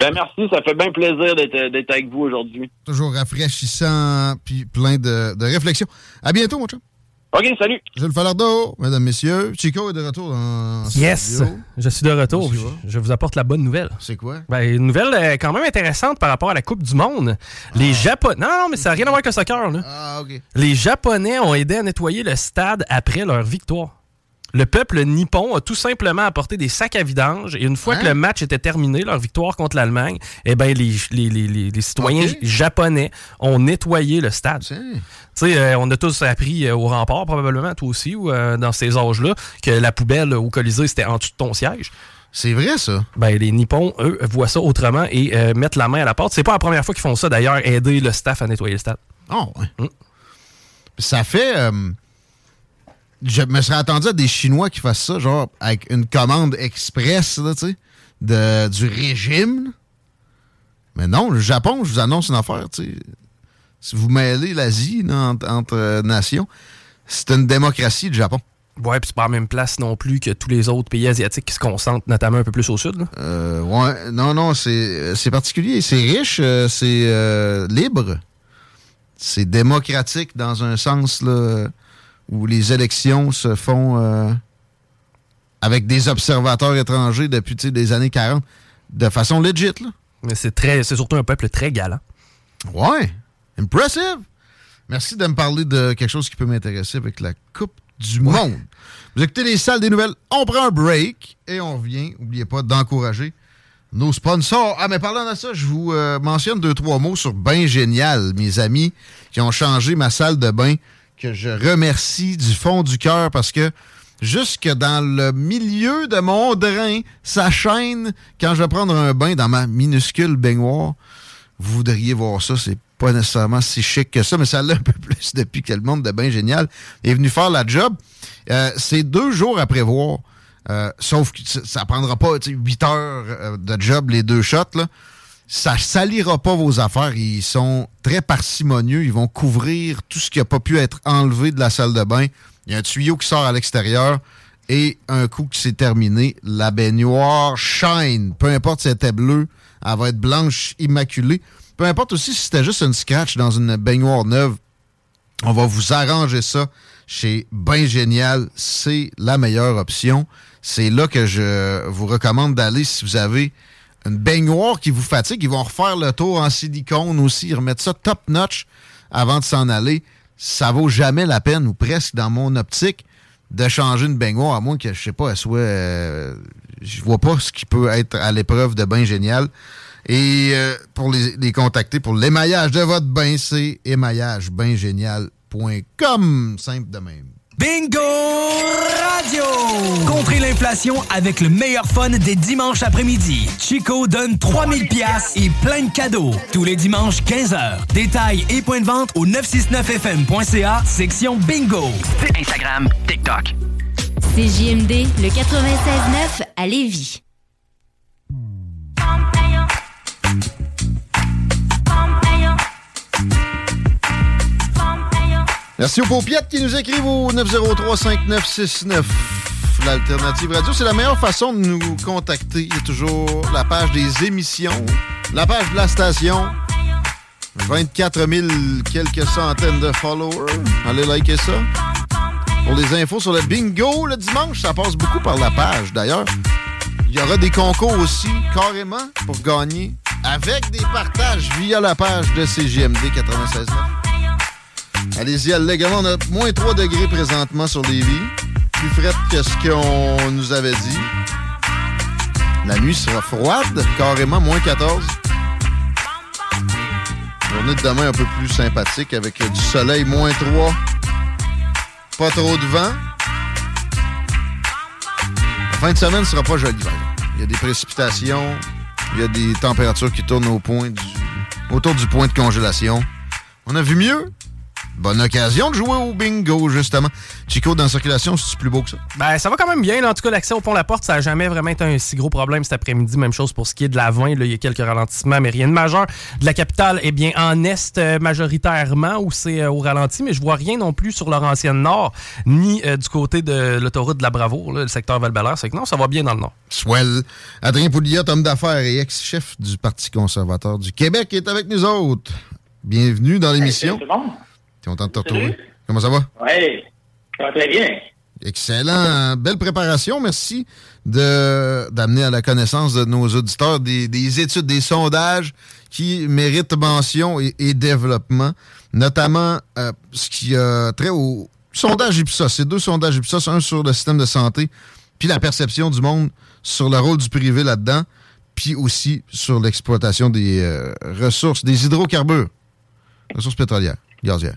Ben merci, ça fait bien plaisir d'être d'être avec vous aujourd'hui. Toujours rafraîchissant, puis plein de, de réflexions. À bientôt, mon chum. OK, salut. Jules Falardeau, mesdames, messieurs. Chico est de retour dans Yes! studio. Je suis de retour. Je, je vous apporte la bonne nouvelle. C'est quoi? Ben, une nouvelle euh, quand même intéressante par rapport à la Coupe du Monde. Les Japonais. Non, non, mais ça n'a rien à voir avec le soccer. Là. Ah, OK. Les Japonais ont aidé à nettoyer le stade après leur victoire. Le peuple nippon a tout simplement apporté des sacs à vidange et une fois que le match était terminé, leur victoire contre l'Allemagne, eh ben les, les, les, les- citoyens japonais ont nettoyé le stade. Tu sais, euh, on a tous appris euh, au rempart, probablement, toi aussi, ou euh, dans ces âges-là, que la poubelle au Colisée, c'était en dessous de ton siège. C'est vrai, ça? Ben, les Nippons, eux, voient ça autrement et euh, mettent la main à la porte. C'est pas la première fois qu'ils font ça, d'ailleurs, aider le staff à nettoyer le stade. Oh, ouais. Ça fait. euh, je me serais attendu à des Chinois qui fassent ça, genre avec une commande express, là, tu sais, de- du régime. là. Mais non, le Japon, je vous annonce une affaire, tu sais. Si vous mêlez l'Asie entre, entre, euh, nations, c'est une démocratie, le Japon. Ouais, puis c'est pas la même place non plus que tous les autres pays asiatiques qui se concentrent notamment un peu plus au sud. là. Euh, ouais, non, non, c'est c'est particulier. C'est riche, euh, c'est euh, libre. C'est démocratique dans un sens là, où les élections se font euh, avec des observateurs étrangers depuis des années 40 de façon legit. Là. Mais c'est très, c'est surtout un peuple très galant. Ouais, impressive. Merci de me parler de quelque chose qui peut m'intéresser avec la Coupe du Monde. Vous écoutez les salles des nouvelles. On prend un break et on revient. N'oubliez pas d'encourager nos sponsors. Ah, mais parlant de ça, je vous euh, mentionne deux, trois mots sur Bain Génial, mes amis, qui ont changé ma salle de bain, que je remercie du fond du cœur parce que jusque dans le milieu de mon drain, ça chaîne quand je vais prendre un bain dans ma minuscule baignoire. Vous voudriez voir ça, c'est pas nécessairement si chic que ça, mais ça l'a un peu plus depuis que le monde de Bain Génial est venu faire la job. Euh, c'est deux jours à prévoir. Euh, sauf que ça- prendra pas huit heures euh, de job, les deux shots. Ça salira pas vos affaires. Ils sont très parcimonieux. Ils vont couvrir tout ce qui n'a pas pu être enlevé de la salle de bain. Il y a un tuyau qui sort à l'extérieur. Et un coup qui s'est terminé, la baignoire shine. Peu importe si elle était bleue, elle va être blanche, immaculée. Peu importe aussi si c'était juste une scratch dans une baignoire neuve. On va vous arranger ça chez Bain Génial. C'est la meilleure option. C'est là que je vous recommande d'aller si vous avez une baignoire qui vous fatigue. Ils vont refaire le tour en silicone aussi. Ils remettent ça top notch avant de s'en aller. Ça vaut jamais la peine, ou presque dans mon optique, de changer une baignoire, à moins que, je sais pas, elle soit. euh, je vois pas ce qui peut être à l'épreuve de Bain Génial. Et euh, pour les, les contacter pour l'émaillage de votre bain, c'est émaillagebaingénial.com. Simple de même. Bingo Radio! Contrez l'inflation avec le meilleur fun des dimanches après-midi. Chico donne 3000 pièces et plein de cadeaux. Tous les dimanches, 15h. Détails et points de vente au 969fm.ca, section Bingo. Instagram, TikTok. CJMD, le 96.9 à Lévis. Merci aux paupiettes qui nous écrivent au 903-5969. L'Alternative Radio, c'est la meilleure façon de nous contacter. Il y a toujours la page des émissions, la page de la station. 24 000 quelques centaines de followers. Allez liker ça. Pour les infos sur le bingo le dimanche, ça passe beaucoup par la page. D'ailleurs, il y aura des concours aussi, carrément, pour gagner avec des partages via la page de CGMD 96.9. Allez-y, allègrement, on a moins 3 degrés présentement sur Lévis. Plus frais que ce qu'on nous avait dit. La nuit sera froide, carrément, moins 14. Journée de demain un peu plus sympathique avec du soleil, moins 3. Pas trop de vent. La fin de semaine ne sera pas jolie. Il y a des précipitations. Il y a des températures qui tournent au point du, autour du point de congélation. On a vu mieux? Bonne occasion de jouer au bingo, justement. Chico, dans la circulation, c'est plus beau que ça? Ben, ça va quand même bien. là. En tout cas, l'accès au pont La Porte, ça n'a jamais vraiment été un si gros problème cet après-midi. Même chose pour ce qui est de la 20. Là, il y a quelques ralentissements, mais rien de majeur. De la capitale, eh bien, en est euh, majoritairement, où c'est euh, au ralenti, mais je vois rien non plus sur Laurentienne Nord, ni euh, du côté de l'autoroute de la Bravoure, là, le secteur val C'est que non, ça va bien dans le Nord. Swell. Adrien Pouliot, homme d'affaires et ex-chef du Parti conservateur du Québec, est avec nous autres. Bienvenue dans l'émission. T'es content de te retrouver? Comment ça va? Oui, ça va très bien. Excellent. Belle préparation. Merci de d'amener à la connaissance de nos auditeurs des, des études, des sondages qui méritent mention et, et développement, notamment euh, ce qui a trait au, sondage Ipsos. C'est deux sondages Ipsos, un sur le système de santé, puis la perception du monde sur le rôle du privé là-dedans, puis aussi sur l'exploitation des euh, ressources, des hydrocarbures, ressources pétrolières, gazières.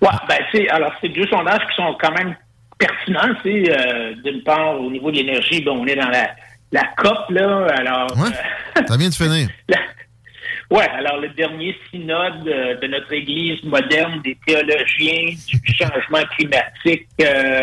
Ouais, ben, c'est, alors, c'est deux sondages qui sont quand même pertinents. C'est, euh, d'une part, au niveau de l'énergie, bon, on est dans la, la COP, là. Alors, Ouais, ça vient de finir. Ouais, alors le dernier synode euh, de notre Église moderne des théologiens du changement climatique euh,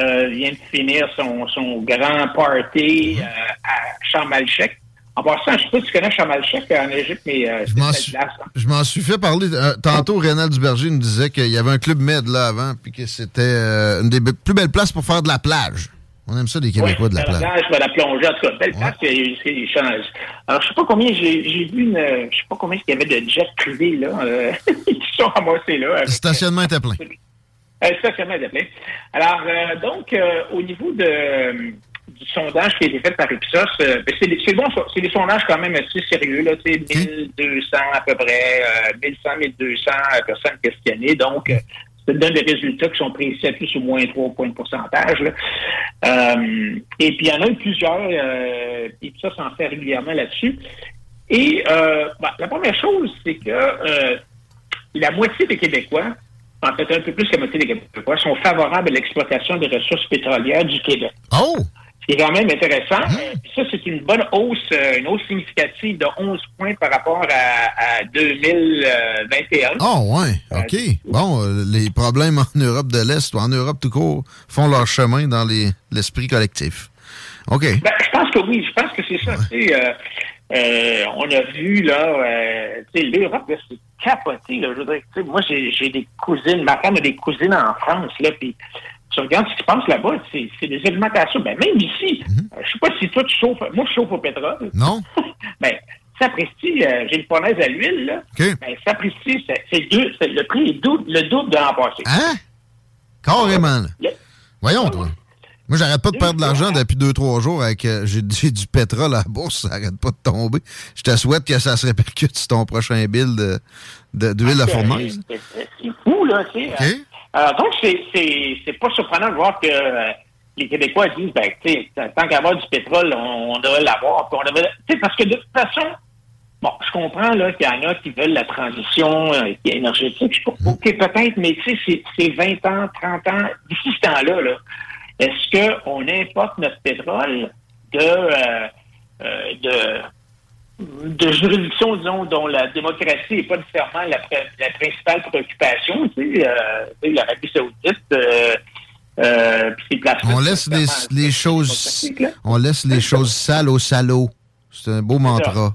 euh, vient de finir son, son grand party euh, à Chamalchek. En passant, je ne sais pas si tu connais Chamalchek en Égypte, mais euh, Je c'est place, hein. je m'en suis fait parler. euh, tantôt, Rénal Duberger nous disait qu'il y avait un club med là avant, puis que c'était euh, une des plus belles places pour faire de la plage. On aime ça, les Québécois, de la Ouais, plage. vais la plonger. En tout cas, belle place, c'est c'est des changes. Alors, je sais pas combien, j'ai vu une, euh, je sais pas combien il y avait de jets privés, là, euh, qui sont ramassés là. Le stationnement était plein. Euh, stationnement était plein. Alors, euh, donc, euh, au niveau de, euh, du sondage qui a été fait par Ipsos, euh, ben, c'est des- c'est bon, c'est des sondages quand même assez sérieux, là, tu sais, 1200 à peu près, euh, 1100, 1200 personnes questionnées. Donc, euh, ça donne des résultats qui sont précis à plus ou moins 3 points de pourcentage. là. Euh, et puis, il y en a eu plusieurs. Euh, Ipsos en fait régulièrement là-dessus. Et euh, bah, la première chose, c'est que euh, la moitié des Québécois, en fait un peu plus que la moitié des Québécois, sont favorables à l'exploitation des ressources pétrolières du Québec. Oh! Qui est quand même intéressant. Euh, puis ça, c'est une bonne hausse, euh, une hausse significative de 11 points par rapport à, à 2021. Oh, ouais. OK. Bon, euh, les problèmes en Europe de l'Est ou en Europe tout court font leur chemin dans les- l'esprit collectif. OK. Ben, je pense que oui, je pense que c'est ça. euh, euh, on a vu, là, euh, l'Europe, c'est capoté, là. Je veux dire, tu sais, moi, j'ai j'ai des cousines, ma femme a des cousines en France, là, puis tu regardes ce qui se passe là-bas, c'est c'est des alimentations. Ben, même ici, euh, je sais pas si toi, tu chauffes, moi, je chauffe au pétrole. Non? ben, sapristi, euh, j'ai une fournaise à l'huile, là. OK. Ben, sapristi, c'est c'est deux, le prix est double, le double de l'an passé. Hein? Carrément, là. Voyons, toi. Moi, j'arrête pas de perdre de l'argent depuis deux, trois jours avec. euh, j'ai j'ai du pétrole à la bourse, ça arrête pas de tomber. Je te souhaite que ça se répercute sur ton prochain bill de- de- d'huile de, fournaise. C'est c'est fou, là, tu sais. Euh, donc, c'est- pas surprenant de voir que euh, les Québécois disent, ben, tu tant qu'à avoir du pétrole, on, on devrait l'avoir. parce que de toute façon, bon, je comprends, qu'il y en a qui veulent la transition euh, est énergétique. OK, peut-être, mais tu sais, c'est- c'est 20 ans, 30 ans, d'ici ce temps-là, là, est-ce qu'on importe notre pétrole de, euh, euh, de de juridiction, disons, dont la démocratie n'est pas nécessairement la, la principale préoccupation, tu sais, euh, l'Arabie saoudite, euh, euh, puis On laisse les, choses. On laisse les choses sales au salaud. C'est un beau mantra.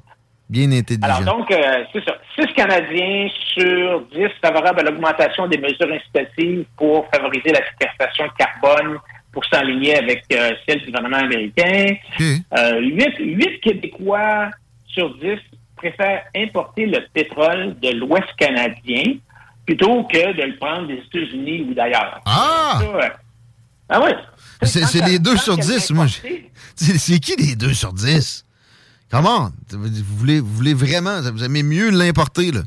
Bien intelligent. Alors donc, c'est ça. 6 Canadiens sur 10 favorables à l'augmentation des mesures incitatives pour favoriser la séquestration de carbone pour s'aligner avec euh, celle du gouvernement américain. Euh, 8, Québécois sur 10 préfèrent importer le pétrole de l'Ouest canadien plutôt que de le prendre des États-Unis ou d'ailleurs. Ah! Ça, euh, ah ouais. C'est les 2 Tant sur qu'à 10, moi. C'est qui les 2 sur 10? Comment? Vous voulez, vous voulez vraiment, vous aimez mieux l'importer, là.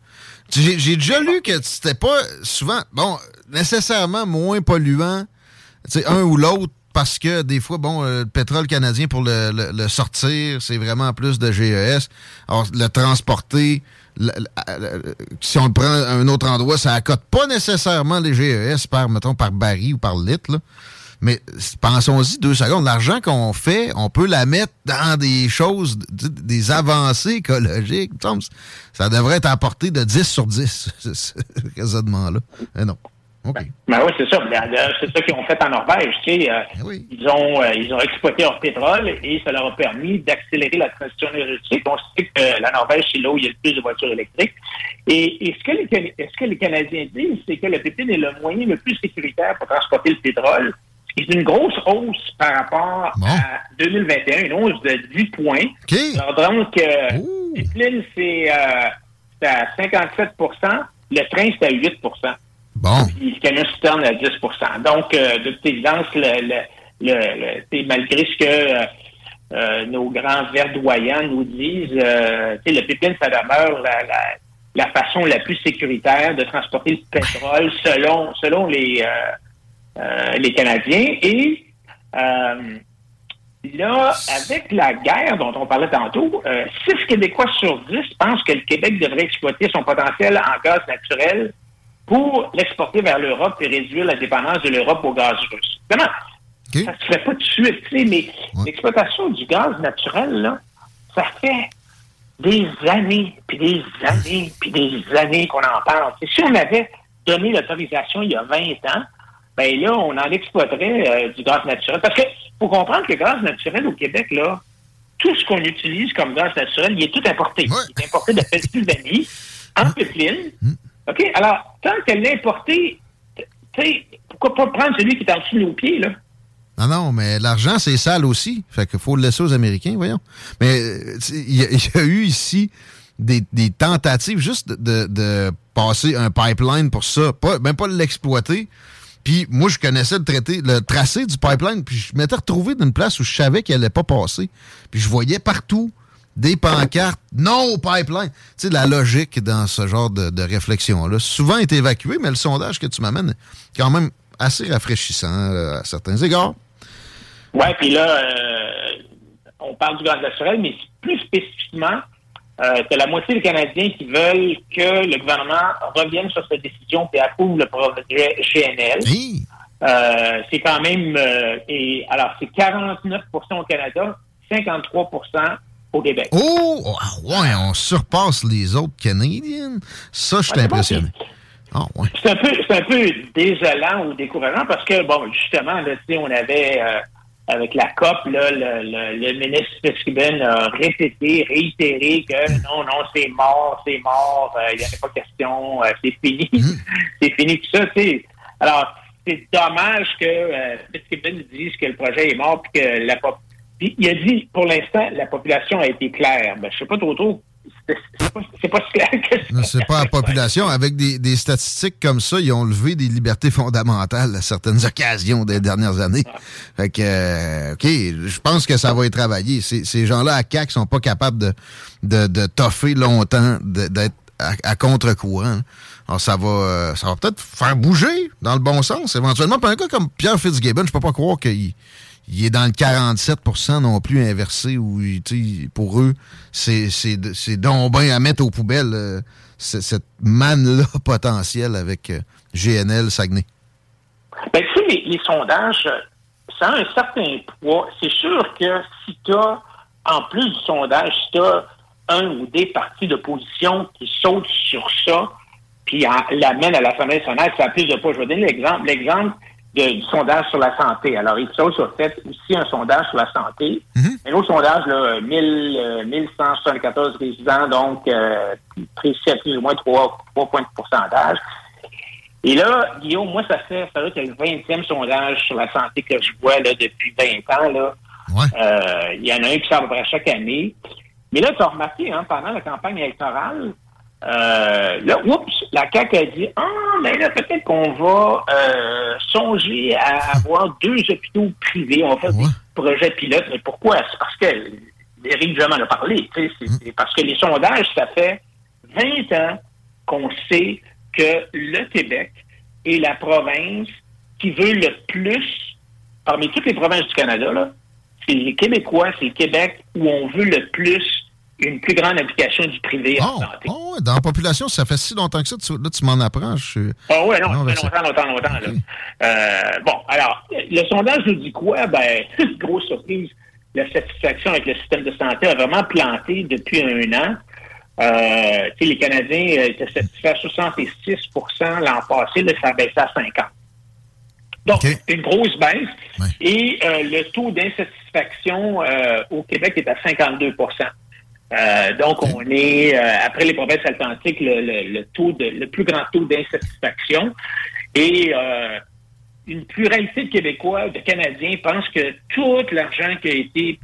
J'ai déjà lu que c'était pas souvent, bon, nécessairement moins polluant, un ou l'autre, parce que des fois, bon, euh, le pétrole canadien, pour le, le- le sortir, c'est vraiment plus de GES. Alors, le transporter, le- le- si on le prend à un autre endroit, ça accote pas nécessairement les GES par, mettons, par baril ou par litre, là. Mais pensons-y deux secondes. L'argent qu'on fait, on peut la mettre dans des choses, des avancées écologiques. Ça devrait être apporté de 10 sur 10, ce- ce raisonnement-là. Mais non. OK. Ben oui, c'est ça. Ben, d'ailleurs, C'est ça qu'ils ont fait en Norvège. Tu sais, euh, ils, ont, euh, ils ont exploité leur pétrole et ça leur a permis d'accélérer la transition énergétique. On sait que la Norvège, c'est là où il y a le plus de voitures électriques. Et, et ce, que les, ce que les Canadiens disent, c'est que le pétrole est le moyen le plus sécuritaire pour transporter le pétrole. C'est une grosse hausse par rapport à 2021, une hausse de 10 points. Alors donc, euh, le pipeline, c'est euh, c'est à 57% le train, c'est à 8 Bon. puis camion citerne à 10% Donc, euh, de toute évidence, le, le, malgré ce que euh, euh, nos grands verdoyants nous disent, le pipeline, ça demeure la, façon la plus sécuritaire de transporter le pétrole selon, selon les, les Canadiens. Et là, avec la guerre dont on parlait tantôt, euh, 6 Québécois sur 10 pensent que le Québec devrait exploiter son potentiel en gaz naturel pour l'exporter vers l'Europe et réduire la dépendance de l'Europe au gaz russe. Évidemment, ça se fait pas tout de suite, tu sais, mais l'exploitation du gaz naturel, là, ça fait des années, puis des années, puis des années qu'on en parle. Et si on avait donné l'autorisation il y a 20 ans, ben là, on en exploiterait euh, du gaz naturel. Parce que faut comprendre que le gaz naturel au Québec, là, tout ce qu'on utilise comme gaz naturel, il est tout importé. Il est importé de Pennsylvanie, en pipeline. OK? Alors, tant qu'elle l'a importé, tu sais, pourquoi pas prendre celui qui est en dessous de nos pieds, là? Non, non, mais l'argent, c'est sale aussi. Fait qu'il faut le laisser aux Américains, voyons. Mais euh, il y, a- eu ici des, tentatives juste de, passer un pipeline pour ça. Même pas l'exploiter. Puis moi, je connaissais le traité, le tracé du pipeline, puis je m'étais retrouvé d'une place où je savais qu'il allait pas passer. Puis je voyais partout des pancartes non au pipeline. Tu sais, la logique dans ce genre de, de réflexion-là. Souvent est évacué, mais le sondage que tu m'amènes est quand même assez rafraîchissant euh, à certains égards. Ouais, puis là, euh, on parle du gaz naturel, mais plus spécifiquement, euh, c'est la moitié des Canadiens qui veulent que le gouvernement revienne sur cette décision et approuve le projet GNL. Euh, c'est quand même, euh, et alors c'est 49% au Canada, 53 au Québec. Oh! ah ouais, on surpasse les autres Canadiens. Ça, je suis impressionné. Ah, ouais. C'est un peu, c'est un peu désolant ou décourageant parce que bon, justement, là, on avait euh, avec la COP, là, le, le- le ministre Fitzgibbon a répété, réitéré que non, non, c'est mort, c'est mort, euh, il n'y en a pas question, euh, c'est fini, c'est fini tout ça. Alors, c'est dommage que Fitzgibbon dise que le projet est mort puis que la pop- puis il a dit, pour l'instant, la population a été claire. Ben, je sais pas trop trop. C'est pas, pas si clair que ça. C'est pas la population. Avec des, des statistiques comme ça, ils ont levé des libertés fondamentales à certaines occasions des dernières années. Fait que, euh, OK, je pense que ça va être travaillé. Ces, ces gens-là à CAC sont pas capables de, de, de toffer longtemps, d'être à, à contre-courant. Alors, ça va, euh, ça va peut-être faire bouger dans le bon sens, éventuellement. Puis un gars comme Pierre Fitzgibbon, je peux pas croire qu'il il est dans le 47% non plus inversé où pour eux, c'est donc à mettre aux poubelles euh, cette manne-là potentielle avec euh, GNL Saguenay. Ben, tu sais, les, sondages, euh, ça a un certain poids. C'est sûr que si tu as, en plus du sondage, si tu as un ou des partis d'opposition qui sautent sur ça, puis en- l'amènent à l'Assemblée nationale, ça a plus de poids. Je vais donner l'exemple, l'exemple du sondage sur la santé. Alors, Ipsos a fait aussi un sondage sur la santé. Un autre sondage, là, 1000, euh, 1174 résidents, donc euh, précis à plus ou moins 3, points de pourcentage. Et là, Guillaume, moi, ça fait, ça doit être le 20e sondage sur la santé que je vois là, depuis 20 ans. Là. Euh, Il y en a un qui sort à chaque année. Mais là, tu as remarqué, hein, pendant la campagne électorale, euh, là, oups, la CAQ a dit Ah, mais là, peut-être qu'on va euh, songer à avoir deux hôpitaux privés. On va faire des projets pilotes. Mais pourquoi? C'est parce que Éric en a parlé. tu sais, C'est c'est parce que les sondages, ça fait 20 ans qu'on sait que le Québec est la province qui veut le plus, parmi toutes les provinces du Canada, là, c'est les Québécois, c'est le Québec où on veut le plus une plus grande application du privé en santé. Oh, dans la population, ça fait si longtemps que ça. tu- là, tu m'en apprends. Je suis... Ah ouais, non, Non, ça fait longtemps, longtemps, longtemps. là. Euh, bon, alors, le sondage nous dit quoi? Ben, grosse surprise, la satisfaction avec le système de santé a vraiment planté depuis un an. Euh, les Canadiens euh, étaient satisfaits à 66% l'an passé, là, ça a baissé à 50 donc, une grosse baisse. Et euh, le taux d'insatisfaction euh, au Québec est à 52 Euh, donc, on est, euh, après les provinces atlantiques, le, le- le taux de, le plus grand taux d'insatisfaction. Et euh, une pluralité de Québécois, de Canadiens, pensent que tout l'argent qui a été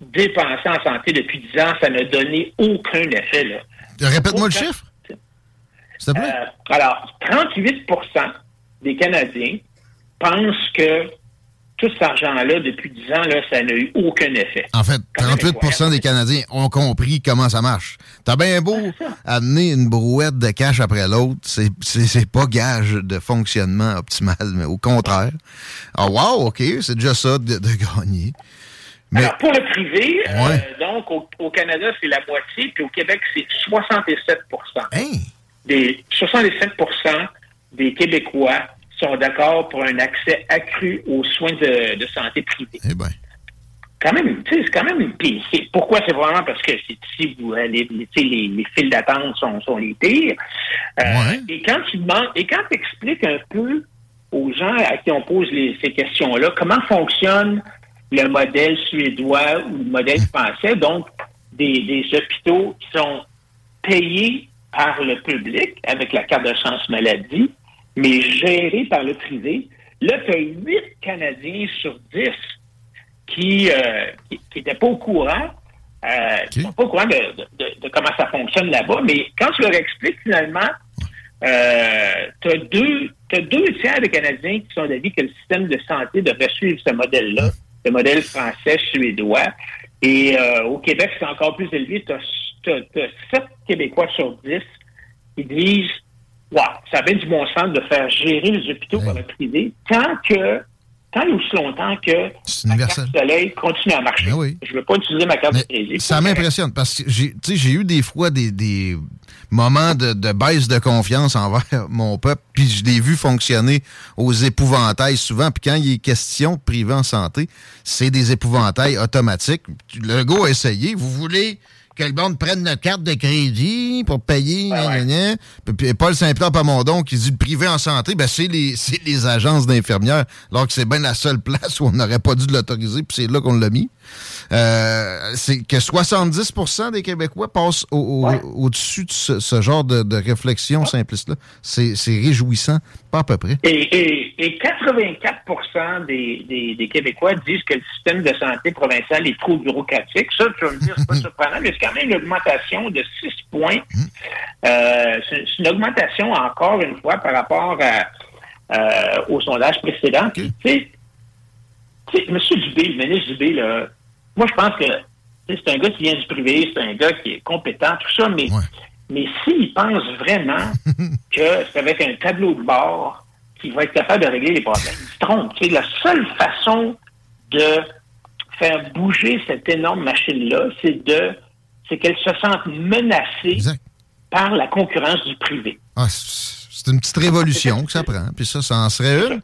dépensé en santé depuis 10 ans, ça n'a donné aucun effet. Répète-moi le chiffre. S'il te plaît. alors, 38 des Canadiens pensent que tout cet argent-là, depuis 10 ans, là, ça n'a eu aucun effet. En fait, 38% des Canadiens ont compris comment ça marche. T'as bien beau amener une brouette de cash après l'autre, c'est- pas gage de fonctionnement optimal, mais au contraire. Ah, wow, OK, c'est déjà ça de, de gagner. Mais, Alors, pour le privé, euh, donc, au, au Canada, c'est la moitié, puis au Québec, c'est 67 Hein? des 67% des Québécois sont d'accord pour un accès accru aux soins de, de santé privés. Eh ben. Quand même, tu sais, c'est quand même. c'est- pourquoi? C'est vraiment parce que c'est ici où euh, les, les, tu sais, les, les files d'attente sont, sont les pires. Euh, Et quand tu demandes, et quand tu expliques un peu aux gens à qui on pose les- ces questions-là, comment fonctionne le modèle suédois ou le modèle français, donc des, des hôpitaux qui sont payés par le public avec la carte de chance maladie, mais gérés par le privé. Là, tu as 8 Canadiens sur 10 qui n'étaient pas au courant, euh, qui sont pas au courant de, de- de- comment ça fonctionne là-bas, mais quand tu leur expliques finalement, euh, tu as deux, t'as deux tiers des Canadiens qui sont d'avis que le système de santé devrait suivre ce modèle-là, le modèle français, suédois. Et euh, au Québec, c'est encore plus élevé. Tu as, 7 Québécois sur 10 qui disent Wow, ça a bien du bon sens de faire gérer les hôpitaux par le privé tant que tant et aussi longtemps que la carte soleil continue à marcher. Je ne veux pas utiliser ma carte de crédit. ça m'impressionne parce que j'ai tu sais, j'ai eu des fois des, des moments de, de baisse de confiance envers mon peuple, puis je l'ai vu fonctionner aux épouvantails souvent. Puis quand il est question de privé en santé, c'est des épouvantails automatiques. Le gars a essayé. Vous voulez que le monde prenne notre carte de crédit pour payer, gna, gna, gna. Puis- Paul Saint-Pierre Pamondon qui dit le privé en santé, ben c'est les, c'est les agences d'infirmières, alors que c'est bien la seule place où on n'aurait pas dû l'autoriser, puis c'est là qu'on l'a mis. Euh, c'est que 70 des Québécois passent au- au- au-dessus de ce, ce genre de, de réflexion simpliste-là. C'est réjouissant, pas à peu près. Et, et, et 84 des, des, des Québécois disent que le système de santé provincial est trop bureaucratique. Ça, tu vas me dire, c'est pas surprenant, mais c'est quand même une augmentation de 6 points. Euh, c'est une augmentation, encore une fois, par rapport à, euh, au sondage précédent. Sais, tu sais, M. Dubé, le ministre Dubé, là, moi, je pense que c'est un gars qui vient du privé, c'est un gars qui est compétent, tout ça, mais, mais s'il pense vraiment que c'est avec un tableau de bord qu'il va être capable de régler les problèmes, il se trompe. Sais, la seule façon de faire bouger cette énorme machine-là, c'est de c'est qu'elle se sente menacée par la concurrence du privé. Ah, c'est c'est une petite révolution que ça prend, puis ça, ça en serait une.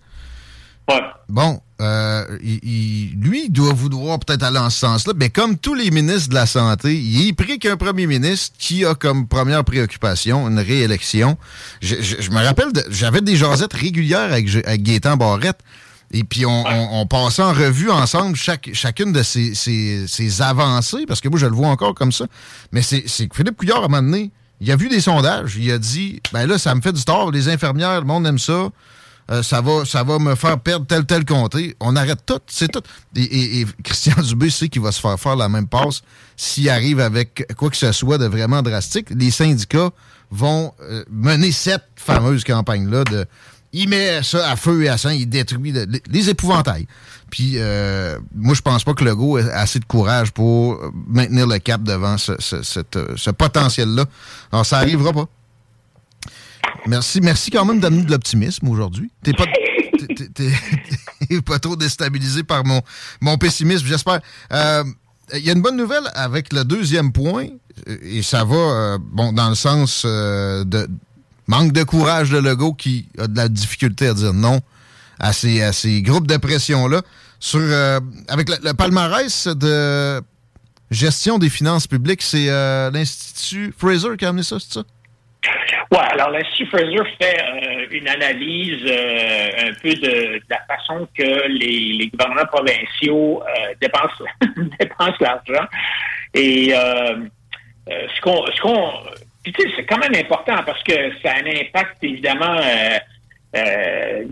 Bon, euh, il- il- lui, il doit vouloir peut-être aller en ce sens-là, mais comme tous les ministres de la Santé, il est pris qu'un premier ministre qui a comme première préoccupation une réélection. Je, je- je me rappelle, de- j'avais des jasettes régulières avec, avec Gaétan Barrette, et puis on, on- on passait en revue ensemble chaque, chacune de ses, ses- ses avancées, parce que moi, je le vois encore comme ça. Mais c'est c'est que Philippe Couillard, à un moment donné, il a vu des sondages, il a dit, ben là, ça me fait du tort, les infirmières, le monde aime ça. Euh, ça, va, ça va me faire perdre tel, tel comté. On arrête tout, c'est tout. Et, Christian Dubé sait qu'il va se faire faire la même passe s'il arrive avec quoi que ce soit de vraiment drastique. Les syndicats vont euh, mener cette fameuse campagne-là de... Il met ça à feu et à sang, il détruit le- les, épouvantails. Puis euh, moi, je pense pas que Legault ait assez de courage pour maintenir le cap devant ce, ce- euh, ce potentiel-là. Alors, ça arrivera pas. Merci, merci quand même d'amener de l'optimisme aujourd'hui. T'es pas, t'es- pas trop déstabilisé par mon, mon pessimisme, j'espère. Euh, Il y a une bonne nouvelle avec le deuxième point, euh, et ça va euh, bon dans le sens euh, de manque de courage de Legault qui a de la difficulté à dire non à ces, à ces groupes de pression-là. Sur, avec le, le palmarès de gestion des finances publiques, c'est l'Institut Fraser qui a amené ça, c'est ça? Oui, alors l'Institut Fraser fait euh, une analyse euh, un peu de, la façon que les, les gouvernements provinciaux euh, dépensent, l'argent. Et ce qu'on... Ce tu sais, c'est quand même important parce que ça a un impact évidemment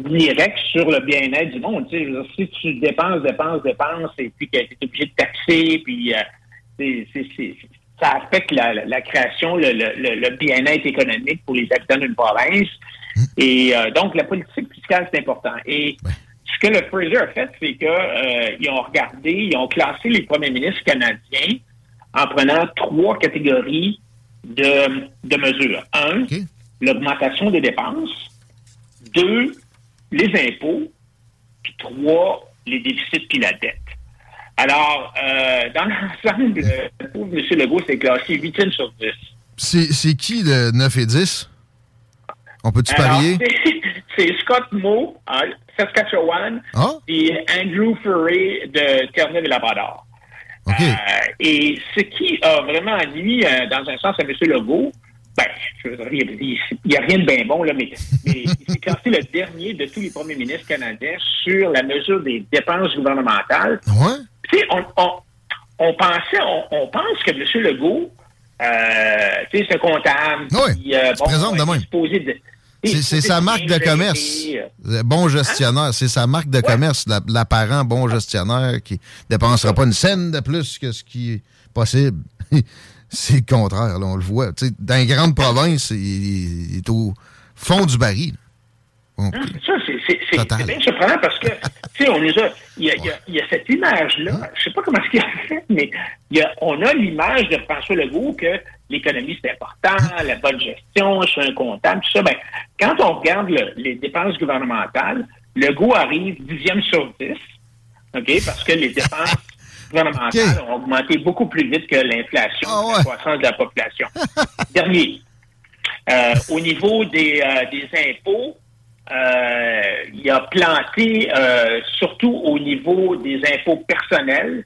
direct sur le bien-être du monde. Si tu dépenses, dépenses, dépenses, et puis que tu es obligé de taxer, puis c'est- ça affecte la, la- la création, le, le- le- le bien-être économique pour les habitants d'une province. Et euh, donc, la politique fiscale, c'est important. Et ce ce que le Fraser a fait, c'est qu'ils ont regardé, ils ont classé les premiers ministres canadiens en prenant trois catégories de, de mesures. Un, l'augmentation des dépenses. Deux, les impôts. Puis trois, les déficits puis la dette. Alors, euh, dans l'ensemble, le pauvre M. Legault s'est classé 8 sur 10. C'est qui le 9 et 10? On peut-tu parier? c'est- Scott Moe, à Saskatchewan, Ah? et Andrew Furry de Terre-Neuve-et-Labrador. Euh, et ce qui a vraiment nuit, euh, dans un sens, à M. Legault, ben, je veux dire, il n'y a, rien de bien bon, là, mais, mais il s'est classé le dernier de tous les premiers ministres canadiens sur la mesure des dépenses gouvernementales. Tu sais, on, on, on pensait, on, on pense que M. Legault, euh, tu sais, c'est un comptable. Oui, qui, euh, présente de même. C'est sa marque de commerce. euh, Bon gestionnaire. C'est sa marque de commerce. la- L'apparent bon gestionnaire qui dépensera pas une scène de plus que ce qui est possible. c'est le contraire, là, on le voit. Dans les grandes provinces, il, il est au fond du baril. Hein, Ça, c'est- bien surprenant parce que, tu sais, on a. Il y a, il y a- il y a cette image-là, Hein? je sais pas comment est-ce qu'il a fait, mais y a, on a l'image de François Legault que l'économie, c'est important, la bonne gestion, je suis un comptable, tout ça. Ben, quand on regarde le- les dépenses gouvernementales, Legault arrive dixième sur 10, OK, parce que les dépenses gouvernementales ont augmenté beaucoup plus vite que l'inflation, Ah la croissance de la population. Dernier. Euh, au niveau des, euh, des impôts, euh, il a planté euh, surtout au niveau des impôts personnels.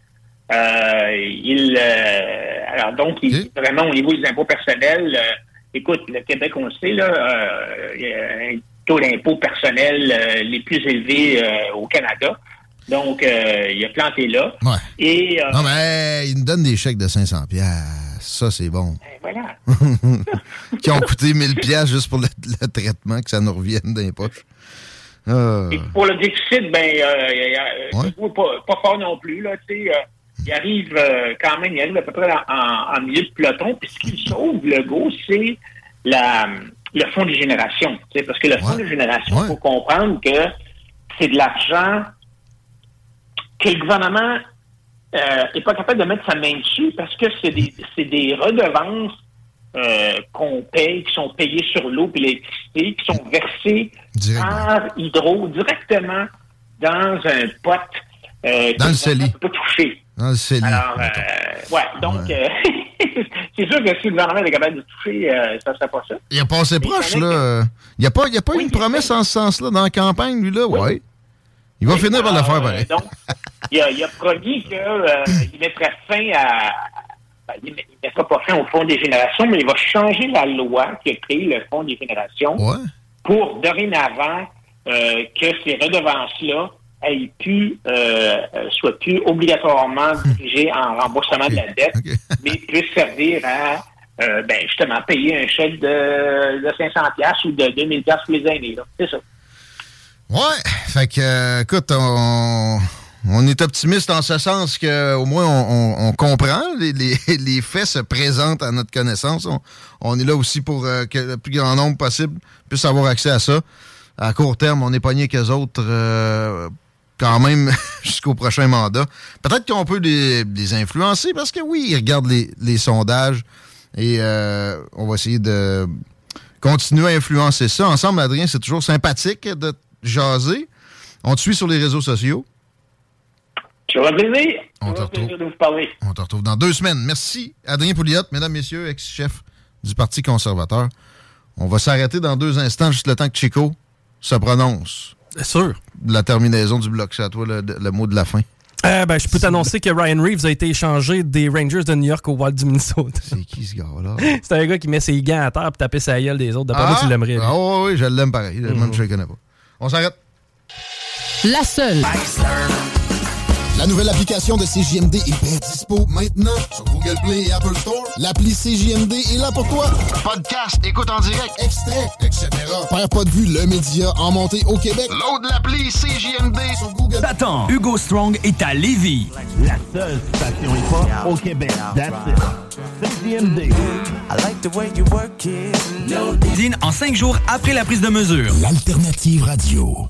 Euh, il, euh, alors donc, il- vraiment au niveau des impôts personnels, euh, écoute, le Québec, on le sait, là, euh, il y a un taux d'impôt personnel les plus élevés au Canada. Donc, euh, il a planté là. Ouais. Et Non, mais hey, il nous donne des chèques de 500 pièces. Ça, c'est bon. voilà. qui ont coûté 1000 pièces juste pour le, le traitement, que ça nous revienne dans les poches. Ah. Et pour le déficit, ben, euh, euh, est pas, pas fort non plus. Là, tu sais, euh, il arrive euh, quand même, il arrive à peu près en, milieu de peloton. Puis ce qui le sauve, Legault, c'est la, le fonds des générations. tu sais, Parce que le fonds des générations, il faut comprendre que c'est de l'argent que le gouvernement n'est pas capable de mettre sa main dessus parce que c'est des, c'est des redevances euh, qu'on paye, qui sont payées sur l'eau et l'électricité, qui sont versées par Hydro directement dans un pot euh, Dans le CELI. peut pas toucher. Dans le CELI. Alors, euh, ouais, donc, euh, c'est sûr que si le gouvernement est capable de toucher, euh, ça ne serait pas ça. Il a passé proche, là. Il n'y a pas, y a pas eu une promesse en ce sens-là dans la campagne, lui, là? Ouais. Il va finir par le faire, pareil. Donc, il a, il a promis qu'il mettrait fin à. ben, il ne mettra pas fin au Fonds des générations, mais il va changer la loi qui a créé le Fonds des générations pour dorénavant euh, que ces redevances-là aient pu, euh, euh, soient plus obligatoirement dirigées en remboursement de la dette, mais puissent servir à euh, ben, justement payer un chèque de, de 500 pièces ou de 2000 pièces pour les là. C'est ça. Ouais. Fait que, euh, écoute, on, on est optimiste en ce sens qu'au moins on, on- comprend. Les, les- les faits se présentent à notre connaissance. On, est là aussi pour euh, que le plus grand nombre possible puisse avoir accès à ça. À court terme, on est pogné qu'eux autres euh, quand même jusqu'au prochain mandat. Peut-être qu'on peut les, les influencer parce que oui, ils regardent les, les sondages et on va essayer de continuer à influencer ça. Ensemble, Adrien, c'est toujours sympathique de jaser. On te suit sur les réseaux sociaux. Plaisir. On te retrouve. plaisir de vous parler. On te retrouve dans deux semaines. Merci, Adrien Pouliot, mesdames, messieurs, ex-chef du Parti conservateur. On va s'arrêter dans deux instants, juste le temps que Chico se prononce. sûr. La terminaison du bloc, c'est à toi le, le mot de la fin. Euh, ben, je peux t'annoncer que Ryan Reeves a été échangé des Rangers de New York au Wild du Minnesota. C'est qui ce gars-là? C'est un gars qui met ses gants à terre pour taper sa gueule des autres. D'après moi, tu l'aimerais. Ah oui, oui, je l'aime pareil. Même Mhm. je le connais pas. On s'arrête. La seule. La nouvelle application de CJMD est bien dispo maintenant sur Google Play et Apple Store. L'appli CJMD est là pour toi. Podcast, écoute en direct, extrait, etc. Perds pas de vue, le média en montée au Québec. Load l'appli CJMD sur Google. T'attends, Hugo Strong est à Lévis. La seule station hip-hop au Québec. That's it. CJMD. I like the way you work it. Dîne en cinq jours après la prise de mesure. L'alternative radio.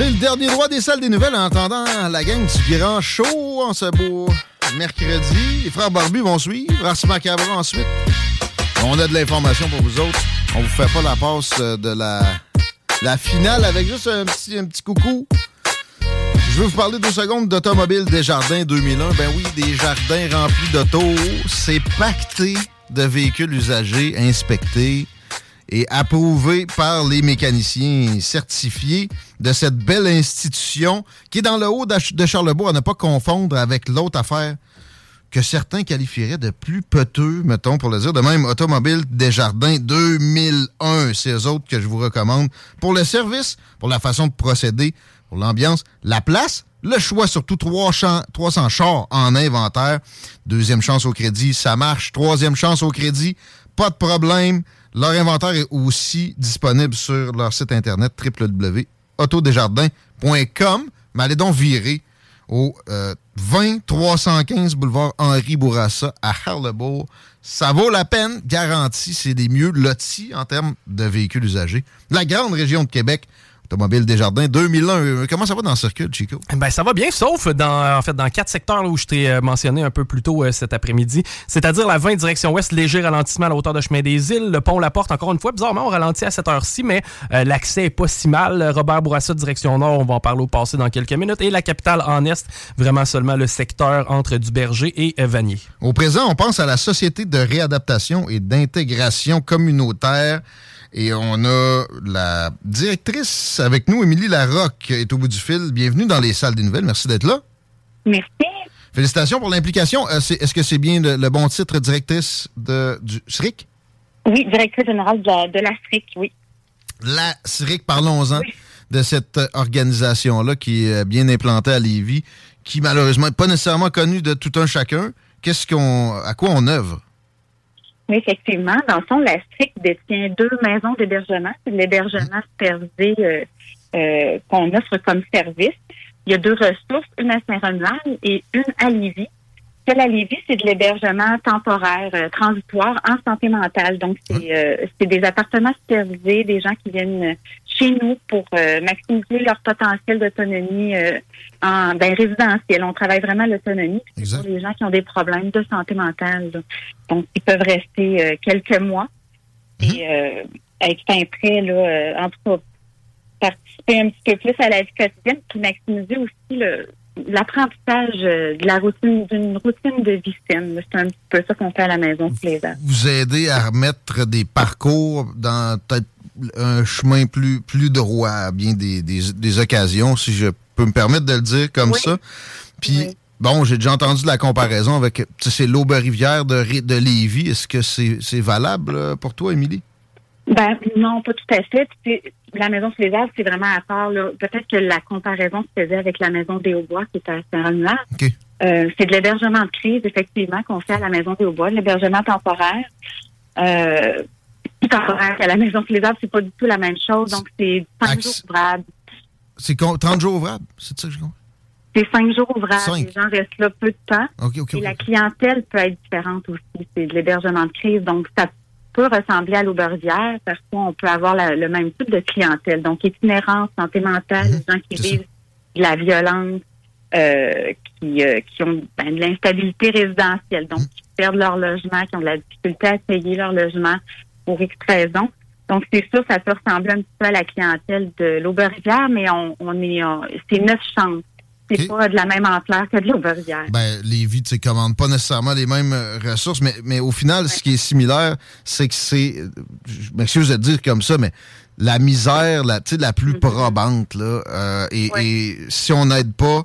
C'est le dernier droit des salles des nouvelles en attendant la gang du grand show en ce beau mercredi. Les frères Barbus vont suivre, Ars Macabre ensuite. On a de l'information pour vous autres. On vous fait pas la passe euh, de la, la finale avec juste un petit, un petit coucou. Je veux vous parler deux secondes d'Automobile Desjardins 2001. Ben oui, des jardins remplis d'autos. C'est pacté de véhicules usagés inspectés et approuvés par les mécaniciens certifiés de cette belle institution qui est dans le haut de Charlebourg, à ne pas confondre avec l'autre affaire que certains qualifieraient de plus peteux, mettons, pour le dire. De même, Automobile Desjardins 2001, c'est eux autres que je vous recommande pour le service, pour la façon de procéder, pour l'ambiance, la place, le choix, surtout 300, 300 chars en inventaire. Deuxième chance au crédit, ça marche. Troisième chance au crédit, pas de problème. Leur inventaire est aussi disponible sur leur site internet www.autodesjardins.com. Mais allez donc virer au euh, 20 315 boulevard Henri Bourassa à Harlebourg. Ça vaut la peine, garanti, c'est des mieux lotis en termes de véhicules usagés. La grande région de Québec, Automobile Desjardins 2001. Euh, Comment ça va dans le circuit, Chico? Ben, ça va bien, sauf dans, en fait, dans quatre secteurs là, où je t'ai euh, mentionné un peu plus tôt euh, cet après-midi. C'est-à-dire la 20 direction ouest, léger ralentissement à la hauteur de chemin des îles, le pont La Porte, encore une fois, bizarrement, on ralentit à cette heure-ci, mais euh, l'accès est pas si mal. Robert Bourassa, direction nord, on va en parler au passé dans quelques minutes. Et la capitale en est, vraiment seulement le secteur entre Duberger et Vanier. Au présent, on pense à la Société de réadaptation et d'intégration communautaire. Et on a la directrice avec nous, Émilie Larocque, est au bout du fil. Bienvenue dans les salles des nouvelles. Merci d'être là. Merci. Félicitations pour l'implication. Euh, Est-ce que c'est bien le, le bon titre, directrice de, du SRIC? Oui, directrice générale de, de l'Afrique, oui. La SRIC, parlons-en de cette euh, organisation-là qui est euh, bien implantée à Lévis, qui malheureusement n'est pas nécessairement connue de tout un chacun. Qu'est-ce qu'on, à quoi on œuvre? Oui, effectivement. Dans le fond, l'Afrique détient deux maisons d'hébergement. C'est de l'hébergement supervisé euh, euh, qu'on offre comme service. Il y a deux ressources, une à Saint-Romuald et une à Lévis. Celle à Lévis, c'est de l'hébergement temporaire, euh, transitoire en santé mentale. Donc, c'est c'est des appartements supervisés, des gens qui viennent chez nous pour euh, maximiser leur potentiel d'autonomie euh, en ben, résidentiel. On travaille vraiment l'autonomie pour les gens qui ont des problèmes de santé mentale. là. Donc, ils peuvent rester euh, quelques mois et être fin prêt, là, euh, en tout cas, participer un petit peu plus à la vie quotidienne, puis maximiser aussi le l'apprentissage de la routine, d'une routine de vie saine. C'est un petit peu ça qu'on fait à la maison tous les ans. Vous aider à remettre des parcours dans peut-être un chemin plus, plus droit à bien des, des, des occasions, si je peux me permettre de le dire comme ça. Puis, bon, j'ai déjà entendu la comparaison avec, tu sais, c'est l'Aube-Rivière de, de Lévis. Est-ce que c'est valable euh, pour toi, Émilie? Ben non, pas tout à fait. La maison sous les arbres, c'est vraiment à part. Peut-être que la comparaison se faisait avec la maison des Hauts-Bois, qui est à Saint-Romuald. Euh, c'est de l'hébergement de crise, effectivement, qu'on fait à la maison des Hauts-Bois, de l'hébergement temporaire. Euh, plus temporaire qu'à la maison les arbres, c'est pas du tout la même chose. Donc, c'est cinq jours ouvrables. C'est con- 30 jours ouvrables? C'est ça que je comprends? C'est cinq jours ouvrables. Cinq. Les gens restent là peu de temps. Et la clientèle peut être différente aussi. C'est de l'hébergement de crise. Donc, ça peut ressembler à l'aubergière. Parfois, on peut avoir la- le même type de clientèle. Donc, itinérance, santé mentale, Mhm. les gens qui vivent de la violence, euh, qui, euh, qui ont ben, de l'instabilité résidentielle, donc qui perdent leur logement, qui ont de la difficulté à payer leur logement pour X raisons. Donc, c'est sûr, ça peut ressembler un petit peu à la clientèle de l'Aubervière, mais on, on est, c'est neuf chambres. C'est pas de la même ampleur que de l'Aubervière. Ben, Lévis, tu sais, commande pas nécessairement les mêmes euh, ressources, mais, mais au final, ce qui est similaire, c'est que c'est, euh, je m'excuse de dire comme ça, mais la misère, la, tu sais, la plus probante, là, euh, et, et si on n'aide pas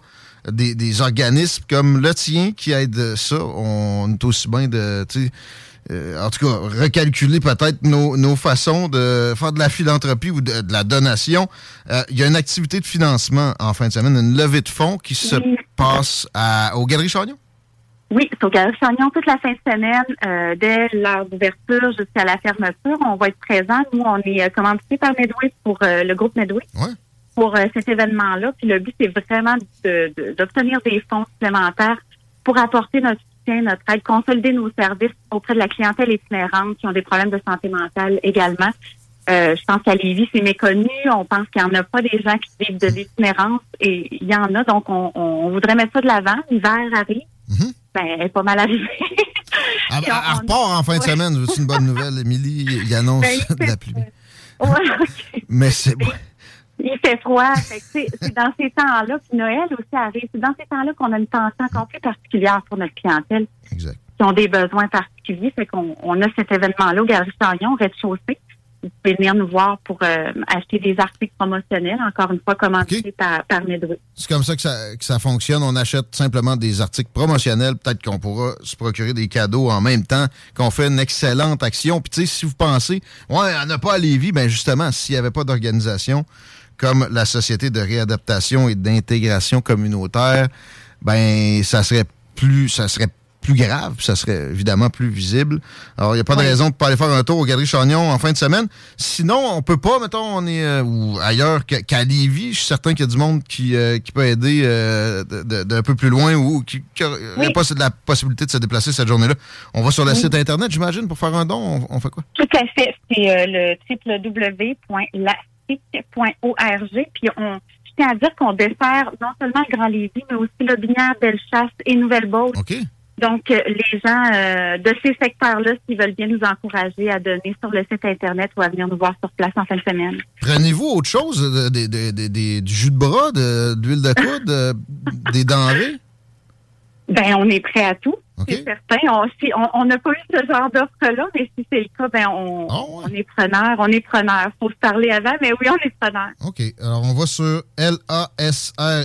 des, des organismes comme le tien qui aident ça, on est aussi bien de, tu euh, en tout cas, recalculer peut-être nos, nos façons de faire de la philanthropie ou de, de la donation. Euh, Il y a une activité de financement en fin de semaine, une levée de fonds qui se Oui. passe à, aux Galeries Chagnon? Oui, c'est au Galerie Chagnon toute la fin de semaine, euh, dès l'heure d'ouverture jusqu'à la fermeture. On va être présents. Nous, on est commandité par Medway pour le groupe Medway pour cet événement-là. Puis le but, c'est vraiment de- de- d'obtenir des fonds supplémentaires pour apporter notre soutien, notre aide, consolider nos services auprès de la clientèle itinérante qui ont des problèmes de santé mentale également. Euh, je pense qu'à Lévis, c'est méconnu. On pense qu'il n'y en a pas des gens qui vivent de l'itinérance et il y en a. Donc, on, on voudrait mettre ça de l'avant. L'hiver arrive. Ben, elle est pas mal arrivée. Elle, repart en fin de semaine. C'est une bonne nouvelle, Émilie? Il annonce Ben, de la pluie. Ouais, ok. Mais c'est... Il fait froid. C'est dans ces temps-là, puis Noël aussi arrive. C'est dans ces temps-là qu'on a une tension encore plus particulière pour notre clientèle. Exact. Qui ont des besoins particuliers. Fait qu'on on a cet événement-là au Galerie au rez-de-chaussée. Vous pouvez venir nous voir pour euh, acheter des articles promotionnels, encore une fois commentés par, par. C'est comme ça que, ça que ça fonctionne. On achète simplement des articles promotionnels. Peut-être qu'on pourra se procurer des cadeaux en même temps qu'on fait une excellente action. Puis tu sais, si vous pensez, ouais, on n'a pas à Lévis, ben justement, s'il n'y avait pas d'organisation comme la Société de réadaptation et d'intégration communautaire, ben ça serait plus ça serait plus grave, puis ça serait évidemment plus visible. Alors, il n'y a pas de raison de pas aller faire un tour au Galerie Chagnon en fin de semaine. Sinon, on peut pas, mettons, on est euh, ou ailleurs qu'à qu'à Lévis. Je suis certain qu'il y a du monde qui, euh, qui peut aider euh, d'un peu plus loin ou qui n'aurait pas la possibilité de se déplacer cette journée-là. On va sur le Oui. site Internet, j'imagine, pour faire un don. On, on fait quoi? Tout à fait. C'est euh, le www.lastic.org. Puis on, je tiens à dire qu'on dessert non seulement le Grand Lévis, mais aussi le Binière, Bellechasse et Nouvelle-Beauce. Donc, euh, les gens euh, de ces secteurs-là, s'ils veulent bien nous encourager à donner sur le site Internet ou à venir nous voir sur place en fin de semaine. Prenez-vous autre chose? de- de- de- de- de- du jus de bras, de- d'huile de coude, de- des denrées? Ben, on est prêt à tout. C'est certain. On si- on- on n'a pas eu ce genre d'offre-là, mais si c'est le cas, ben on, on est preneur. On est preneur. Faut se parler avant, mais oui, on est preneur. OK. Alors, on va sur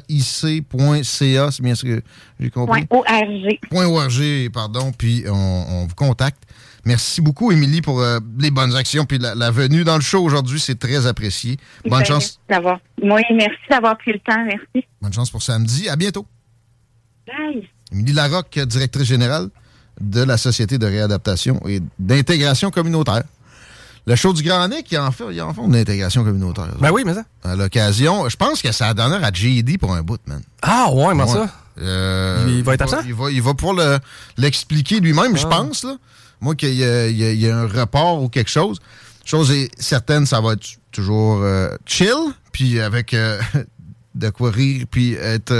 lasric.ca, c'est bien ce que j'ai compris? Point ORG. Point .org, pardon, puis on, vous contacte. Merci beaucoup, Émilie, pour euh, les bonnes actions, puis la, la venue dans le show aujourd'hui, c'est très apprécié. Bonne Ben, chance, D'avoir. Oui, merci d'avoir pris le temps. Merci. bonne chance pour samedi. À bientôt. Bye. Émilie Larocque, directrice générale de la Société de réadaptation et d'intégration communautaire. Le show du Grand Nick, il en fait, en fait une intégration communautaire. Ben oui, mais ça. À l'occasion, je pense que ça a donné à JD pour un bout, man. Ah, ouais, mais ça. Euh, Il va être absent? Il va, il va pouvoir le- l'expliquer lui-même, je Ah. pense. Là. Moi, qu'il y, a- il y a- il y a un report ou quelque chose. Chose est certaine, ça va être toujours euh, chill, puis avec euh, de quoi rire, puis être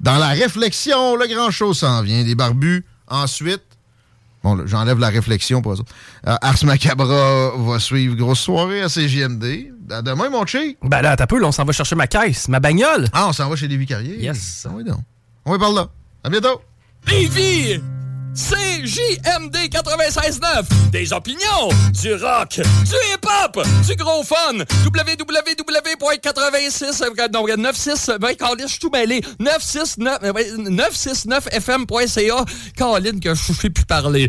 dans la réflexion. Le grand chose s'en vient. Les barbus, ensuite. Bon, là, j'enlève la réflexion pour ça. Euh, Ars Macabra va suivre. Grosse soirée à CJMD. À demain, mon chic. Ben là, t'as peu, là, on s'en va chercher ma caisse, ma bagnole. Ah, on s'en va chez les Vicariers. Yes. Ah oui, donc. On va par là. À bientôt. Lévis! CJMD 96.9. Des opinions, du rock, du hip-hop, du gros fun. www.86... euh, Non, 96... Ben, je suis tout mêlé. 969... euh, ouais, 969fm.ca. Colin, que je sais plus parler.